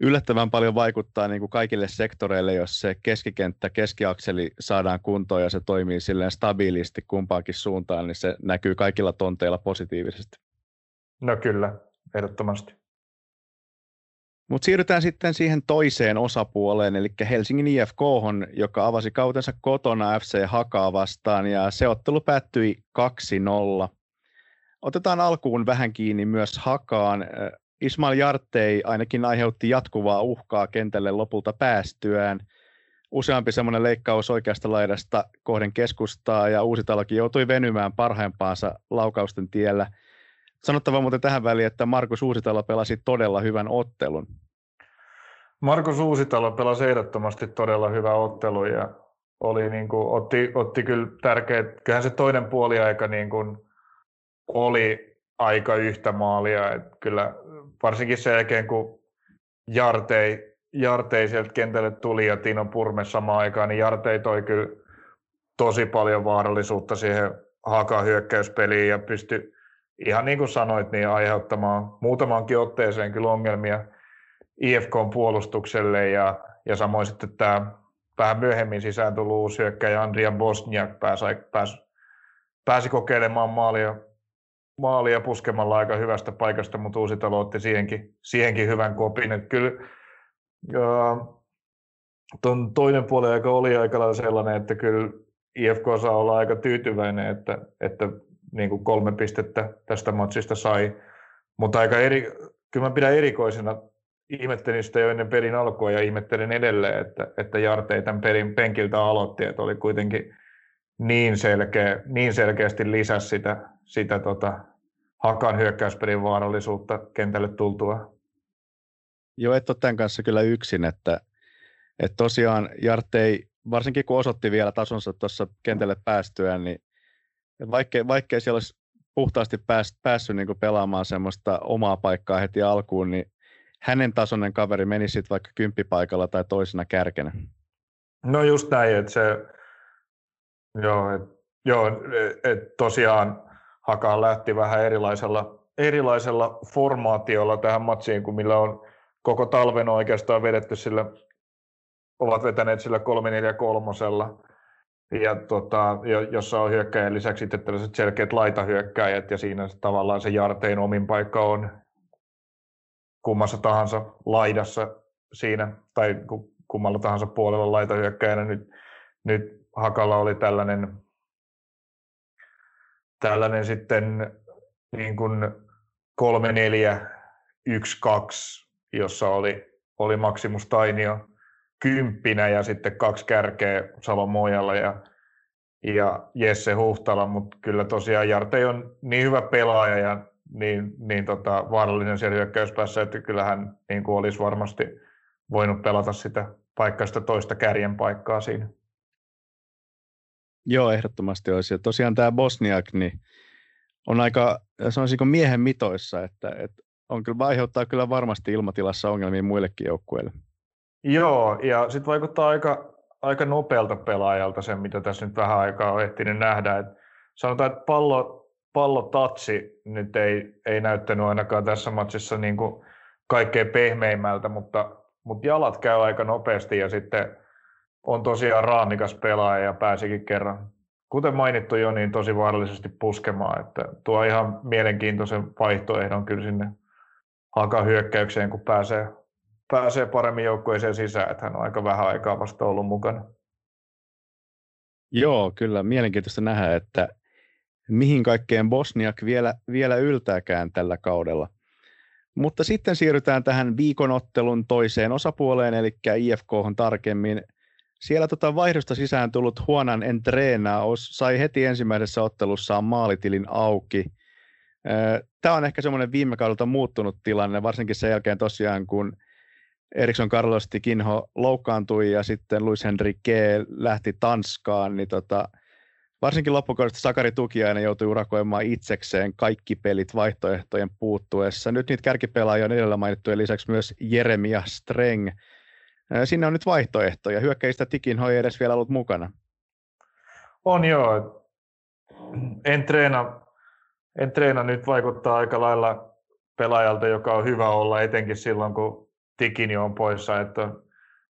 yllättävän paljon vaikuttaa niin kuin kaikille sektoreille, jos se keskikenttä, keskiakseli saadaan kuntoon ja se toimii silleen stabiilisti kumpaankin suuntaan, niin se näkyy kaikilla tonteilla positiivisesti. No kyllä, ehdottomasti. Mutta siirrytään sitten siihen toiseen osapuoleen, eli Helsingin IFK, joka avasi kautensa kotona FC Hakaa vastaan, ja se ottelu päättyi 2-0. Otetaan alkuun vähän kiinni myös Hakaan. Ismail Jartei ainakin aiheutti jatkuvaa uhkaa kentälle lopulta päästyään. Useampi semmoinen leikkaus oikeasta laidasta kohden keskustaa ja Uusitalokin joutui venymään parhaimpaansa laukausten tiellä. Sanottava muuten tähän väliin, että Markus Uusitalo pelasi todella hyvän ottelun. Markus Uusitalo pelasi ehdottomasti todella hyvä ottelu ja oli niin kuin, otti, otti kyllä tärkeät, kyllähän se toinen puoliaika niin kuin oli aika yhtä maalia, että kyllä varsinkin sen jälkeen, kun Jartei, Jartei sieltä kentälle tuli ja Tino Purme samaan aikaan, niin Jartei toi kyllä tosi paljon vaarallisuutta siihen Hakan hyökkäyspeliin ja pystyi ihan niin kuin sanoit, niin aiheuttamaan muutamankin otteeseen kyllä ongelmia IFK puolustukselle ja, ja samoin sitten tämä vähän myöhemmin sisään tullut uusi hyökkäjä Andria Bosniak pääsi, pääsi, pääsi kokeilemaan maalia maalia puskemalla aika hyvästä paikasta, mutta Uusitalo otti siihenkin, siihenkin hyvän kopin. Että kyllä tuon toinen puoli aika oli aika lailla sellainen, että kyllä IFK saa olla aika tyytyväinen, että, että niin kuin kolme pistettä tästä matsista sai. Mutta aika eri, kyllä mä pidän erikoisena, ihmettelin sitä jo ennen pelin alkua ja ihmettelen edelleen, että, että Jarte tämän pelin penkiltä aloitti, että oli kuitenkin niin, selkeä, niin selkeästi lisäsi sitä, sitä tota, Hakan hyökkäyspelin vaarallisuutta kentälle tultua. Joo, et ole tämän kanssa kyllä yksin, että, että tosiaan Jartei, varsinkin kun osoitti vielä tasonsa tuossa kentälle päästyään, niin vaikkei, vaikkei siellä olisi puhtaasti pääs, päässyt niin pelaamaan semmoista omaa paikkaa heti alkuun, niin hänen tasoinen kaveri meni sitten vaikka kymppipaikalla tai toisena kärkenä. No just näin, että se, joo, et, joo, et tosiaan Hakaan lähti vähän erilaisella, erilaisella formaatiolla tähän matsiin kuin millä on koko talven oikeastaan vedetty sillä, ovat vetäneet sillä 3-4-3 ja tota, jossa on hyökkäjän lisäksi sitten tällaiset selkeät laitahyökkäjät ja siinä tavallaan se Jartein omin paikka on kummassa tahansa laidassa siinä tai kummalla tahansa puolella laitahyökkäjänä. Nyt, nyt Hakalla oli tällainen tällainen sitten niin kuin 3, 4, 1, 2, jossa oli, oli Maximus Tainio kymppinä ja sitten kaksi kärkeä Salo Mojalla ja, ja Jesse Huhtala, mutta kyllä tosiaan Jarte on niin hyvä pelaaja ja niin, niin tota, vaarallinen siellä hyökkäyspäässä, että kyllähän niin kuin olisi varmasti voinut pelata sitä paikkaista toista kärjen paikkaa siinä. Joo, ehdottomasti olisi. Ja tosiaan tämä Bosniak niin on aika, sanoisinko miehen mitoissa, että, että on kyllä, aiheuttaa kyllä varmasti ilmatilassa ongelmia muillekin joukkueille. Joo, ja sitten vaikuttaa aika, aika nopealta pelaajalta se, mitä tässä nyt vähän aikaa on ehtinyt nähdä. Et sanotaan, että pallo, pallotatsi nyt ei, ei näyttänyt ainakaan tässä matsissa niin kuin kaikkein pehmeimmältä, mutta, mutta jalat käy aika nopeasti ja sitten on tosiaan raamikas pelaaja ja pääsikin kerran, kuten mainittu jo, niin tosi vaarallisesti puskemaan. Että tuo ihan mielenkiintoisen vaihtoehdon kyllä sinne hyökkäykseen, kun pääsee, pääsee paremmin joukkueeseen sisään, että hän on aika vähän aikaa vasta ollut mukana. Joo, kyllä mielenkiintoista nähdä, että mihin kaikkeen Bosniak vielä, vielä yltääkään tällä kaudella. Mutta sitten siirrytään tähän viikonottelun toiseen osapuoleen, eli IFK on tarkemmin – siellä tota vaihdosta sisään tullut Huonan Entreena sai heti ensimmäisessä ottelussaan maalitilin auki. Tämä on ehkä semmoinen viime kaudelta muuttunut tilanne, varsinkin sen jälkeen tosiaan, kun Eriksson Carlos Tikinho loukkaantui ja sitten Luis Henrique lähti Tanskaan, niin tota, varsinkin loppukaudesta Sakari Tukiainen joutui urakoimaan itsekseen kaikki pelit vaihtoehtojen puuttuessa. Nyt niitä kärkipelaajia on edellä mainittujen lisäksi myös Jeremia Streng. Sinne on nyt vaihtoehtoja. Hyökkäistä Tikinho ei edes vielä ollut mukana. On joo. En treena, en treena nyt vaikuttaa aika lailla pelaajalta, joka on hyvä olla, etenkin silloin kun Tikini on poissa, että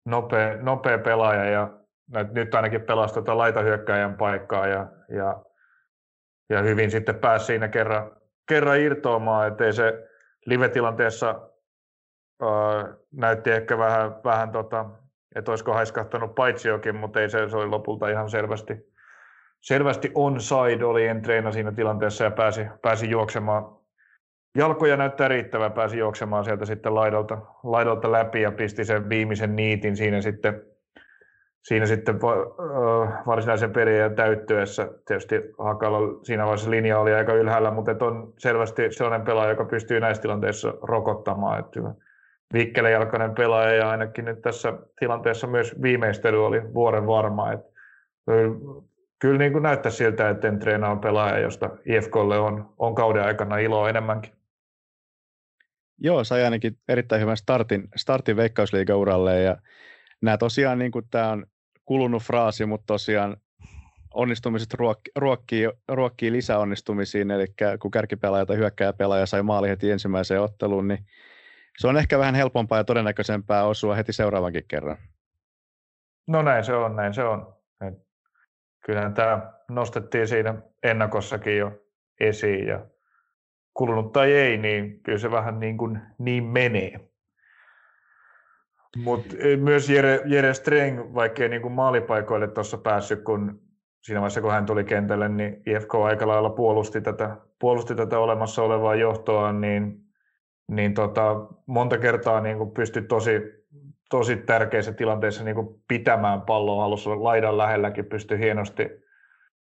nopea, nopea pelaaja ja nyt ainakin pelasi tuota laitahyökkäjän paikkaa ja, ja, ja, hyvin sitten pääsi siinä kerran, kerran irtoamaan, ettei se live-tilanteessa ää, näytti ehkä vähän, vähän tota, että olisiko haiskahtanut paitsiokin, mutta ei se, se oli lopulta ihan selvästi, selvästi onside oli en treena siinä tilanteessa ja pääsi, pääsi juoksemaan jalkoja näyttää riittävän, pääsi juoksemaan sieltä sitten laidolta, laidolta läpi ja pisti sen viimeisen niitin siinä sitten, siinä sitten varsinaisen pelin täyttyessä. Tietysti Hakalla siinä vaiheessa linja oli aika ylhäällä, mutta on selvästi sellainen pelaaja, joka pystyy näissä tilanteissa rokottamaan. Että vikkelejälkainen pelaaja ja ainakin nyt tässä tilanteessa myös viimeistely oli vuoren varma. Että kyllä niin kuin näyttää siltä, että Entreena on pelaaja, josta IFKlle on, on kauden aikana iloa enemmänkin. Joo, sai ainakin erittäin hyvän startin, startin veikkausliigauralle ja nämä tosiaan, niin kuin tämä on kulunut fraasi, mutta tosiaan onnistumiset ruokki, ruokkii, ruokkii lisäonnistumisiin, eli kun kärkipelaaja tai hyökkääjäpelaaja sai maali heti ensimmäiseen otteluun, niin se on ehkä vähän helpompaa ja todennäköisempää osua heti seuraavankin kerran. No näin se on, näin se on. Et kyllähän tämä nostettiin siinä ennakossakin jo esiin ja kulunut tai ei, niin kyllä se vähän niin, kuin niin menee. Mutta e, myös Jere, Jere Streng, vaikkei niin kuin maalipaikoille tuossa päässyt, kun siinä vaiheessa kun hän tuli kentälle, niin IFK aika lailla puolusti tätä, puolusti tätä olemassa olevaa johtoa, niin, niin tota, monta kertaa niin kuin pystyi tosi, tosi tärkeissä tilanteissa niin kuin pitämään palloa halussa laidan lähelläkin, pystyi hienosti,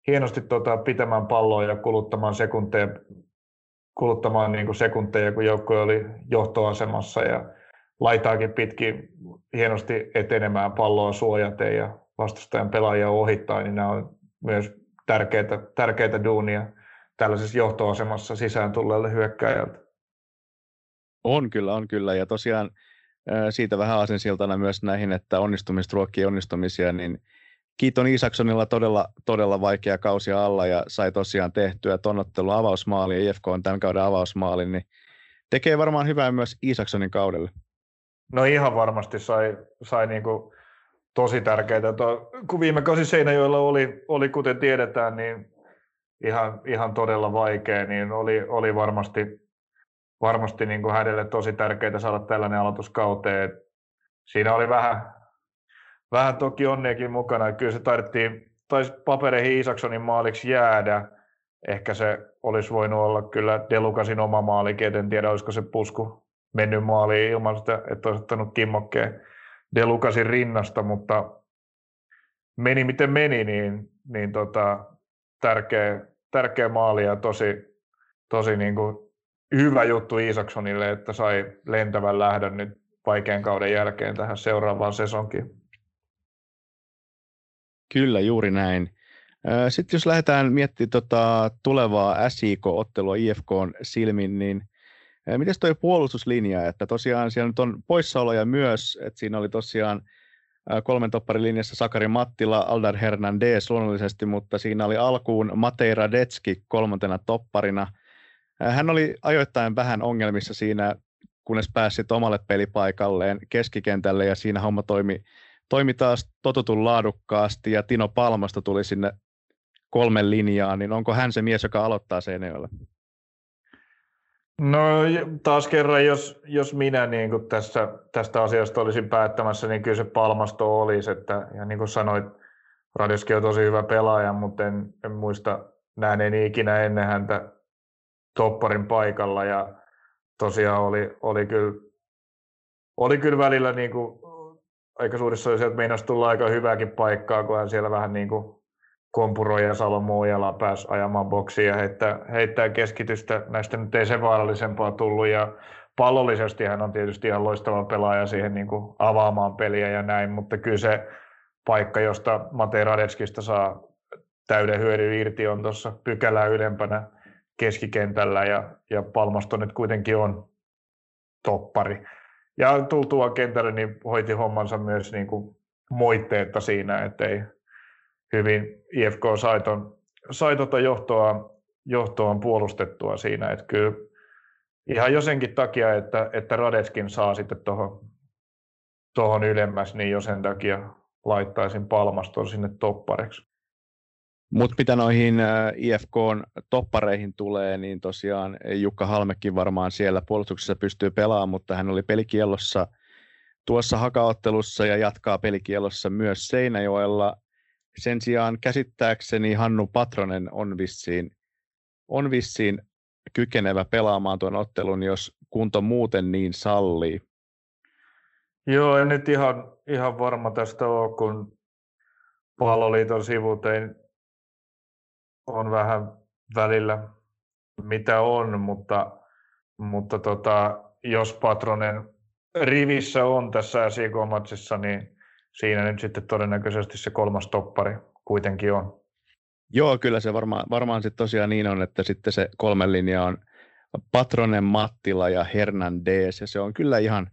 hienosti tota, pitämään palloa ja kuluttamaan sekunteja kuluttamaan niin kuin sekunteja, kun joukko oli johtoasemassa ja laitaakin pitkin hienosti etenemään palloa suojaten ja vastustajan pelaajia ohittaa, niin nämä on myös tärkeitä, tärkeitä duunia tällaisessa johtoasemassa sisään tulleelle hyökkäjältä. On kyllä, on kyllä. Ja tosiaan siitä vähän asensiltana myös näihin, että onnistumista ruokkii onnistumisia, niin Kiiton Isaksonilla todella, todella vaikea kausi alla ja sai tosiaan tehtyä tonnottelu avausmaali ja IFK on tämän kauden avausmaali, niin tekee varmaan hyvää myös Isaksonin kaudelle. No ihan varmasti sai, sai niinku tosi tärkeää. Tuo, kun viime kausi Seinäjoella oli, oli, kuten tiedetään, niin ihan, ihan todella vaikea, niin oli, oli varmasti, varmasti niin kuin hänelle tosi tärkeää saada tällainen aloituskauteen. Siinä oli vähän, vähän toki onneekin mukana. Kyllä se taidettiin, taisi papereihin Isaksonin maaliksi jäädä. Ehkä se olisi voinut olla kyllä Delukasin oma maalikin, en tiedä olisiko se pusku mennyt maaliin ilman sitä, että olisi ottanut kimmokkeen Delukasin rinnasta, mutta meni miten meni, niin, niin tota, tärkeä, tärkeä maali ja tosi, tosi niin kuin hyvä juttu Isaksonille, että sai lentävän lähdön nyt vaikean kauden jälkeen tähän seuraavaan sesonkiin. Kyllä, juuri näin. Sitten jos lähdetään miettimään tota tulevaa SIK-ottelua IFK silmin, niin miten tuo puolustuslinja, että tosiaan siellä nyt on poissaoloja myös, että siinä oli tosiaan kolmen topparin linjassa Sakari Mattila, Aldar Hernandez luonnollisesti, mutta siinä oli alkuun Matei Radetski kolmantena topparina. Hän oli ajoittain vähän ongelmissa siinä, kunnes pääsi omalle pelipaikalleen keskikentälle ja siinä homma toimi toimi taas totutun laadukkaasti ja Tino Palmasta tuli sinne kolmen linjaan, niin onko hän se mies, joka aloittaa Seinäjoella? No taas kerran, jos, jos minä niin kuin tässä, tästä asiasta olisin päättämässä, niin kyllä se Palmasto olisi. Että, ja niin kuin sanoit, Radioski on tosi hyvä pelaaja, mutta en, en muista nähneeni ikinä ennen häntä topparin paikalla. Ja tosiaan oli, oli, kyllä, oli kyllä välillä niin kuin aika suurissa oli että meinasi tulla aika hyvääkin paikkaa, kun hän siellä vähän niin kuin kompuroi ja Salo Muujala pääsi ajamaan boksia ja heittää, heittää keskitystä. Näistä nyt ei sen vaarallisempaa tullut ja pallollisesti hän on tietysti ihan loistava pelaaja siihen niin kuin avaamaan peliä ja näin, mutta kyllä se paikka, josta Matei Radetskista saa täyden hyödyn irti on tuossa pykälää ylempänä keskikentällä ja, ja Palmasto nyt kuitenkin on toppari. Ja tultua kentälle niin hoiti hommansa myös niin kuin moitteetta siinä, ettei hyvin IFK sai, ton, sai tota johtoa, johtoa puolustettua siinä, että kyllä ihan jo senkin takia, että, että Radetskin saa sitten tuohon tohon ylemmäs, niin jo sen takia laittaisin Palmaston sinne toppareksi. Mutta mitä noihin äh, IFKn toppareihin tulee, niin tosiaan Jukka Halmekin varmaan siellä puolustuksessa pystyy pelaamaan, mutta hän oli pelikielossa tuossa hakaottelussa ja jatkaa pelikielossa myös Seinäjoella. Sen sijaan käsittääkseni Hannu Patronen on vissiin, on vissiin kykenevä pelaamaan tuon ottelun, jos kunto muuten niin sallii. Joo, en nyt ihan, ihan varma tästä ole, kun palloliiton sivut ei on vähän välillä mitä on, mutta, mutta tota, jos Patronen rivissä on tässä SIK-matsissa, niin siinä nyt sitten todennäköisesti se kolmas toppari kuitenkin on. Joo, kyllä se varmaan, varmaan sitten tosiaan niin on, että sitten se kolmen linja on Patronen, Mattila ja Hernandez, ja se on kyllä ihan,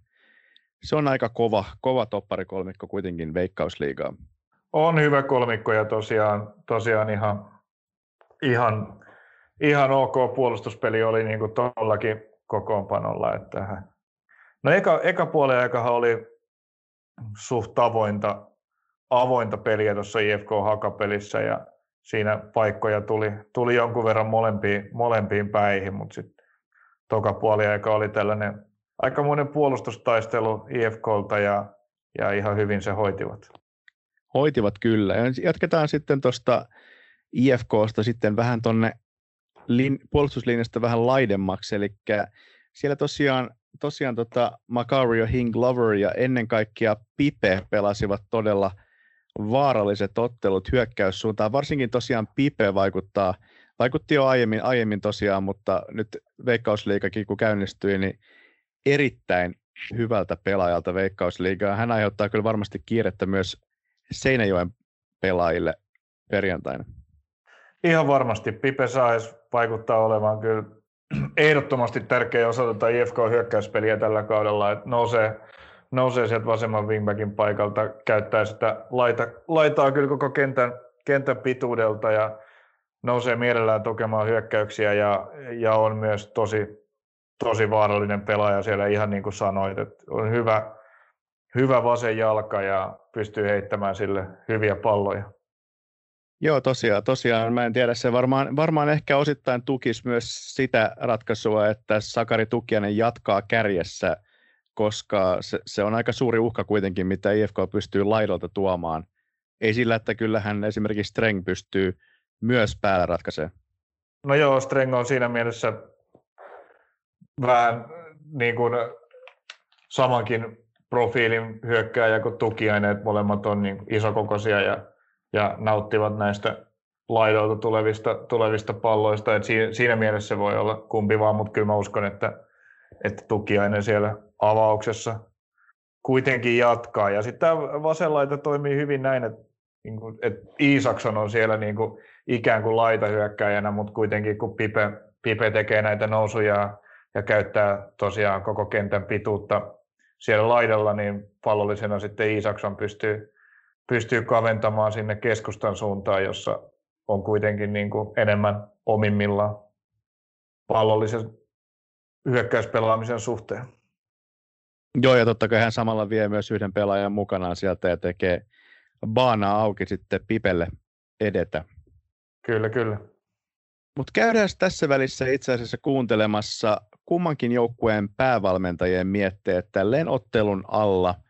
se on aika kova, kova topparikolmikko kuitenkin Veikkausliigaa. On hyvä kolmikko ja tosiaan, tosiaan ihan, ihan, ihan ok puolustuspeli oli niin kuin tuollakin kokoonpanolla. Että... No eka, eka puoli aikahan oli suht avointa, avointa peliä tuossa IFK Hakapelissä ja siinä paikkoja tuli, tuli jonkun verran molempiin, molempiin päihin, mutta sitten toka puoli aika oli tällainen aikamoinen puolustustaistelu IFKlta ja, ja ihan hyvin se hoitivat. Hoitivat kyllä. Ja jatketaan sitten tuosta IFKsta sitten vähän tuonne lin, puolustuslinjasta vähän laidemmaksi, eli siellä tosiaan, tosiaan tota Macario, Hing, Glover ja ennen kaikkea Pipe pelasivat todella vaaralliset ottelut hyökkäyssuuntaan. Varsinkin tosiaan Pipe vaikuttaa, vaikutti jo aiemmin, aiemmin tosiaan, mutta nyt Veikkausliikakin kun käynnistyi, niin erittäin hyvältä pelaajalta Veikkausliigaa. Hän aiheuttaa kyllä varmasti kiirettä myös Seinäjoen pelaajille perjantaina. Ihan varmasti. Pipe saisi vaikuttaa olevan kyllä [clears throat] ehdottomasti tärkeä osa tätä IFK-hyökkäyspeliä tällä kaudella, että nousee, nousee sieltä vasemman wingbackin paikalta, käyttää sitä laita, laitaa kyllä koko kentän, kentän pituudelta ja nousee mielellään tukemaan hyökkäyksiä ja, ja on myös tosi, tosi vaarallinen pelaaja siellä ihan niin kuin sanoit, että on hyvä, hyvä vasen jalka ja pystyy heittämään sille hyviä palloja. Joo, tosiaan, tosiaan. Mä en tiedä, se varmaan, varmaan ehkä osittain tukisi myös sitä ratkaisua, että Sakari Tukianen jatkaa kärjessä, koska se, se on aika suuri uhka kuitenkin, mitä IFK pystyy laidolta tuomaan. Ei sillä, että kyllähän esimerkiksi Streng pystyy myös päällä ratkaisemaan. No joo, Streng on siinä mielessä vähän niin kuin samankin profiilin hyökkääjä kuin Tukiainen, että molemmat on niin isokokoisia ja ja nauttivat näistä laidoilta tulevista, tulevista palloista. Et siinä, siinä mielessä se voi olla kumpi vaan, mutta kyllä mä uskon, että, että tukiainen siellä avauksessa kuitenkin jatkaa. Ja sitten tämä vasenlaita toimii hyvin näin, että, niin kuin, että Iisakson on siellä niin kuin, ikään kuin laitahyökkäjänä, mutta kuitenkin kun Pipe, Pipe tekee näitä nousuja ja käyttää tosiaan koko kentän pituutta siellä laidalla, niin pallollisena sitten Iisakson pystyy pystyy kaventamaan sinne keskustan suuntaan, jossa on kuitenkin niin kuin enemmän omimmillaan pallollisen hyökkäyspelaamisen suhteen. Joo, ja totta kai hän samalla vie myös yhden pelaajan mukanaan sieltä ja tekee baanaa auki sitten Pipelle edetä. Kyllä, kyllä. Mutta käydään tässä välissä itse asiassa kuuntelemassa kummankin joukkueen päävalmentajien mietteet tälleen ottelun alla –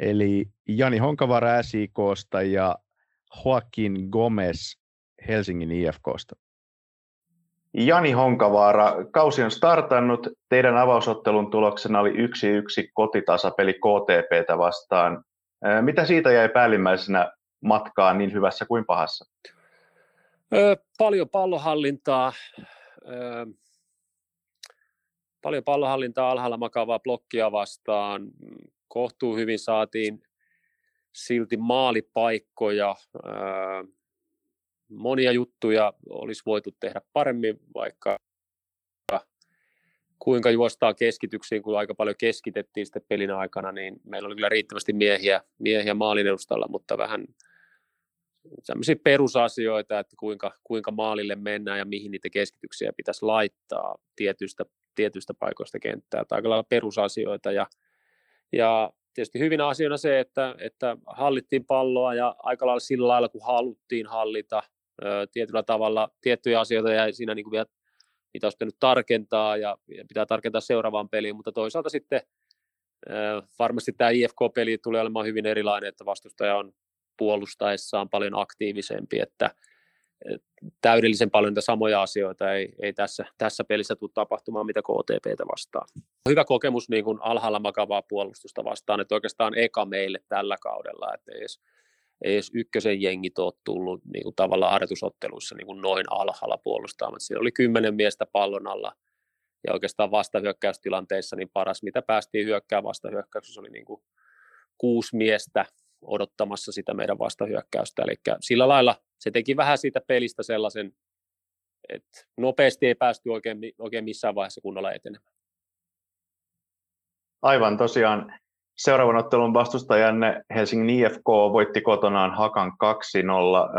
eli Jani Honkavaara SIKsta ja Joaquin Gomez Helsingin IFKsta. Jani Honkavaara, kausi on startannut. Teidän avausottelun tuloksena oli 1-1 kotitasapeli KTPtä vastaan. Mitä siitä jäi päällimmäisenä matkaan niin hyvässä kuin pahassa? Ö, paljon pallohallintaa. Ö, paljon pallohallintaa alhaalla makavaa blokkia vastaan. Kohtuu hyvin saatiin silti maalipaikkoja. Monia juttuja olisi voitu tehdä paremmin, vaikka kuinka juostaa keskityksiin, kun aika paljon keskitettiin sitten pelin aikana, niin meillä oli kyllä riittävästi miehiä, miehiä maalin edustalla, mutta vähän sellaisia perusasioita, että kuinka, kuinka maalille mennään ja mihin niitä keskityksiä pitäisi laittaa tietystä, tietystä paikoista kenttää. Tai aika lailla perusasioita ja, ja tietysti hyvin asiana se, että, että hallittiin palloa ja aika lailla sillä lailla, kun haluttiin hallita tietyllä tavalla tiettyjä asioita ja siinä niin kuin vielä niitä olisi pitänyt tarkentaa ja, ja pitää tarkentaa seuraavaan peliin, mutta toisaalta sitten varmasti tämä IFK-peli tulee olemaan hyvin erilainen, että vastustaja on puolustaessaan paljon aktiivisempi, että täydellisen paljon niitä samoja asioita ei, ei tässä, tässä pelissä tule tapahtumaan, mitä KTPtä vastaan. Hyvä kokemus niin kuin alhaalla makavaa puolustusta vastaan, että oikeastaan eka meille tällä kaudella, että ei edes, ei edes ykkösen jengit ole tullut niin kuin tavallaan harjoitusotteluissa niin kuin noin alhaalla puolustamaan. Siinä oli kymmenen miestä pallon alla ja oikeastaan vastahyökkäystilanteissa niin paras, mitä päästiin hyökkää vastahyökkäyksessä, oli niin kuin kuusi miestä odottamassa sitä meidän vastahyökkäystä. Eli sillä lailla se teki vähän siitä pelistä sellaisen, että nopeasti ei päästy oikein, oikein missään vaiheessa kunnolla etenemään. Aivan tosiaan. Seuraavan ottelun vastustajanne Helsingin IFK voitti kotonaan Hakan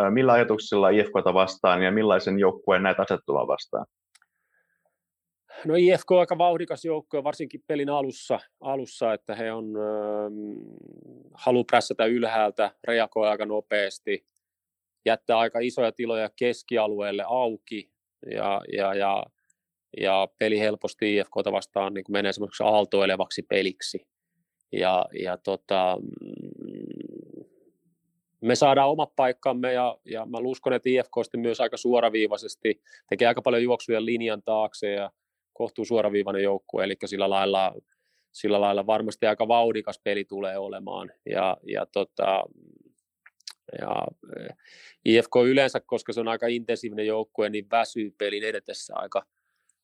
2-0. Millä ajatuksilla IFKta vastaan ja millaisen joukkueen näitä asettumaan vastaan? No IFK on aika vauhdikas joukkue, varsinkin pelin alussa, alussa että he on äh, halu prässätä ylhäältä, reagoi aika nopeasti, jättää aika isoja tiloja keskialueelle auki ja, ja, ja, ja peli helposti IFKta vastaan niin menee semmoiseksi aaltoilevaksi peliksi. Ja, ja tota, mm, me saadaan omat paikkamme ja, ja mä uskon, että IFK myös aika suoraviivaisesti tekee aika paljon juoksuja linjan taakse ja kohtuu suoraviivainen joukkue, eli sillä lailla, sillä lailla varmasti aika vauhdikas peli tulee olemaan. Ja, ja, tota, ja eh, IFK yleensä, koska se on aika intensiivinen joukkue, niin väsyy pelin edetessä aika,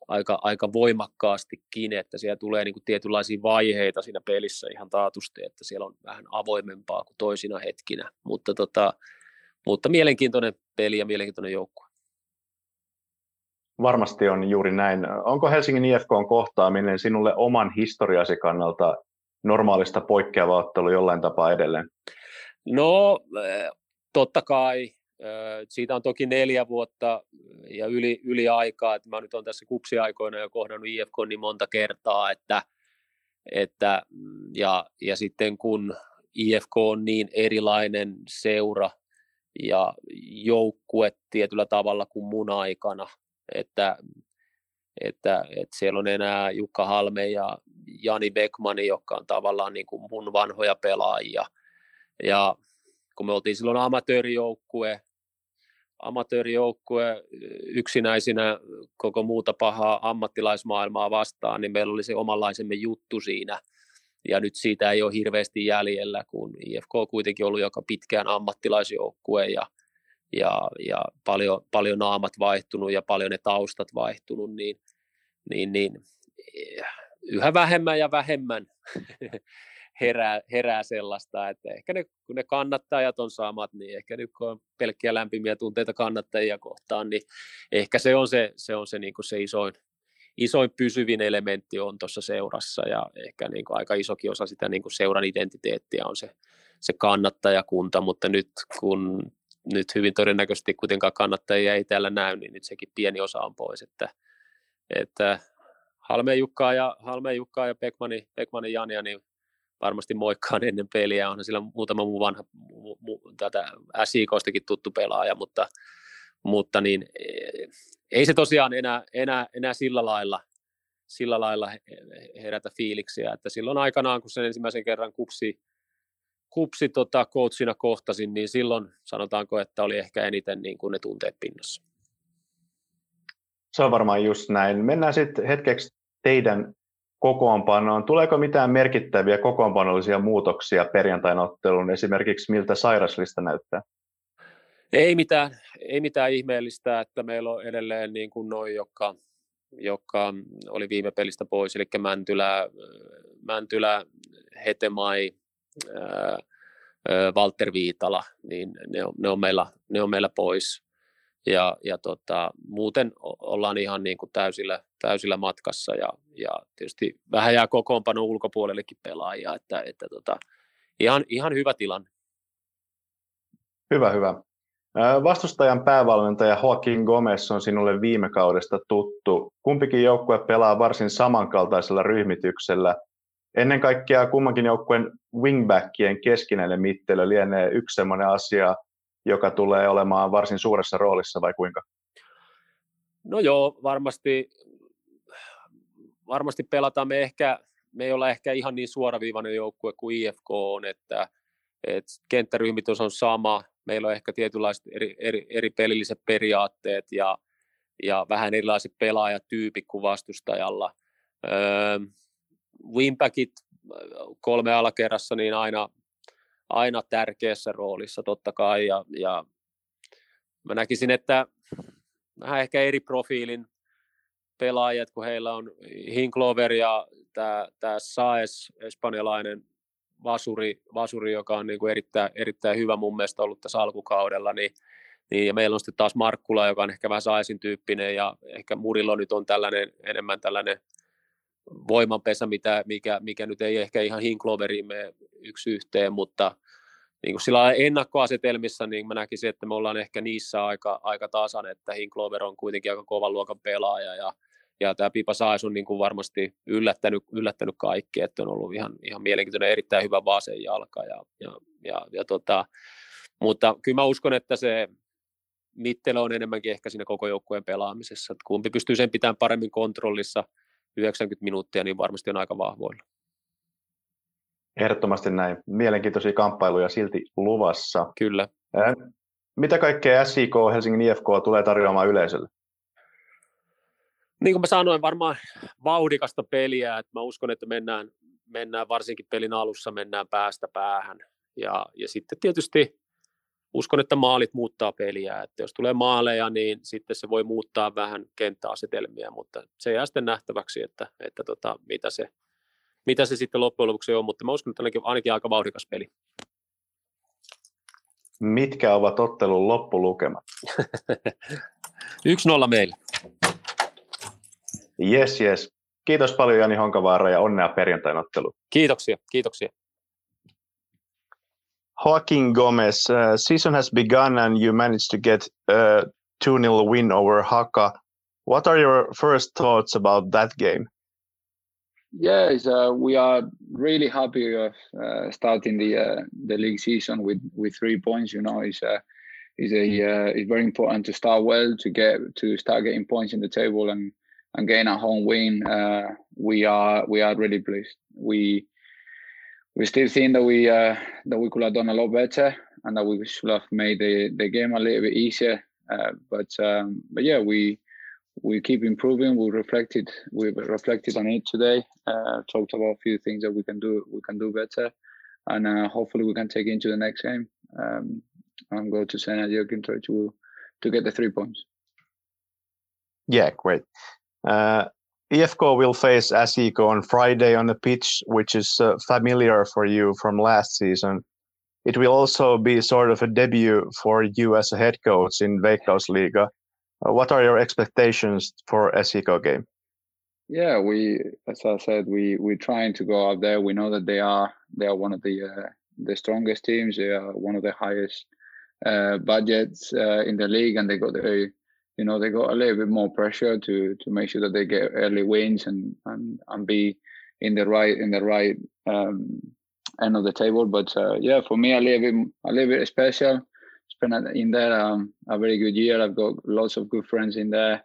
aika, aika voimakkaastikin, että siellä tulee niin kuin tietynlaisia vaiheita siinä pelissä ihan taatusti, että siellä on vähän avoimempaa kuin toisina hetkinä, mutta, tota, mutta mielenkiintoinen peli ja mielenkiintoinen joukkue. Varmasti on juuri näin. Onko Helsingin IFK on kohtaaminen sinulle oman historiasi kannalta normaalista poikkeava ottelu jollain tapaa edelleen? No, eh, totta kai. Eh, siitä on toki neljä vuotta ja yli, yli aikaa, että mä nyt olen tässä kupsiaikoina jo kohdannut IFK niin monta kertaa, että, että ja, ja sitten kun IFK on niin erilainen seura ja joukkue tietyllä tavalla kuin mun aikana, että, että, että siellä on enää Jukka Halme ja Jani Beckmani, jotka on tavallaan niin kuin mun vanhoja pelaajia. Ja kun me oltiin silloin amatöörijoukkue, amatöörijoukkue yksinäisinä koko muuta pahaa ammattilaismaailmaa vastaan, niin meillä oli se omanlaisemme juttu siinä. Ja nyt siitä ei ole hirveästi jäljellä, kun IFK on kuitenkin ollut joka pitkään ammattilaisjoukkue ja ja, ja paljon, paljon naamat vaihtunut ja paljon ne taustat vaihtunut, niin, niin, niin eh, yhä vähemmän ja vähemmän [laughs] herää, herää sellaista, että ehkä ne, kun ne kannattajat on samat, niin ehkä nyt kun on pelkkiä lämpimiä tunteita kannattajia kohtaan, niin ehkä se on se, se, on se, niin kuin se isoin, isoin pysyvin elementti on tuossa seurassa ja ehkä niin kuin aika isokin osa sitä niin kuin seuran identiteettiä on se, se kannattajakunta, mutta nyt kun nyt hyvin todennäköisesti kuitenkaan kannattajia ei täällä näy, niin nyt sekin pieni osa on pois, että, että Halmeen Jukkaa ja, Halmeen Jukkaa ja Pekmani, Pekmani Jania, niin varmasti moikkaan ennen peliä, onhan sillä muutama muu vanha, mu, mu, tätä SIKostakin tuttu pelaaja, mutta, mutta niin, ei se tosiaan enää, enää, enää sillä lailla, sillä lailla herätä fiiliksiä, että silloin aikanaan, kun sen ensimmäisen kerran kupsi, kupsi tota, coachina kohtasin, niin silloin sanotaanko, että oli ehkä eniten niin kuin ne tunteet pinnassa. Se on varmaan just näin. Mennään sitten hetkeksi teidän kokoonpanoon. Tuleeko mitään merkittäviä kokoonpanollisia muutoksia perjantain otteluun, esimerkiksi miltä sairaslista näyttää? Ei mitään, ei mitään ihmeellistä, että meillä on edelleen niin kuin noin, jotka joka oli viime pelistä pois, eli Mäntylä, Mäntylä Hetemai, Walter Viitala, niin ne on, ne on, meillä, ne on meillä pois. Ja, ja tota, muuten ollaan ihan niin kuin täysillä, täysillä matkassa ja, ja tietysti vähän jää kokoonpano ulkopuolellekin pelaajia, että, että tota, ihan, ihan hyvä tilanne. Hyvä, hyvä. Vastustajan päävalmentaja Joaquin Gomez on sinulle viime kaudesta tuttu. Kumpikin joukkue pelaa varsin samankaltaisella ryhmityksellä. Ennen kaikkea kummankin joukkueen wingbackien keskinäinen mittelö lienee yksi sellainen asia, joka tulee olemaan varsin suuressa roolissa vai kuinka? No joo, varmasti, varmasti pelataan. Me, ehkä, me ei olla ehkä ihan niin suoraviivainen joukkue kuin IFK on, että, että kenttäryhmitys on sama, meillä on ehkä tietynlaiset eri, eri, eri pelilliset periaatteet ja, ja vähän erilaiset pelaajatyypit kuin vastustajalla. Öö, Wimpackit kolme alakerrassa niin aina, aina tärkeässä roolissa totta kai. Ja, ja mä näkisin, että vähän ehkä eri profiilin pelaajat, kun heillä on Hinklover ja tämä, Saes, espanjalainen vasuri, vasuri joka on niin kuin erittäin, erittäin hyvä mun mielestä ollut tässä alkukaudella, niin, niin ja meillä on sitten taas Markkula, joka on ehkä vähän Saisin tyyppinen, ja ehkä Murillo nyt on tällainen, enemmän tällainen voimanpesä, mitä, mikä, mikä nyt ei ehkä ihan Hinkloveriin mene yksi yhteen, mutta niin kuin sillä ennakkoasetelmissa, niin mä näkisin, että me ollaan ehkä niissä aika, aika tasan, että Hinklover on kuitenkin aika kovan luokan pelaaja, ja ja tämä Pipa Saes on niin kuin varmasti yllättänyt, yllättänyt kaikki, että on ollut ihan, ihan mielenkiintoinen, erittäin hyvä vasen jalka. Ja, ja, ja, ja tota, mutta kyllä mä uskon, että se Mittele on enemmänkin ehkä siinä koko joukkueen pelaamisessa. Että kumpi pystyy sen pitämään paremmin kontrollissa 90 minuuttia, niin varmasti on aika vahvoilla. Ehdottomasti näin. Mielenkiintoisia kamppailuja silti luvassa. Kyllä. Mitä kaikkea SIK Helsingin IFK tulee tarjoamaan yleisölle? niin kuin mä sanoin, varmaan vauhdikasta peliä, että mä uskon, että mennään, mennään varsinkin pelin alussa mennään päästä päähän. Ja, ja sitten tietysti uskon, että maalit muuttaa peliä, että jos tulee maaleja, niin sitten se voi muuttaa vähän kenttäasetelmia, mutta se jää sitten nähtäväksi, että, että tota, mitä, se, mitä se sitten loppujen lopuksi on, mutta mä uskon, että ainakin, ainakin aika vauhdikas peli. Mitkä ovat ottelun loppulukemat? [laughs] 1-0 meille. Yes, yes. Kiitos paljon Jani Honkavaara ja onnea perjantain ottelu. Kiitoksia, kiitoksia. Joaquin Gomez, uh, season has begun and you managed to get a 2-0 win over Haka. What are your first thoughts about that game? Yeah, uh, we are really happy of uh, starting the uh, the league season with with three points. You know, it's uh, it's a uh, it's very important to start well to get to start getting points in the table and and getting a home win, uh, we are we are really pleased. We we still think that we uh, that we could have done a lot better and that we should have made the, the game a little bit easier. Uh, but um, but yeah, we we keep improving. We reflected we reflected on it today. Uh, talked about a few things that we can do we can do better, and uh, hopefully we can take into the next game um, and go to San Diego and try to to get the three points. Yeah, great. Uh, IFK will face ASICO on Friday on the pitch, which is uh, familiar for you from last season. It will also be sort of a debut for you as a head coach in Veikkausliiga. Uh, what are your expectations for ASICO game? Yeah, we, as I said, we we're trying to go out there. We know that they are they are one of the uh, the strongest teams. They are one of the highest uh, budgets uh, in the league, and they got the you know they got a little bit more pressure to to make sure that they get early wins and and, and be in the right in the right um, end of the table. But uh, yeah, for me, a little bit a little bit special. Spent in there um, a very good year. I've got lots of good friends in there,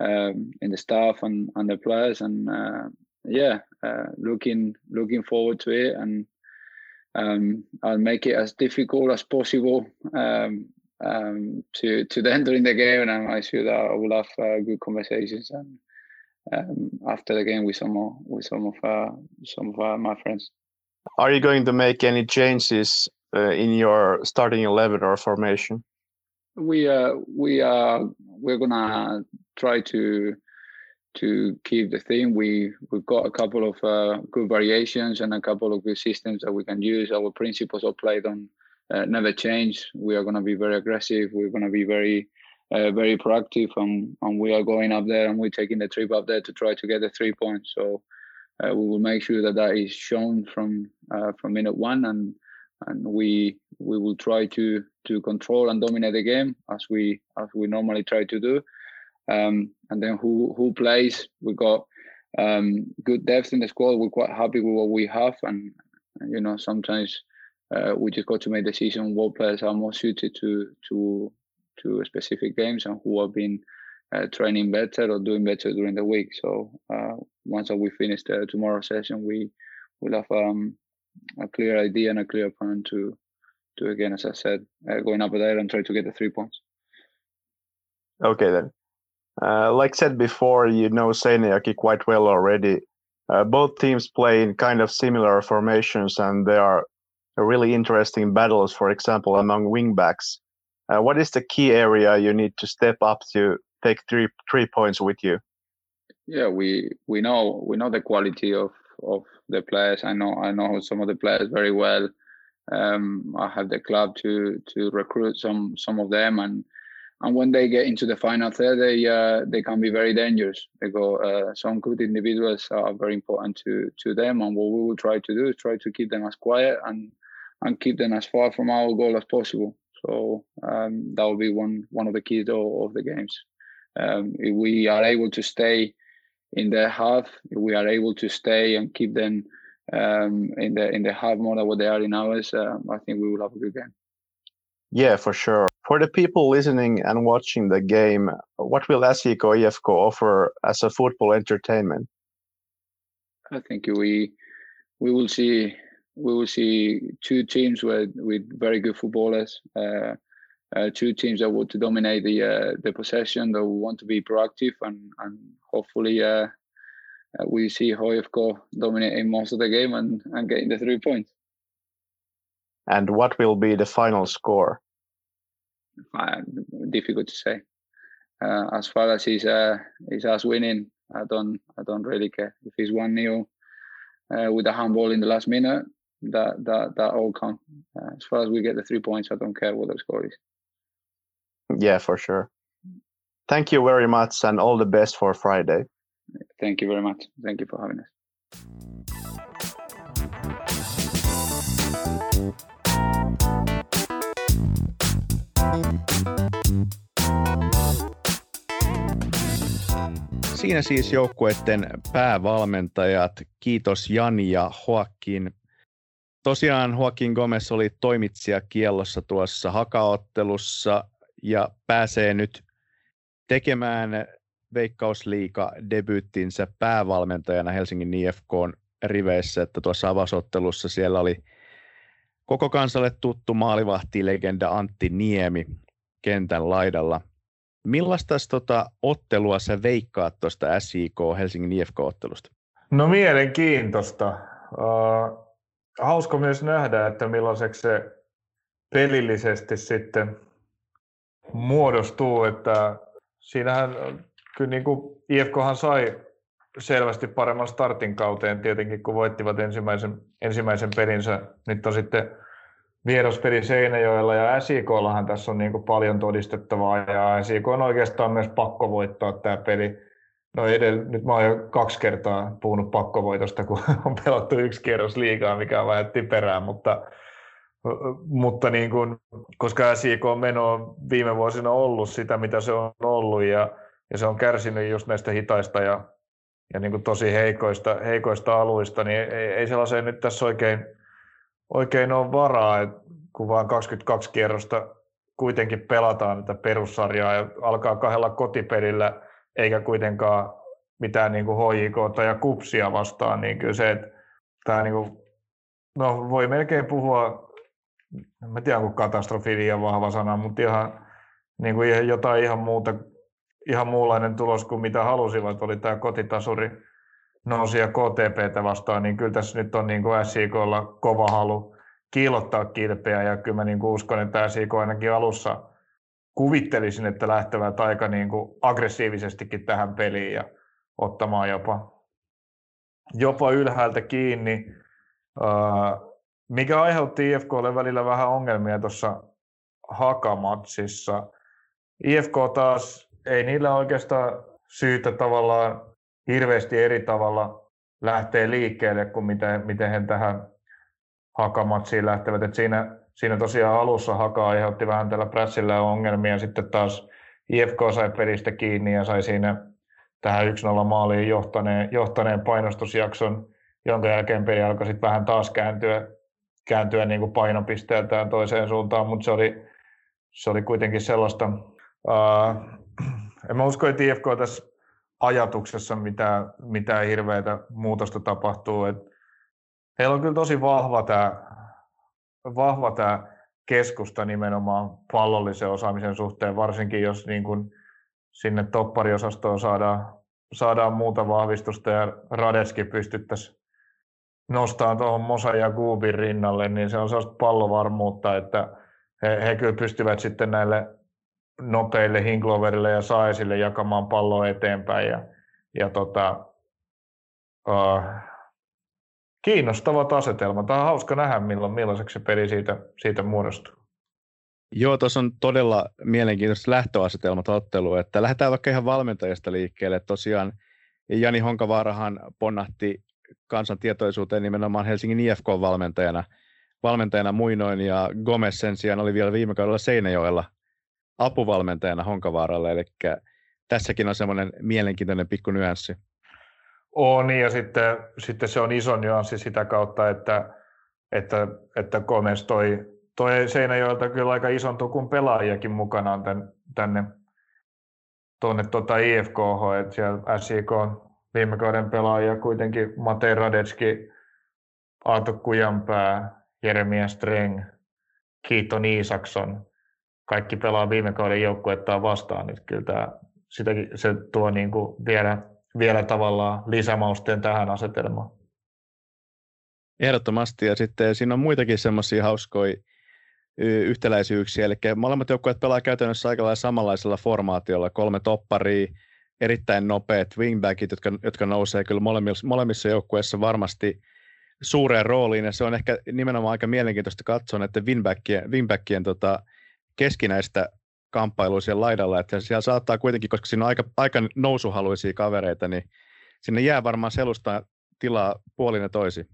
um, in the staff and, and the players, and uh, yeah, uh, looking looking forward to it. And um, I'll make it as difficult as possible um, um, to to then [laughs] during the game, and I'm sure that I will have uh, good conversations and um, after the game with some more, with some of uh, some of uh, my friends. Are you going to make any changes uh, in your starting eleven or formation? We uh we are we're gonna try to to keep the theme. We we've got a couple of uh, good variations and a couple of good systems that we can use. Our principles are played on uh, never change. We are going to be very aggressive. We're going to be very uh, very proactive, and, and we are going up there and we're taking the trip up there to try to get the three points. So uh, we will make sure that that is shown from uh, from minute one, and and we we will try to to control and dominate the game as we as we normally try to do. Um, and then who who plays? We got um, good depth in the squad. We're quite happy with what we have, and, and you know sometimes uh, we just got to make decision what players are more suited to to to specific games and who have been uh, training better or doing better during the week. So uh, once we finish the tomorrow session, we will have um, a clear idea and a clear plan to to again, as I said, uh, going up there and try to get the three points. Okay then. Uh, like said before, you know Seinäjoki quite well already. Uh, both teams play in kind of similar formations, and they are really interesting battles. For example, among wingbacks. Uh, what is the key area you need to step up to take three three points with you? Yeah, we we know we know the quality of of the players. I know I know some of the players very well. Um, I have the club to to recruit some some of them, and and when they get into the final third, they uh, they can be very dangerous. They go uh, some good individuals are very important to to them, and what we will try to do is try to keep them as quiet and and keep them as far from our goal as possible. So um, that will be one one of the keys of, the games. Um, if we are able to stay in the half, if we are able to stay and keep them um, in the in the half more than what they are in ours, uh, I think we will have a good game. Yeah, for sure. For the people listening and watching the game, what will SJK IFK offer as a football entertainment? I think we we will see we will see two teams with with very good footballers. Uh, uh, two teams that want to dominate the uh, the possession, that want to be proactive, and and hopefully uh, uh, we see HoIFK dominating most of the game and, and getting the three points. And what will be the final score? Uh, difficult to say. Uh, as far as he's uh, he's us winning, I don't I don't really care. If he's one 0 uh, with a handball in the last minute, that that that all counts. Uh, as far as we get the three points, I don't care what the score is. Yeah, for sure. Thank you very much, and all the best for Friday. Thank you very much. Thank you for having us. Siinä siis joukkueiden päävalmentajat. Kiitos Jani ja Joaquin. Tosiaan Joaquin Gomez oli toimitsija kiellossa tuossa hakaottelussa ja pääsee nyt tekemään Veikkausliiga debyyttinsä päävalmentajana Helsingin IFK riveissä, että tuossa avausottelussa siellä oli koko kansalle tuttu maalivahti-legenda Antti Niemi kentän laidalla. Millaista tota ottelua sä veikkaat tuosta SIK Helsingin IFK-ottelusta? No mielenkiintoista. Hauska myös nähdä, että millaiseksi se pelillisesti sitten muodostuu, että siinähän kyllä niin kuin IFKhan sai selvästi paremman startin kauteen tietenkin, kun voittivat ensimmäisen, ensimmäisen pelinsä. Nyt on sitten vieraspeli Seinäjoella ja SIKllahan tässä on niin kuin paljon todistettavaa ja SIK on oikeastaan myös pakko voittaa tämä peli. No edellä, nyt mä oon jo kaksi kertaa puhunut pakkovoitosta, kun [laughs] on pelattu yksi kierros liikaa, mikä on vähän typerää, mutta, mutta niin kuin, koska SIK on meno viime vuosina ollut sitä, mitä se on ollut ja ja se on kärsinyt just näistä hitaista ja, ja niin tosi heikoista, heikoista aluista, niin ei, ei sellaiseen nyt tässä oikein, oikein ole varaa, että kun vaan 22 kierrosta kuitenkin pelataan tätä perussarjaa ja alkaa kahdella kotipelillä, eikä kuitenkaan mitään niin kuin HJK ja kupsia vastaan, niin kyllä se, että tämä niin kuin, no voi melkein puhua, en tiedä onko katastrofi liian vahva sana, mutta ihan niin kuin jotain ihan muuta ihan muunlainen tulos kuin mitä halusivat, oli tämä kotitasuri nousi ja KTPtä vastaan, niin kyllä tässä nyt on niin kuin SIKlla kova halu kiilottaa kilpeä ja kyllä mä niin kuin uskon, että SIK ainakin alussa kuvittelisin, että lähtevät aika niin kuin aggressiivisestikin tähän peliin ja ottamaan jopa, jopa ylhäältä kiinni, mikä aiheutti IFKlle välillä vähän ongelmia tuossa Hakamatsissa. IFK taas, ei niillä oikeastaan syytä tavallaan hirveästi eri tavalla lähtee liikkeelle kuin miten, miten he tähän Hakamatsiin lähtevät. Et siinä, siinä tosiaan alussa Haka aiheutti vähän tällä prässillä ongelmia, sitten taas IFK sai pelistä kiinni ja sai siinä tähän 1-0 maaliin johtaneen, johtaneen painostusjakson, jonka jälkeen peli alkoi sitten vähän taas kääntyä, kääntyä niin kuin painopisteeltään toiseen suuntaan, mutta se oli, se oli kuitenkin sellaista, uh, en mä usko, että IFK tässä ajatuksessa mitään, mitään hirveätä muutosta tapahtuu. Et heillä on kyllä tosi vahva tämä vahva tää keskusta nimenomaan pallollisen osaamisen suhteen, varsinkin jos niin kun sinne toppariosastoon saadaan, saadaan muuta vahvistusta ja Radeski pystyttäisiin nostaa tuohon Mosa ja Guubin rinnalle, niin se on sellaista pallovarmuutta, että he, he kyllä pystyvät sitten näille nopeille Hinkloverille ja Saisille jakamaan palloa eteenpäin. Ja, ja tota, uh, kiinnostavat asetelmat. Tämä on hauska nähdä, milloin, millaiseksi se peli siitä, siitä muodostuu. Joo, tuossa on todella mielenkiintoista lähtöasetelmat ottelu, että lähdetään vaikka ihan valmentajasta liikkeelle. Tosiaan Jani Honkavaarahan ponnahti kansan tietoisuuteen nimenomaan Helsingin IFK-valmentajana valmentajana muinoin, ja Gomez sen sijaan oli vielä viime kaudella Seinäjoella apuvalmentajana Honkavaaralle, eli tässäkin on semmoinen mielenkiintoinen pikku nyanssi. On, ja sitten, sitten se on iso nyanssi sitä kautta, että, että, että Gomez toi, toi Seinäjoelta kyllä aika ison tukun pelaajakin mukanaan tän, tänne tuonne tuota IFK, että siellä SIK on viime kauden pelaajia kuitenkin Matei Radetski, Aato Kujanpää, Jeremia Streng, Kiiton Isakson, kaikki pelaa viime kauden joukkuettaan vastaan, niin kyllä tämä, sitäkin, se tuo niin kuin vielä, vielä tavallaan lisämausteen tähän asetelmaan. Ehdottomasti, ja sitten siinä on muitakin semmoisia hauskoja yhtäläisyyksiä, eli molemmat joukkueet pelaa käytännössä aika lailla samanlaisella formaatiolla, kolme topparia, erittäin nopeat wingbackit, jotka, jotka nousee kyllä molemmissa, molemmissa joukkueissa varmasti suureen rooliin, ja se on ehkä nimenomaan aika mielenkiintoista katsoa että wingbackien, wingbackien tota, keskinäistä kamppailua siellä laidalla, että siellä saattaa kuitenkin, koska siinä on aika, aika nousuhaluisia kavereita, niin sinne jää varmaan selusta tilaa puolin ja toisin.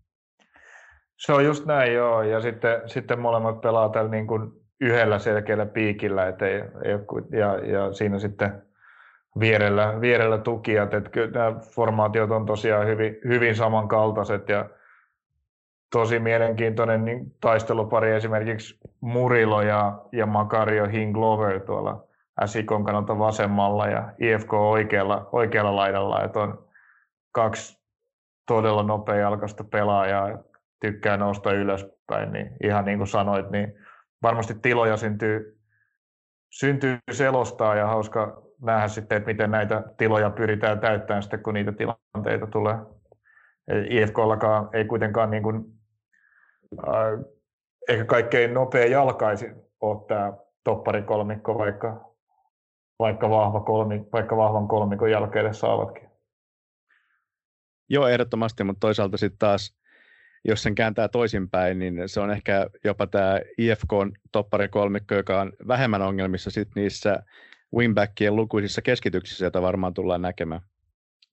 Se on just näin, joo, ja sitten, sitten molemmat pelaa tällä niin kuin yhdellä selkeällä piikillä, et ei, ei ole, ja, ja siinä sitten vierellä, vierellä tukijat, että kyllä nämä formaatiot on tosiaan hyvin, hyvin samankaltaiset, ja tosi mielenkiintoinen niin taistelupari esimerkiksi Murilo ja, ja Makario Hinglover tuolla SIKon kannalta vasemmalla ja IFK oikealla, oikealla laidalla, että on kaksi todella nopeajalkaista pelaajaa, tykkää nousta ylöspäin, niin ihan niin kuin sanoit, niin varmasti tiloja syntyy, syntyy selostaa ja hauska nähdä sitten, että miten näitä tiloja pyritään täyttämään sitten, kun niitä tilanteita tulee. IFKllakaan ei kuitenkaan niin kuin ehkä kaikkein nopea jalkaisin ole tämä topparikolmikko, vaikka, vaikka, vahva kolmi, vaikka vahvan kolmikon jälkeen saavatkin. Joo, ehdottomasti, mutta toisaalta sitten taas, jos sen kääntää toisinpäin, niin se on ehkä jopa tämä IFK topparikolmikko, joka on vähemmän ongelmissa sit niissä wingbackien lukuisissa keskityksissä, joita varmaan tullaan näkemään.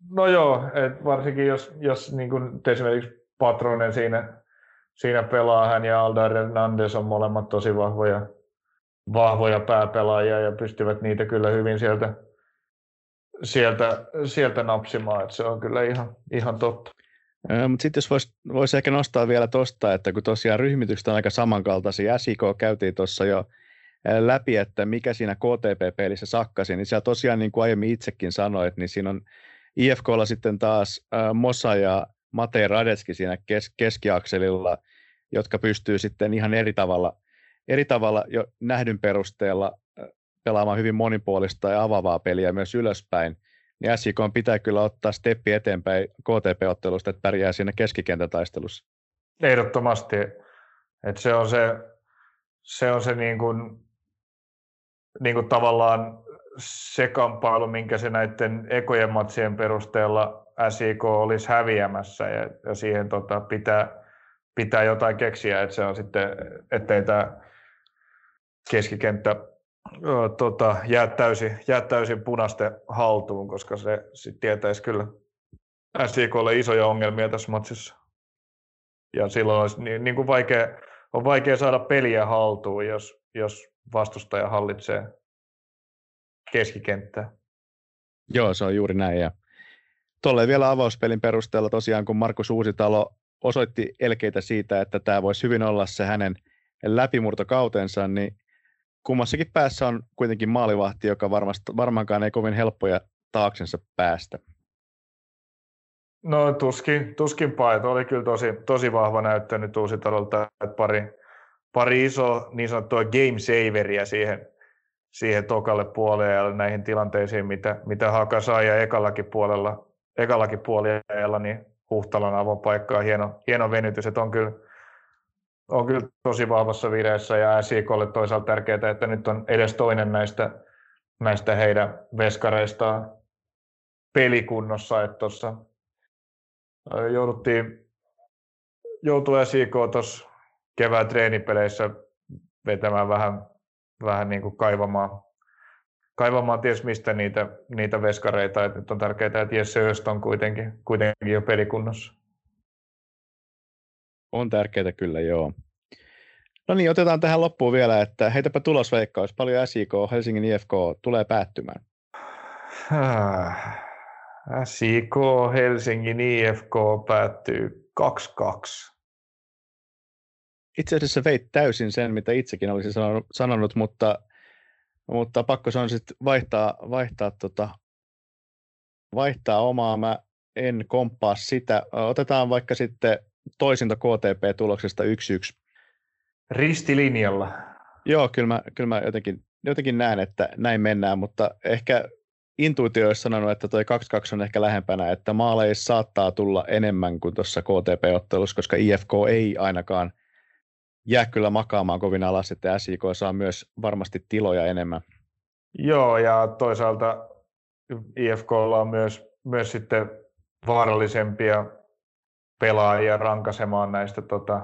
No joo, et varsinkin jos, jos niin kun esimerkiksi Patronen siinä siinä pelaa hän ja Aldar Hernandez on molemmat tosi vahvoja, vahvoja pääpelaajia ja pystyvät niitä kyllä hyvin sieltä, sieltä, sieltä napsimaan, että se on kyllä ihan, ihan totta. Mutta sitten jos voisi vois ehkä nostaa vielä tuosta, että kun tosiaan ryhmitykset on aika samankaltaisia, SIK käytiin tuossa jo läpi, että mikä siinä KTP-pelissä sakkasi, niin siellä tosiaan niin kuin aiemmin itsekin sanoit, niin siinä on IFKlla sitten taas Mosa ja Matei Radetski siinä kes- keskiakselilla, jotka pystyy sitten ihan eri tavalla, eri tavalla jo nähdyn perusteella pelaamaan hyvin monipuolista ja avavaa peliä myös ylöspäin, niin SJK pitää kyllä ottaa steppi eteenpäin KTP-ottelusta, että pärjää siinä keskikentätaistelussa. Ehdottomasti. Että se on se, se, on se niin kuin, niin kuin tavallaan se kamppailu, minkä se näiden ekojen matsien perusteella SIK olisi häviämässä ja, ja siihen tota, pitää, pitää jotain keksiä, että se on sitten, ettei tämä keskikenttä ö, tota, jää, täysin, jää täysin punaisten haltuun, koska se sitten tietäisi kyllä SIKlle isoja ongelmia tässä matsissa. Ja silloin olisi niin, niin kuin vaikea, on vaikea saada peliä haltuun, jos, jos vastustaja hallitsee keskikenttää. Joo, se on juuri näin. Ja tolleen vielä avauspelin perusteella tosiaan, kun Markus Uusitalo osoitti elkeitä siitä, että tämä voisi hyvin olla se hänen läpimurtokautensa, niin kummassakin päässä on kuitenkin maalivahti, joka varmasti, varmaankaan ei kovin helppoja taaksensa päästä. No tuskin, tuskin paito oli kyllä tosi, tosi vahva näyttö nyt Uusitalolta, että pari, pari iso niin sanottua game saveria siihen, siihen tokalle puolelle ja näihin tilanteisiin, mitä, mitä Haka sai ja ekallakin puolella, ekallakin puolella, niin Huhtalan avopaikka on hieno, hieno venytys, että on kyllä, on kyllä tosi vahvassa vireessä ja SIKlle toisaalta tärkeää, että nyt on edes toinen näistä, näistä heidän veskareistaan pelikunnossa, että tuossa jouduttiin joutua SIK tuossa kevään treenipeleissä vetämään vähän, vähän niin kuin kaivamaan, kaivamaan ties mistä niitä, niitä veskareita. Et nyt on tärkeää, että Jesse Öst on kuitenkin, kuitenkin jo pelikunnossa. On tärkeää kyllä, joo. No niin, otetaan tähän loppuun vielä, että heitäpä tulosveikkaus. Paljon SIK, Helsingin IFK tulee päättymään? SIK Helsingin IFK päättyy 2-2. Itse asiassa veit täysin sen, mitä itsekin olisin sanonut, sanonut mutta, mutta pakko se on sitten vaihtaa, vaihtaa, tota, vaihtaa omaa. Mä en komppaa sitä. Otetaan vaikka sitten toisinta KTP-tuloksesta 1-1. Ristilinjalla. Joo, kyllä mä, kyllä mä jotenkin, jotenkin näen, että näin mennään, mutta ehkä intuitio olisi sanonut, että toi 2-2 on ehkä lähempänä, että maaleissa saattaa tulla enemmän kuin tuossa KTP-ottelussa, koska IFK ei ainakaan jää kyllä makaamaan kovin alas, että SIK saa myös varmasti tiloja enemmän. Joo, ja toisaalta IFKlla on myös, myös sitten vaarallisempia pelaajia rankasemaan näistä, tota,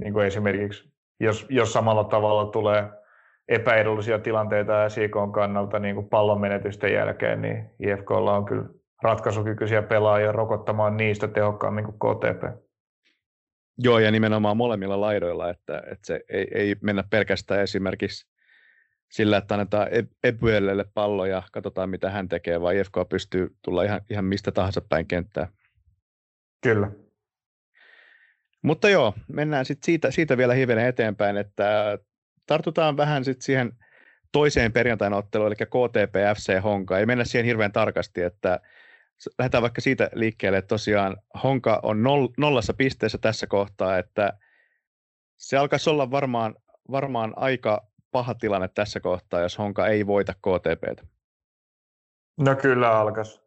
niin kuin esimerkiksi jos, jos samalla tavalla tulee epäedullisia tilanteita SIKn kannalta niin kuin pallon menetysten jälkeen, niin IFKlla on kyllä ratkaisukykyisiä pelaajia rokottamaan niistä tehokkaammin kuin KTP. Joo, ja nimenomaan molemmilla laidoilla, että, että se ei, ei mennä pelkästään esimerkiksi sillä, että annetaan Ebyellelle pallo ja katsotaan, mitä hän tekee, vaan IFK pystyy tulla ihan, ihan mistä tahansa päin kenttää. Kyllä. Mutta joo, mennään sitten siitä, siitä vielä hivenen eteenpäin, että tartutaan vähän sitten siihen toiseen perjantain otteluun, eli KTP FC Honka. Ei mennä siihen hirveän tarkasti, että lähdetään vaikka siitä liikkeelle, että tosiaan Honka on nollassa pisteessä tässä kohtaa, että se alkaisi olla varmaan, varmaan aika paha tilanne tässä kohtaa, jos Honka ei voita KTPtä. No kyllä alkaisi.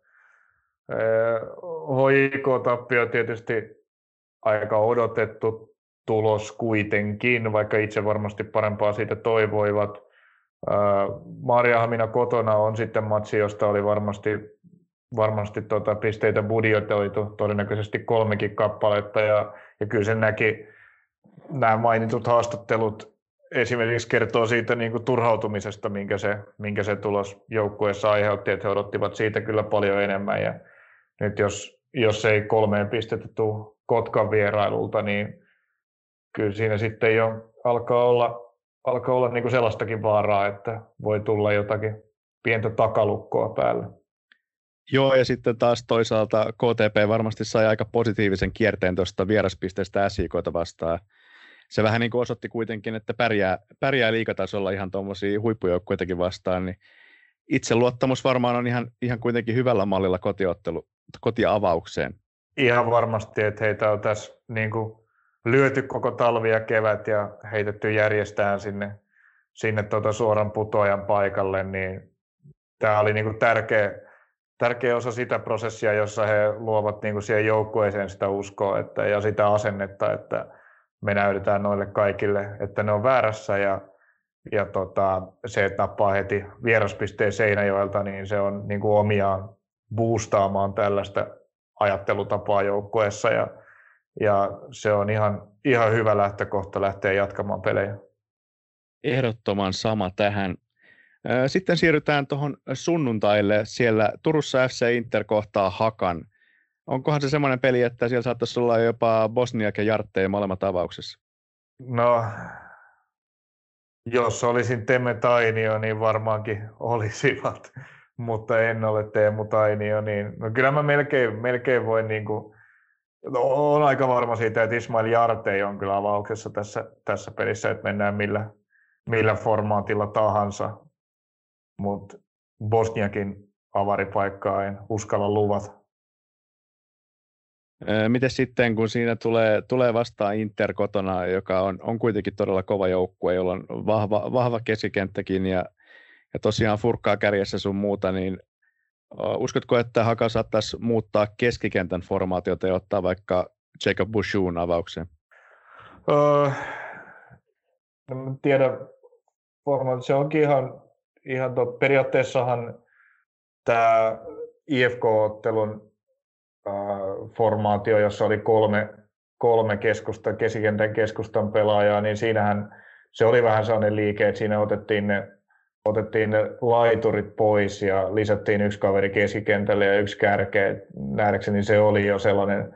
HIK-tappio tietysti aika odotettu tulos kuitenkin, vaikka itse varmasti parempaa siitä toivoivat. Hamina kotona on sitten matsi, josta oli varmasti, varmasti tuota pisteitä budjetoitu, todennäköisesti kolmekin kappaletta, ja, ja kyllä sen näki nämä mainitut haastattelut esimerkiksi kertoo siitä niin kuin turhautumisesta, minkä se, minkä se tulos joukkueessa aiheutti, että he odottivat siitä kyllä paljon enemmän, ja nyt jos, jos ei kolmeen pistettä tule Kotkan vierailulta, niin kyllä siinä sitten jo alkaa olla, alkaa olla niin kuin sellaistakin vaaraa, että voi tulla jotakin pientä takalukkoa päälle. Joo, ja sitten taas toisaalta KTP varmasti sai aika positiivisen kierteen tuosta vieraspisteestä SIKta vastaan. Se vähän niin kuin osoitti kuitenkin, että pärjää, pärjää liikatasolla ihan tuommoisia huippujoukkuitakin vastaan, niin itseluottamus varmaan on ihan, ihan kuitenkin hyvällä mallilla kotiottelu, kotiavaukseen. Ihan varmasti, että heitä on tässä niin kuin lyöty koko talvi ja kevät ja heitetty järjestään sinne, sinne tuota suoran putoajan paikalle, niin tämä oli niin kuin tärkeä, tärkeä osa sitä prosessia, jossa he luovat niin kuin siihen joukkueeseen sitä uskoa että, ja sitä asennetta, että me näytetään noille kaikille, että ne on väärässä ja ja tota, se, että nappaa heti vieraspisteen Seinäjoelta, niin se on niin kuin omiaan boostaamaan tällaista ajattelutapaa joukkueessa ja, ja se on ihan, ihan hyvä lähtökohta lähteä jatkamaan pelejä. Ehdottoman sama tähän. Sitten siirrytään tuohon sunnuntaille. Siellä Turussa FC Inter kohtaa Hakan. Onkohan se semmoinen peli, että siellä saattaisi olla jopa Bosniak ja Jartteja molemmat avauksessa? No, jos olisin Temme Tainio, niin varmaankin olisivat, [laughs] mutta en ole Teemu Tainio, niin no kyllä mä melkein, melkein voin niin kuin, no, on aika varma siitä, että Ismail Jartei on kyllä avauksessa tässä, tässä pelissä, että mennään millä, millä formaatilla tahansa, mutta Bosniakin avaripaikkaa en uskalla luvata. Miten sitten, kun siinä tulee, tulee vastaan Inter kotona, joka on, on kuitenkin todella kova joukkue, jolla on vahva, vahva keskikenttäkin ja, ja tosiaan furkkaa kärjessä sun muuta, niin uskotko, että Haka saattaisi muuttaa keskikentän formaatiota ja ottaa vaikka Jacob Bushun avaukseen? Öö, en tiedä, formaatio, se onkin ihan, ihan tot, periaatteessahan tämä IFK-ottelun formaatio, jossa oli kolme, kolme keskusta, kesikentän keskustan pelaajaa, niin siinähän se oli vähän sellainen liike, että siinä otettiin ne, otettiin ne laiturit pois ja lisättiin yksi kaveri keskikentälle ja yksi kärkeä. Nähdäkseni se oli jo sellainen,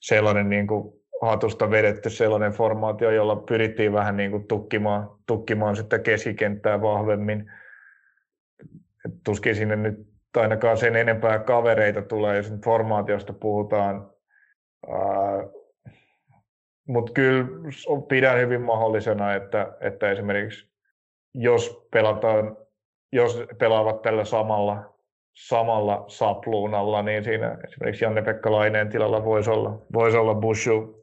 sellainen niin kuin hatusta vedetty sellainen formaatio, jolla pyrittiin vähän niin kuin tukkimaan, tukkimaan sitä keskikenttää vahvemmin. Tuskin sinne nyt ainakaan sen enempää kavereita tulee, jos nyt formaatiosta puhutaan. Mutta kyllä pidän hyvin mahdollisena, että, että esimerkiksi jos pelataan, jos pelaavat tällä samalla, samalla sapluunalla, niin siinä esimerkiksi Janne-Pekka Laineen tilalla voisi olla, voisi olla Bushu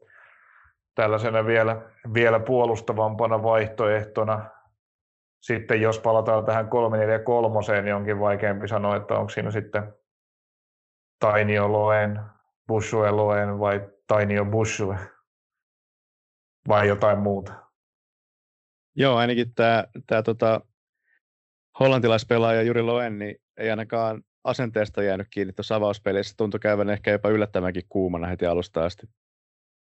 tällaisena vielä, vielä puolustavampana vaihtoehtona sitten jos palataan tähän 343, niin onkin vaikeampi sanoa, että onko siinä sitten Tainio Loen, Bushue Loen vai Tainio Bushue vai jotain muuta. Joo, ainakin tämä, tämä tota, hollantilaispelaaja Juri Loen niin ei ainakaan asenteesta jäänyt kiinni tuossa avauspelissä. Tuntui käyvän ehkä jopa yllättävänkin kuumana heti alusta asti.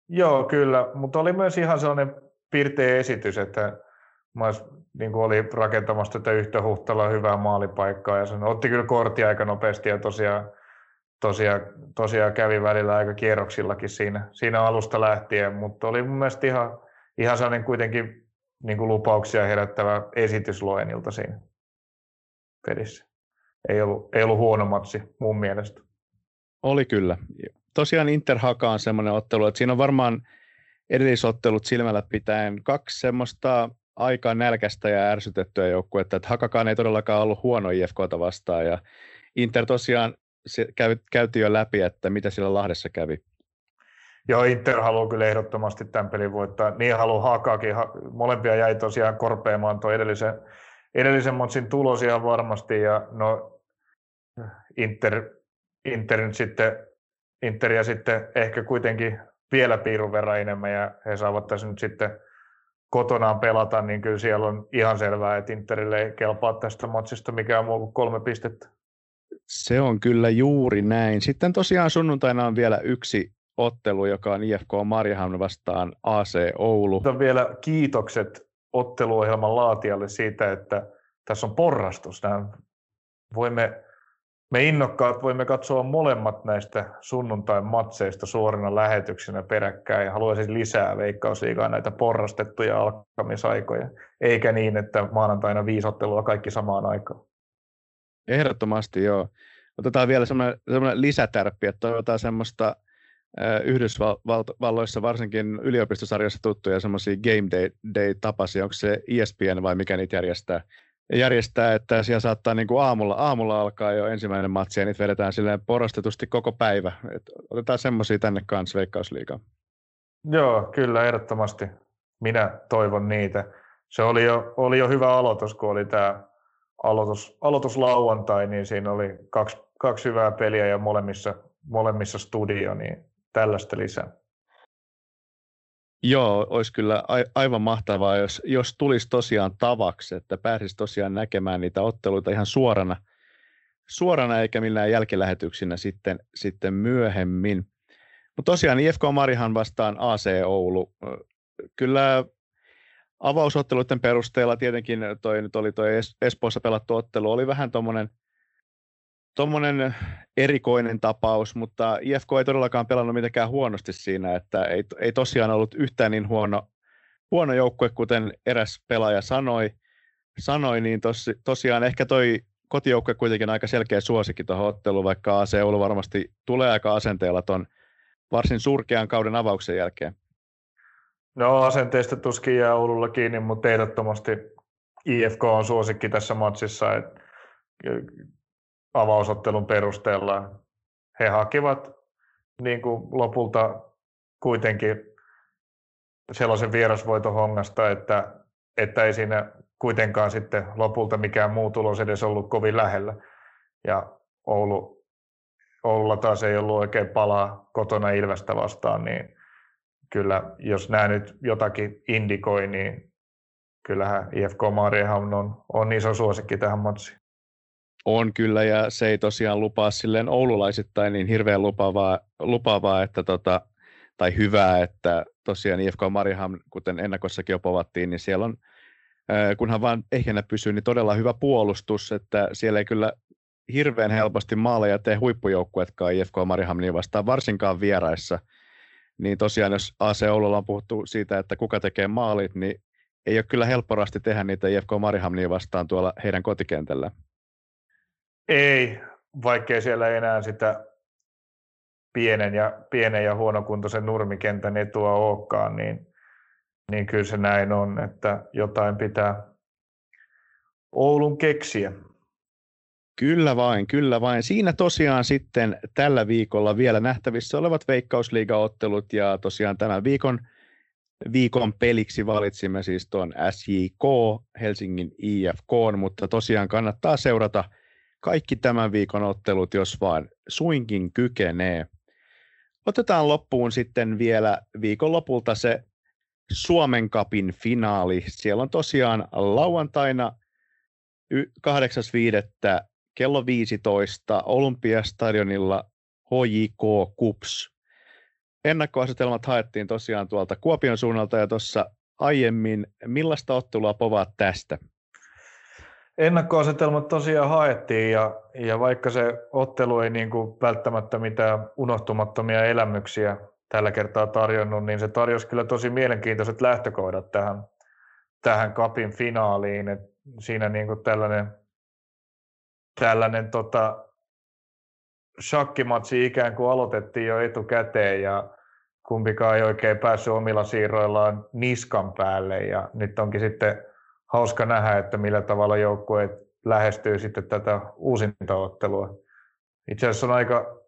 Joo, kyllä, mutta oli myös ihan sellainen pirteä esitys, että Mas, niin kuin oli rakentamassa tätä yhtä huhtalla hyvää maalipaikkaa ja sen otti kyllä kortti aika nopeasti ja tosiaan, tosiaan, tosiaan kävi välillä aika kierroksillakin siinä, siinä alusta lähtien, mutta oli mun mielestä ihan, ihan sellainen kuitenkin niin kuin lupauksia herättävä esitys Loenilta siinä pelissä. Ei ollut, ei ollut huono matsi mun mielestä. Oli kyllä. Tosiaan Inter Haka on semmoinen ottelu, että siinä on varmaan edellisottelut silmällä pitäen kaksi semmoista aika nälkästä ja ärsytettyä joukkuetta, että Hakakaan ei todellakaan ollut huono IFKta vastaan ja Inter tosiaan käy, käytiin jo läpi, että mitä sillä Lahdessa kävi. Joo, Inter haluaa kyllä ehdottomasti tämän pelin voittaa. Niin haluaa Hakaakin. Molempia jäi tosiaan korpeamaan tuo edellisen, edellisen matsin tulos ihan varmasti. Ja no, Inter, Inter nyt sitten, Interia sitten ehkä kuitenkin vielä piirun verran enemmän ja he saavat tässä nyt sitten kotonaan pelata, niin kyllä siellä on ihan selvää, että Interille ei kelpaa tästä matsista mikään muu kuin kolme pistettä. Se on kyllä juuri näin. Sitten tosiaan sunnuntaina on vielä yksi ottelu, joka on IFK Marjahamn vastaan AC Oulu. On vielä kiitokset otteluohjelman laatijalle siitä, että tässä on porrastus. Nämä voimme me innokkaat voimme katsoa molemmat näistä sunnuntain matseista suorina lähetyksinä peräkkäin. Haluaisin lisää veikkausliigaa näitä porrastettuja alkamisaikoja, eikä niin, että maanantaina viisottelua kaikki samaan aikaan. Ehdottomasti joo. Otetaan vielä semmoinen, semmoinen lisätärppi, että toivotaan semmoista Yhdysvalloissa varsinkin yliopistosarjassa tuttuja semmoisia game day, day tapasia, onko se ESPN vai mikä niitä järjestää, järjestää, että siellä saattaa niin kuin aamulla, aamulla alkaa jo ensimmäinen matsi ja niitä vedetään silleen porostetusti koko päivä. Et otetaan semmoisia tänne kanssa Veikkausliigaan. Joo, kyllä ehdottomasti. Minä toivon niitä. Se oli jo, oli jo hyvä aloitus, kun oli tämä aloitus, aloitus lauantai, niin siinä oli kaksi, kaksi hyvää peliä ja molemmissa, molemmissa studio, niin tällaista lisää. Joo, olisi kyllä aivan mahtavaa, jos, jos tulisi tosiaan tavaksi, että pääsisi tosiaan näkemään niitä otteluita ihan suorana, suorana eikä millään jälkilähetyksinä sitten, sitten myöhemmin. Mutta tosiaan IFK Marihan vastaan AC Oulu. Kyllä avausotteluiden perusteella tietenkin toi nyt oli toi Espoossa pelattu ottelu, oli vähän tuommoinen – tuommoinen erikoinen tapaus, mutta IFK ei todellakaan pelannut mitenkään huonosti siinä, että ei, ei tosiaan ollut yhtään niin huono, huono joukkue, kuten eräs pelaaja sanoi, sanoi niin tos, tosiaan ehkä toi kotijoukkue kuitenkin aika selkeä suosikki tuohon otteluun, vaikka AC Oulu varmasti tulee aika asenteella ton varsin surkean kauden avauksen jälkeen. No asenteesta tuskin jää Oululla kiinni, mutta ehdottomasti IFK on suosikki tässä matsissa. Et avausottelun perusteella. He hakivat niin kuin lopulta kuitenkin sellaisen vierasvoiton hongasta, että, että ei siinä kuitenkaan sitten lopulta mikään muu tulos edes ollut kovin lähellä. Ja Oulu, Oululla taas ei ollut oikein palaa kotona Ilvestä vastaan, niin kyllä jos nämä nyt jotakin indikoi, niin kyllähän IFK Mariehamn on, on iso suosikki tähän matsiin. On kyllä, ja se ei tosiaan lupaa silleen oululaisittain niin hirveän lupaavaa, lupaavaa että tota, tai hyvää, että tosiaan IFK Mariham, kuten ennakossakin jo povattiin, niin siellä on, kunhan vaan ehjänä pysyy, niin todella hyvä puolustus, että siellä ei kyllä hirveän helposti maaleja tee huippujoukkuetkaan IFK Mariham niin vastaan, varsinkaan vieraissa. Niin tosiaan, jos AC Oululla on puhuttu siitä, että kuka tekee maalit, niin ei ole kyllä helpporasti tehdä niitä IFK Marihamnia vastaan tuolla heidän kotikentällä. Ei, vaikkei siellä enää sitä pienen ja, pienen ja huonokuntoisen nurmikentän etua olekaan, niin, niin kyllä se näin on, että jotain pitää Oulun keksiä. Kyllä vain, kyllä vain. Siinä tosiaan sitten tällä viikolla vielä nähtävissä olevat veikkausliigaottelut ja tosiaan tämän viikon, viikon peliksi valitsimme siis tuon SJK, Helsingin IFK, mutta tosiaan kannattaa seurata – kaikki tämän viikon ottelut, jos vaan suinkin kykenee. Otetaan loppuun sitten vielä viikon lopulta se Suomen kapin finaali. Siellä on tosiaan lauantaina 8.5. kello 15 Olympiastadionilla HJK Kups. Ennakkoasetelmat haettiin tosiaan tuolta Kuopion suunnalta ja tuossa aiemmin. Millaista ottelua povaat tästä? Ennakkoasetelmat tosiaan haettiin ja, ja vaikka se ottelu ei niin kuin välttämättä mitään unohtumattomia elämyksiä tällä kertaa tarjonnut, niin se tarjosi kyllä tosi mielenkiintoiset lähtökohdat tähän, tähän kapin finaaliin. Et siinä niin kuin tällainen, tällainen tota, shakkimatsi ikään kuin aloitettiin jo etukäteen ja kumpikaan ei oikein päässyt omilla siirroillaan niskan päälle ja nyt onkin sitten hauska nähdä, että millä tavalla joukkueet lähestyy sitten tätä uusintaottelua. Itse asiassa on aika,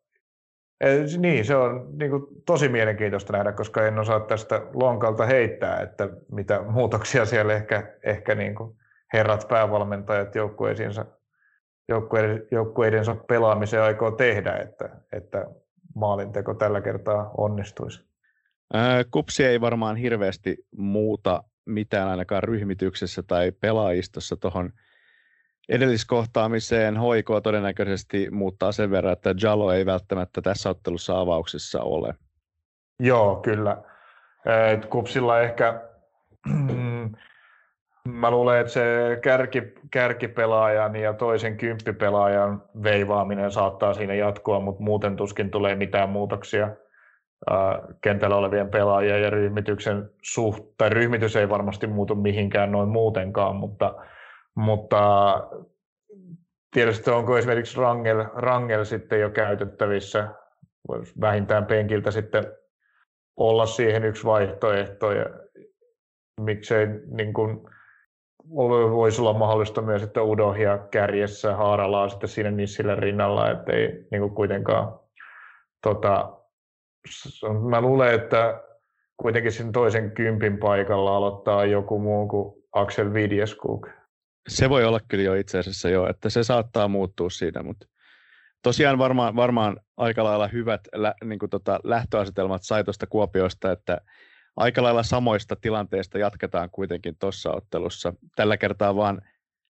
eh, niin se on niin kuin, tosi mielenkiintoista nähdä, koska en osaa tästä lonkalta heittää, että mitä muutoksia siellä ehkä, ehkä niin kuin herrat päävalmentajat joukkueisiinsa joukkueiden, joukkueidensa pelaamiseen aikoo tehdä, että, että maalinteko tällä kertaa onnistuisi. Kupsi ei varmaan hirveästi muuta mitään ainakaan ryhmityksessä tai pelaajistossa tuohon edelliskohtaamiseen. Hoikoa todennäköisesti muuttaa sen verran, että Jalo ei välttämättä tässä ottelussa avauksessa ole. Joo, kyllä. Kupsilla ehkä, [clears throat] mä luulen, että se kärki, kärkipelaajan ja toisen kymppipelaajan veivaaminen saattaa siinä jatkua, mutta muuten tuskin tulee mitään muutoksia kentällä olevien pelaajien ja ryhmityksen suhteen. Ryhmitys ei varmasti muutu mihinkään noin muutenkaan, mutta, mutta tietysti onko esimerkiksi Rangel, Rangel sitten jo käytettävissä, voisi vähintään penkiltä sitten olla siihen yksi vaihtoehto ja miksei niin kuin, voisi olla mahdollista myös, että Udohia kärjessä Haaralaa sitten siinä Nissillä rinnalla, ettei niin kuin kuitenkaan tota, mä luulen, että kuitenkin sen toisen kympin paikalla aloittaa joku muu kuin Axel Vidjeskuk. Se voi olla kyllä jo itse asiassa jo, että se saattaa muuttua siinä, mutta tosiaan varmaan, varmaan aika lailla hyvät lä, niin kuin tota, lähtöasetelmat sai tuosta Kuopiosta, että aika lailla samoista tilanteista jatketaan kuitenkin tuossa ottelussa. Tällä kertaa vaan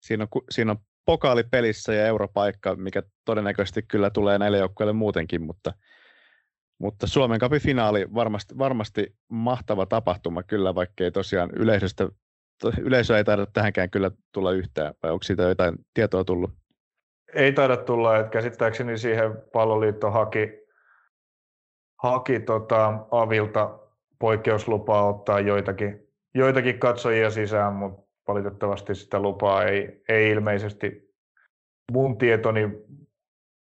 siinä on, siinä on pokaali pelissä ja europaikka, mikä todennäköisesti kyllä tulee näille joukkueille muutenkin, mutta, mutta Suomen kapin finaali varmasti, varmasti mahtava tapahtuma kyllä, vaikkei tosiaan yleisöstä, yleisö ei taida tähänkään kyllä tulla yhtään, vai onko siitä jotain tietoa tullut? Ei taida tulla, että käsittääkseni siihen palloliitto haki, haki tota Avilta poikkeuslupaa ottaa joitakin, joitakin katsojia sisään, mutta valitettavasti sitä lupaa ei, ei ilmeisesti mun tietoni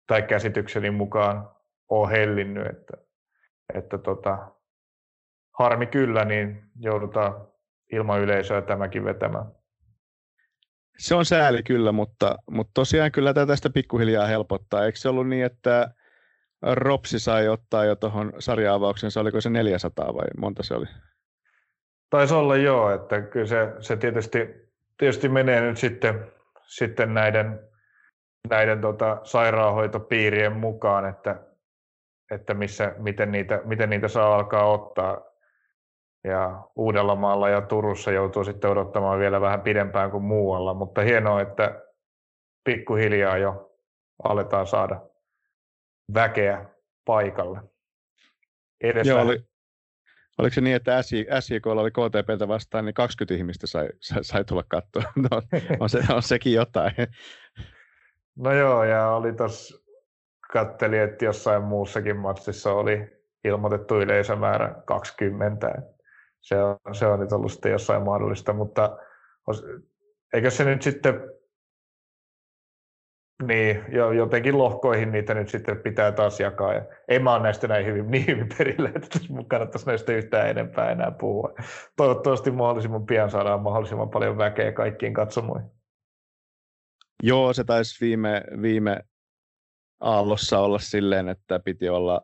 tai käsitykseni mukaan ole hellinnyt, että, että tota, harmi kyllä, niin joudutaan ilman yleisöä tämäkin vetämään. Se on sääli kyllä, mutta, mutta tosiaan kyllä tästä pikkuhiljaa helpottaa. Eikö se ollut niin, että Ropsi sai ottaa jo tuohon sarja-avauksensa, oliko se 400 vai monta se oli? Taisi olla joo, että kyllä se, se tietysti, tietysti menee nyt sitten, sitten näiden, näiden tota sairaanhoitopiirien mukaan, että, että missä, miten, niitä, miten niitä saa alkaa ottaa. Ja Uudellamaalla ja Turussa joutuu sitten odottamaan vielä vähän pidempään kuin muualla, mutta hienoa, että pikkuhiljaa jo aletaan saada väkeä paikalle. Edes Joo, oli, oliko se niin, että SJK oli KTPtä vastaan, niin 20 ihmistä sai, sai, sai tulla katsoa. No, on, se, on sekin jotain. [laughs] No joo, ja oli tuossa, katteli, että jossain muussakin matsissa oli ilmoitettu yleisömäärä 20. Se on, se on nyt ollut sitten jossain mahdollista, mutta eikö se nyt sitten niin, jo, jotenkin lohkoihin niitä nyt sitten pitää taas jakaa. Ja en mä ole näistä näin hyvin, [laughs] niin hyvin perillä, että mun kannattaisi näistä yhtään enempää enää puhua. Toivottavasti mahdollisimman pian saadaan mahdollisimman paljon väkeä kaikkiin katsomoihin. Joo, se taisi viime, viime aallossa olla silleen, että piti olla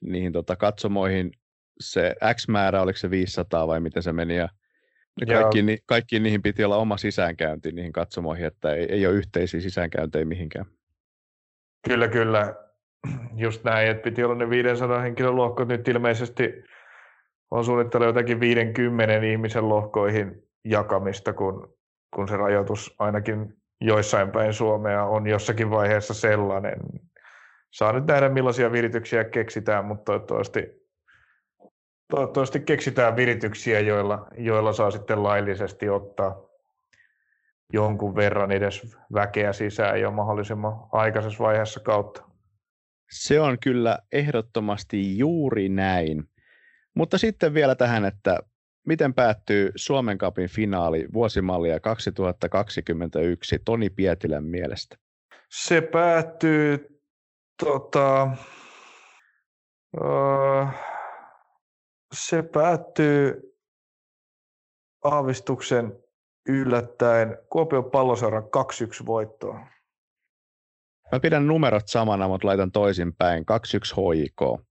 niihin tota, katsomoihin se X määrä, oliko se 500 vai miten se meni, ja kaikki, ni, kaikki niihin piti olla oma sisäänkäynti niihin katsomoihin, että ei, ei ole yhteisiä sisäänkäyntejä mihinkään. Kyllä, kyllä. [clears throat] Just näin, että piti olla ne 500 henkilön lohkot. Nyt ilmeisesti on suunnittelu jotakin 50 ihmisen lohkoihin jakamista, kun, kun se rajoitus ainakin joissain päin Suomea on jossakin vaiheessa sellainen. Saa nyt nähdä, millaisia virityksiä keksitään, mutta toivottavasti toivottavasti keksitään virityksiä, joilla, joilla saa sitten laillisesti ottaa jonkun verran edes väkeä sisään jo mahdollisimman aikaisessa vaiheessa kautta. Se on kyllä ehdottomasti juuri näin. Mutta sitten vielä tähän, että miten päättyy Suomen Cupin finaali vuosimallia 2021 Toni Pietilän mielestä? Se päättyy tota, uh, se päättyy aavistuksen yllättäen Kuopion palloseuran 2-1 voittoon. Mä pidän numerot samana, mutta laitan toisinpäin. 2-1 HIK.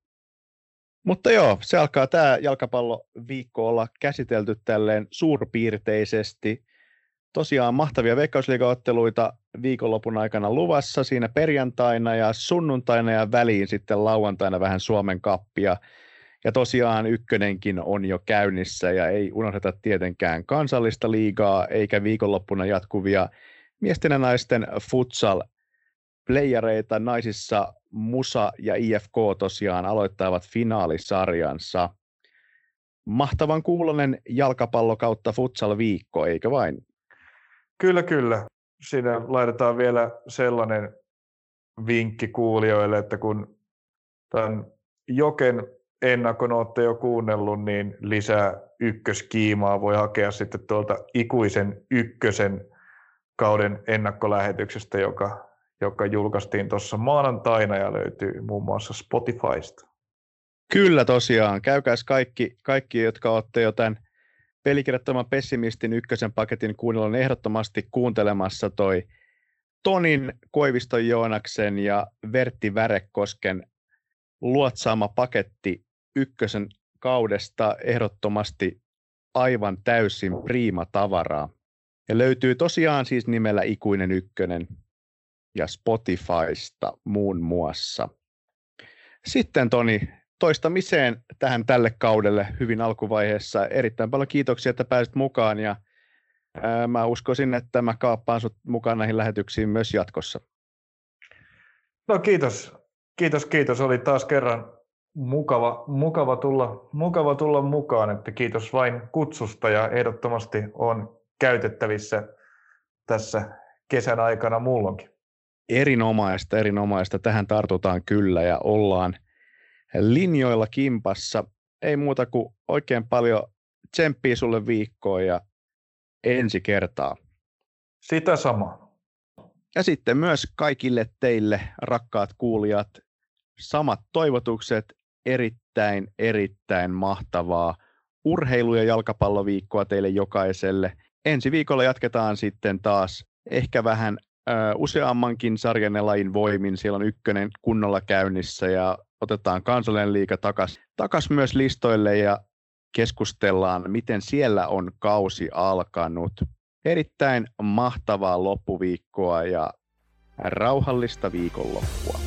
Mutta joo, se alkaa tämä jalkapalloviikko olla käsitelty tälleen suurpiirteisesti. Tosiaan mahtavia veikkausliigaotteluita viikonlopun aikana luvassa siinä perjantaina ja sunnuntaina ja väliin sitten lauantaina vähän Suomen kappia. Ja tosiaan ykkönenkin on jo käynnissä ja ei unohdeta tietenkään kansallista liigaa eikä viikonloppuna jatkuvia miesten ja naisten futsal playereita naisissa Musa ja IFK tosiaan aloittavat finaalisarjansa. Mahtavan kuulonen jalkapallo kautta futsal viikko, eikö vain? Kyllä, kyllä. Siinä laitetaan vielä sellainen vinkki kuulijoille, että kun tämän Joken ennakon olette jo kuunnellut, niin lisää ykköskiimaa voi hakea sitten tuolta ikuisen ykkösen kauden ennakkolähetyksestä, joka, joka julkaistiin tuossa maanantaina ja löytyy muun muassa Spotifysta. Kyllä tosiaan. Käykääs kaikki, kaikki jotka olette jo tämän pelikirjattoman pessimistin ykkösen paketin kuunnella, on ehdottomasti kuuntelemassa toi Tonin, Koiviston Joonaksen ja Vertti Värekosken luotsaama paketti ykkösen kaudesta ehdottomasti aivan täysin priima tavaraa. Ja löytyy tosiaan siis nimellä Ikuinen ykkönen ja Spotifysta muun muassa. Sitten Toni, toistamiseen tähän tälle kaudelle hyvin alkuvaiheessa. Erittäin paljon kiitoksia, että pääsit mukaan ja ää, mä uskoisin, että mä kaappaan sut mukaan näihin lähetyksiin myös jatkossa. No kiitos, kiitos, kiitos. Oli taas kerran mukava, mukava, tulla, mukava tulla mukaan, että kiitos vain kutsusta ja ehdottomasti on käytettävissä tässä kesän aikana mullonkin. Erinomaista, erinomaista. Tähän tartutaan kyllä ja ollaan linjoilla kimpassa. Ei muuta kuin oikein paljon tsemppiä sulle viikkoon ja ensi kertaa. Sitä samaa. Ja sitten myös kaikille teille, rakkaat kuulijat, samat toivotukset, erittäin, erittäin mahtavaa urheilu- ja jalkapalloviikkoa teille jokaiselle. Ensi viikolla jatketaan sitten taas ehkä vähän useammankin sarjan lajin voimin. Siellä on ykkönen kunnolla käynnissä ja otetaan kansallinen liiga takas, takas myös listoille ja keskustellaan, miten siellä on kausi alkanut. Erittäin mahtavaa loppuviikkoa ja rauhallista viikonloppua.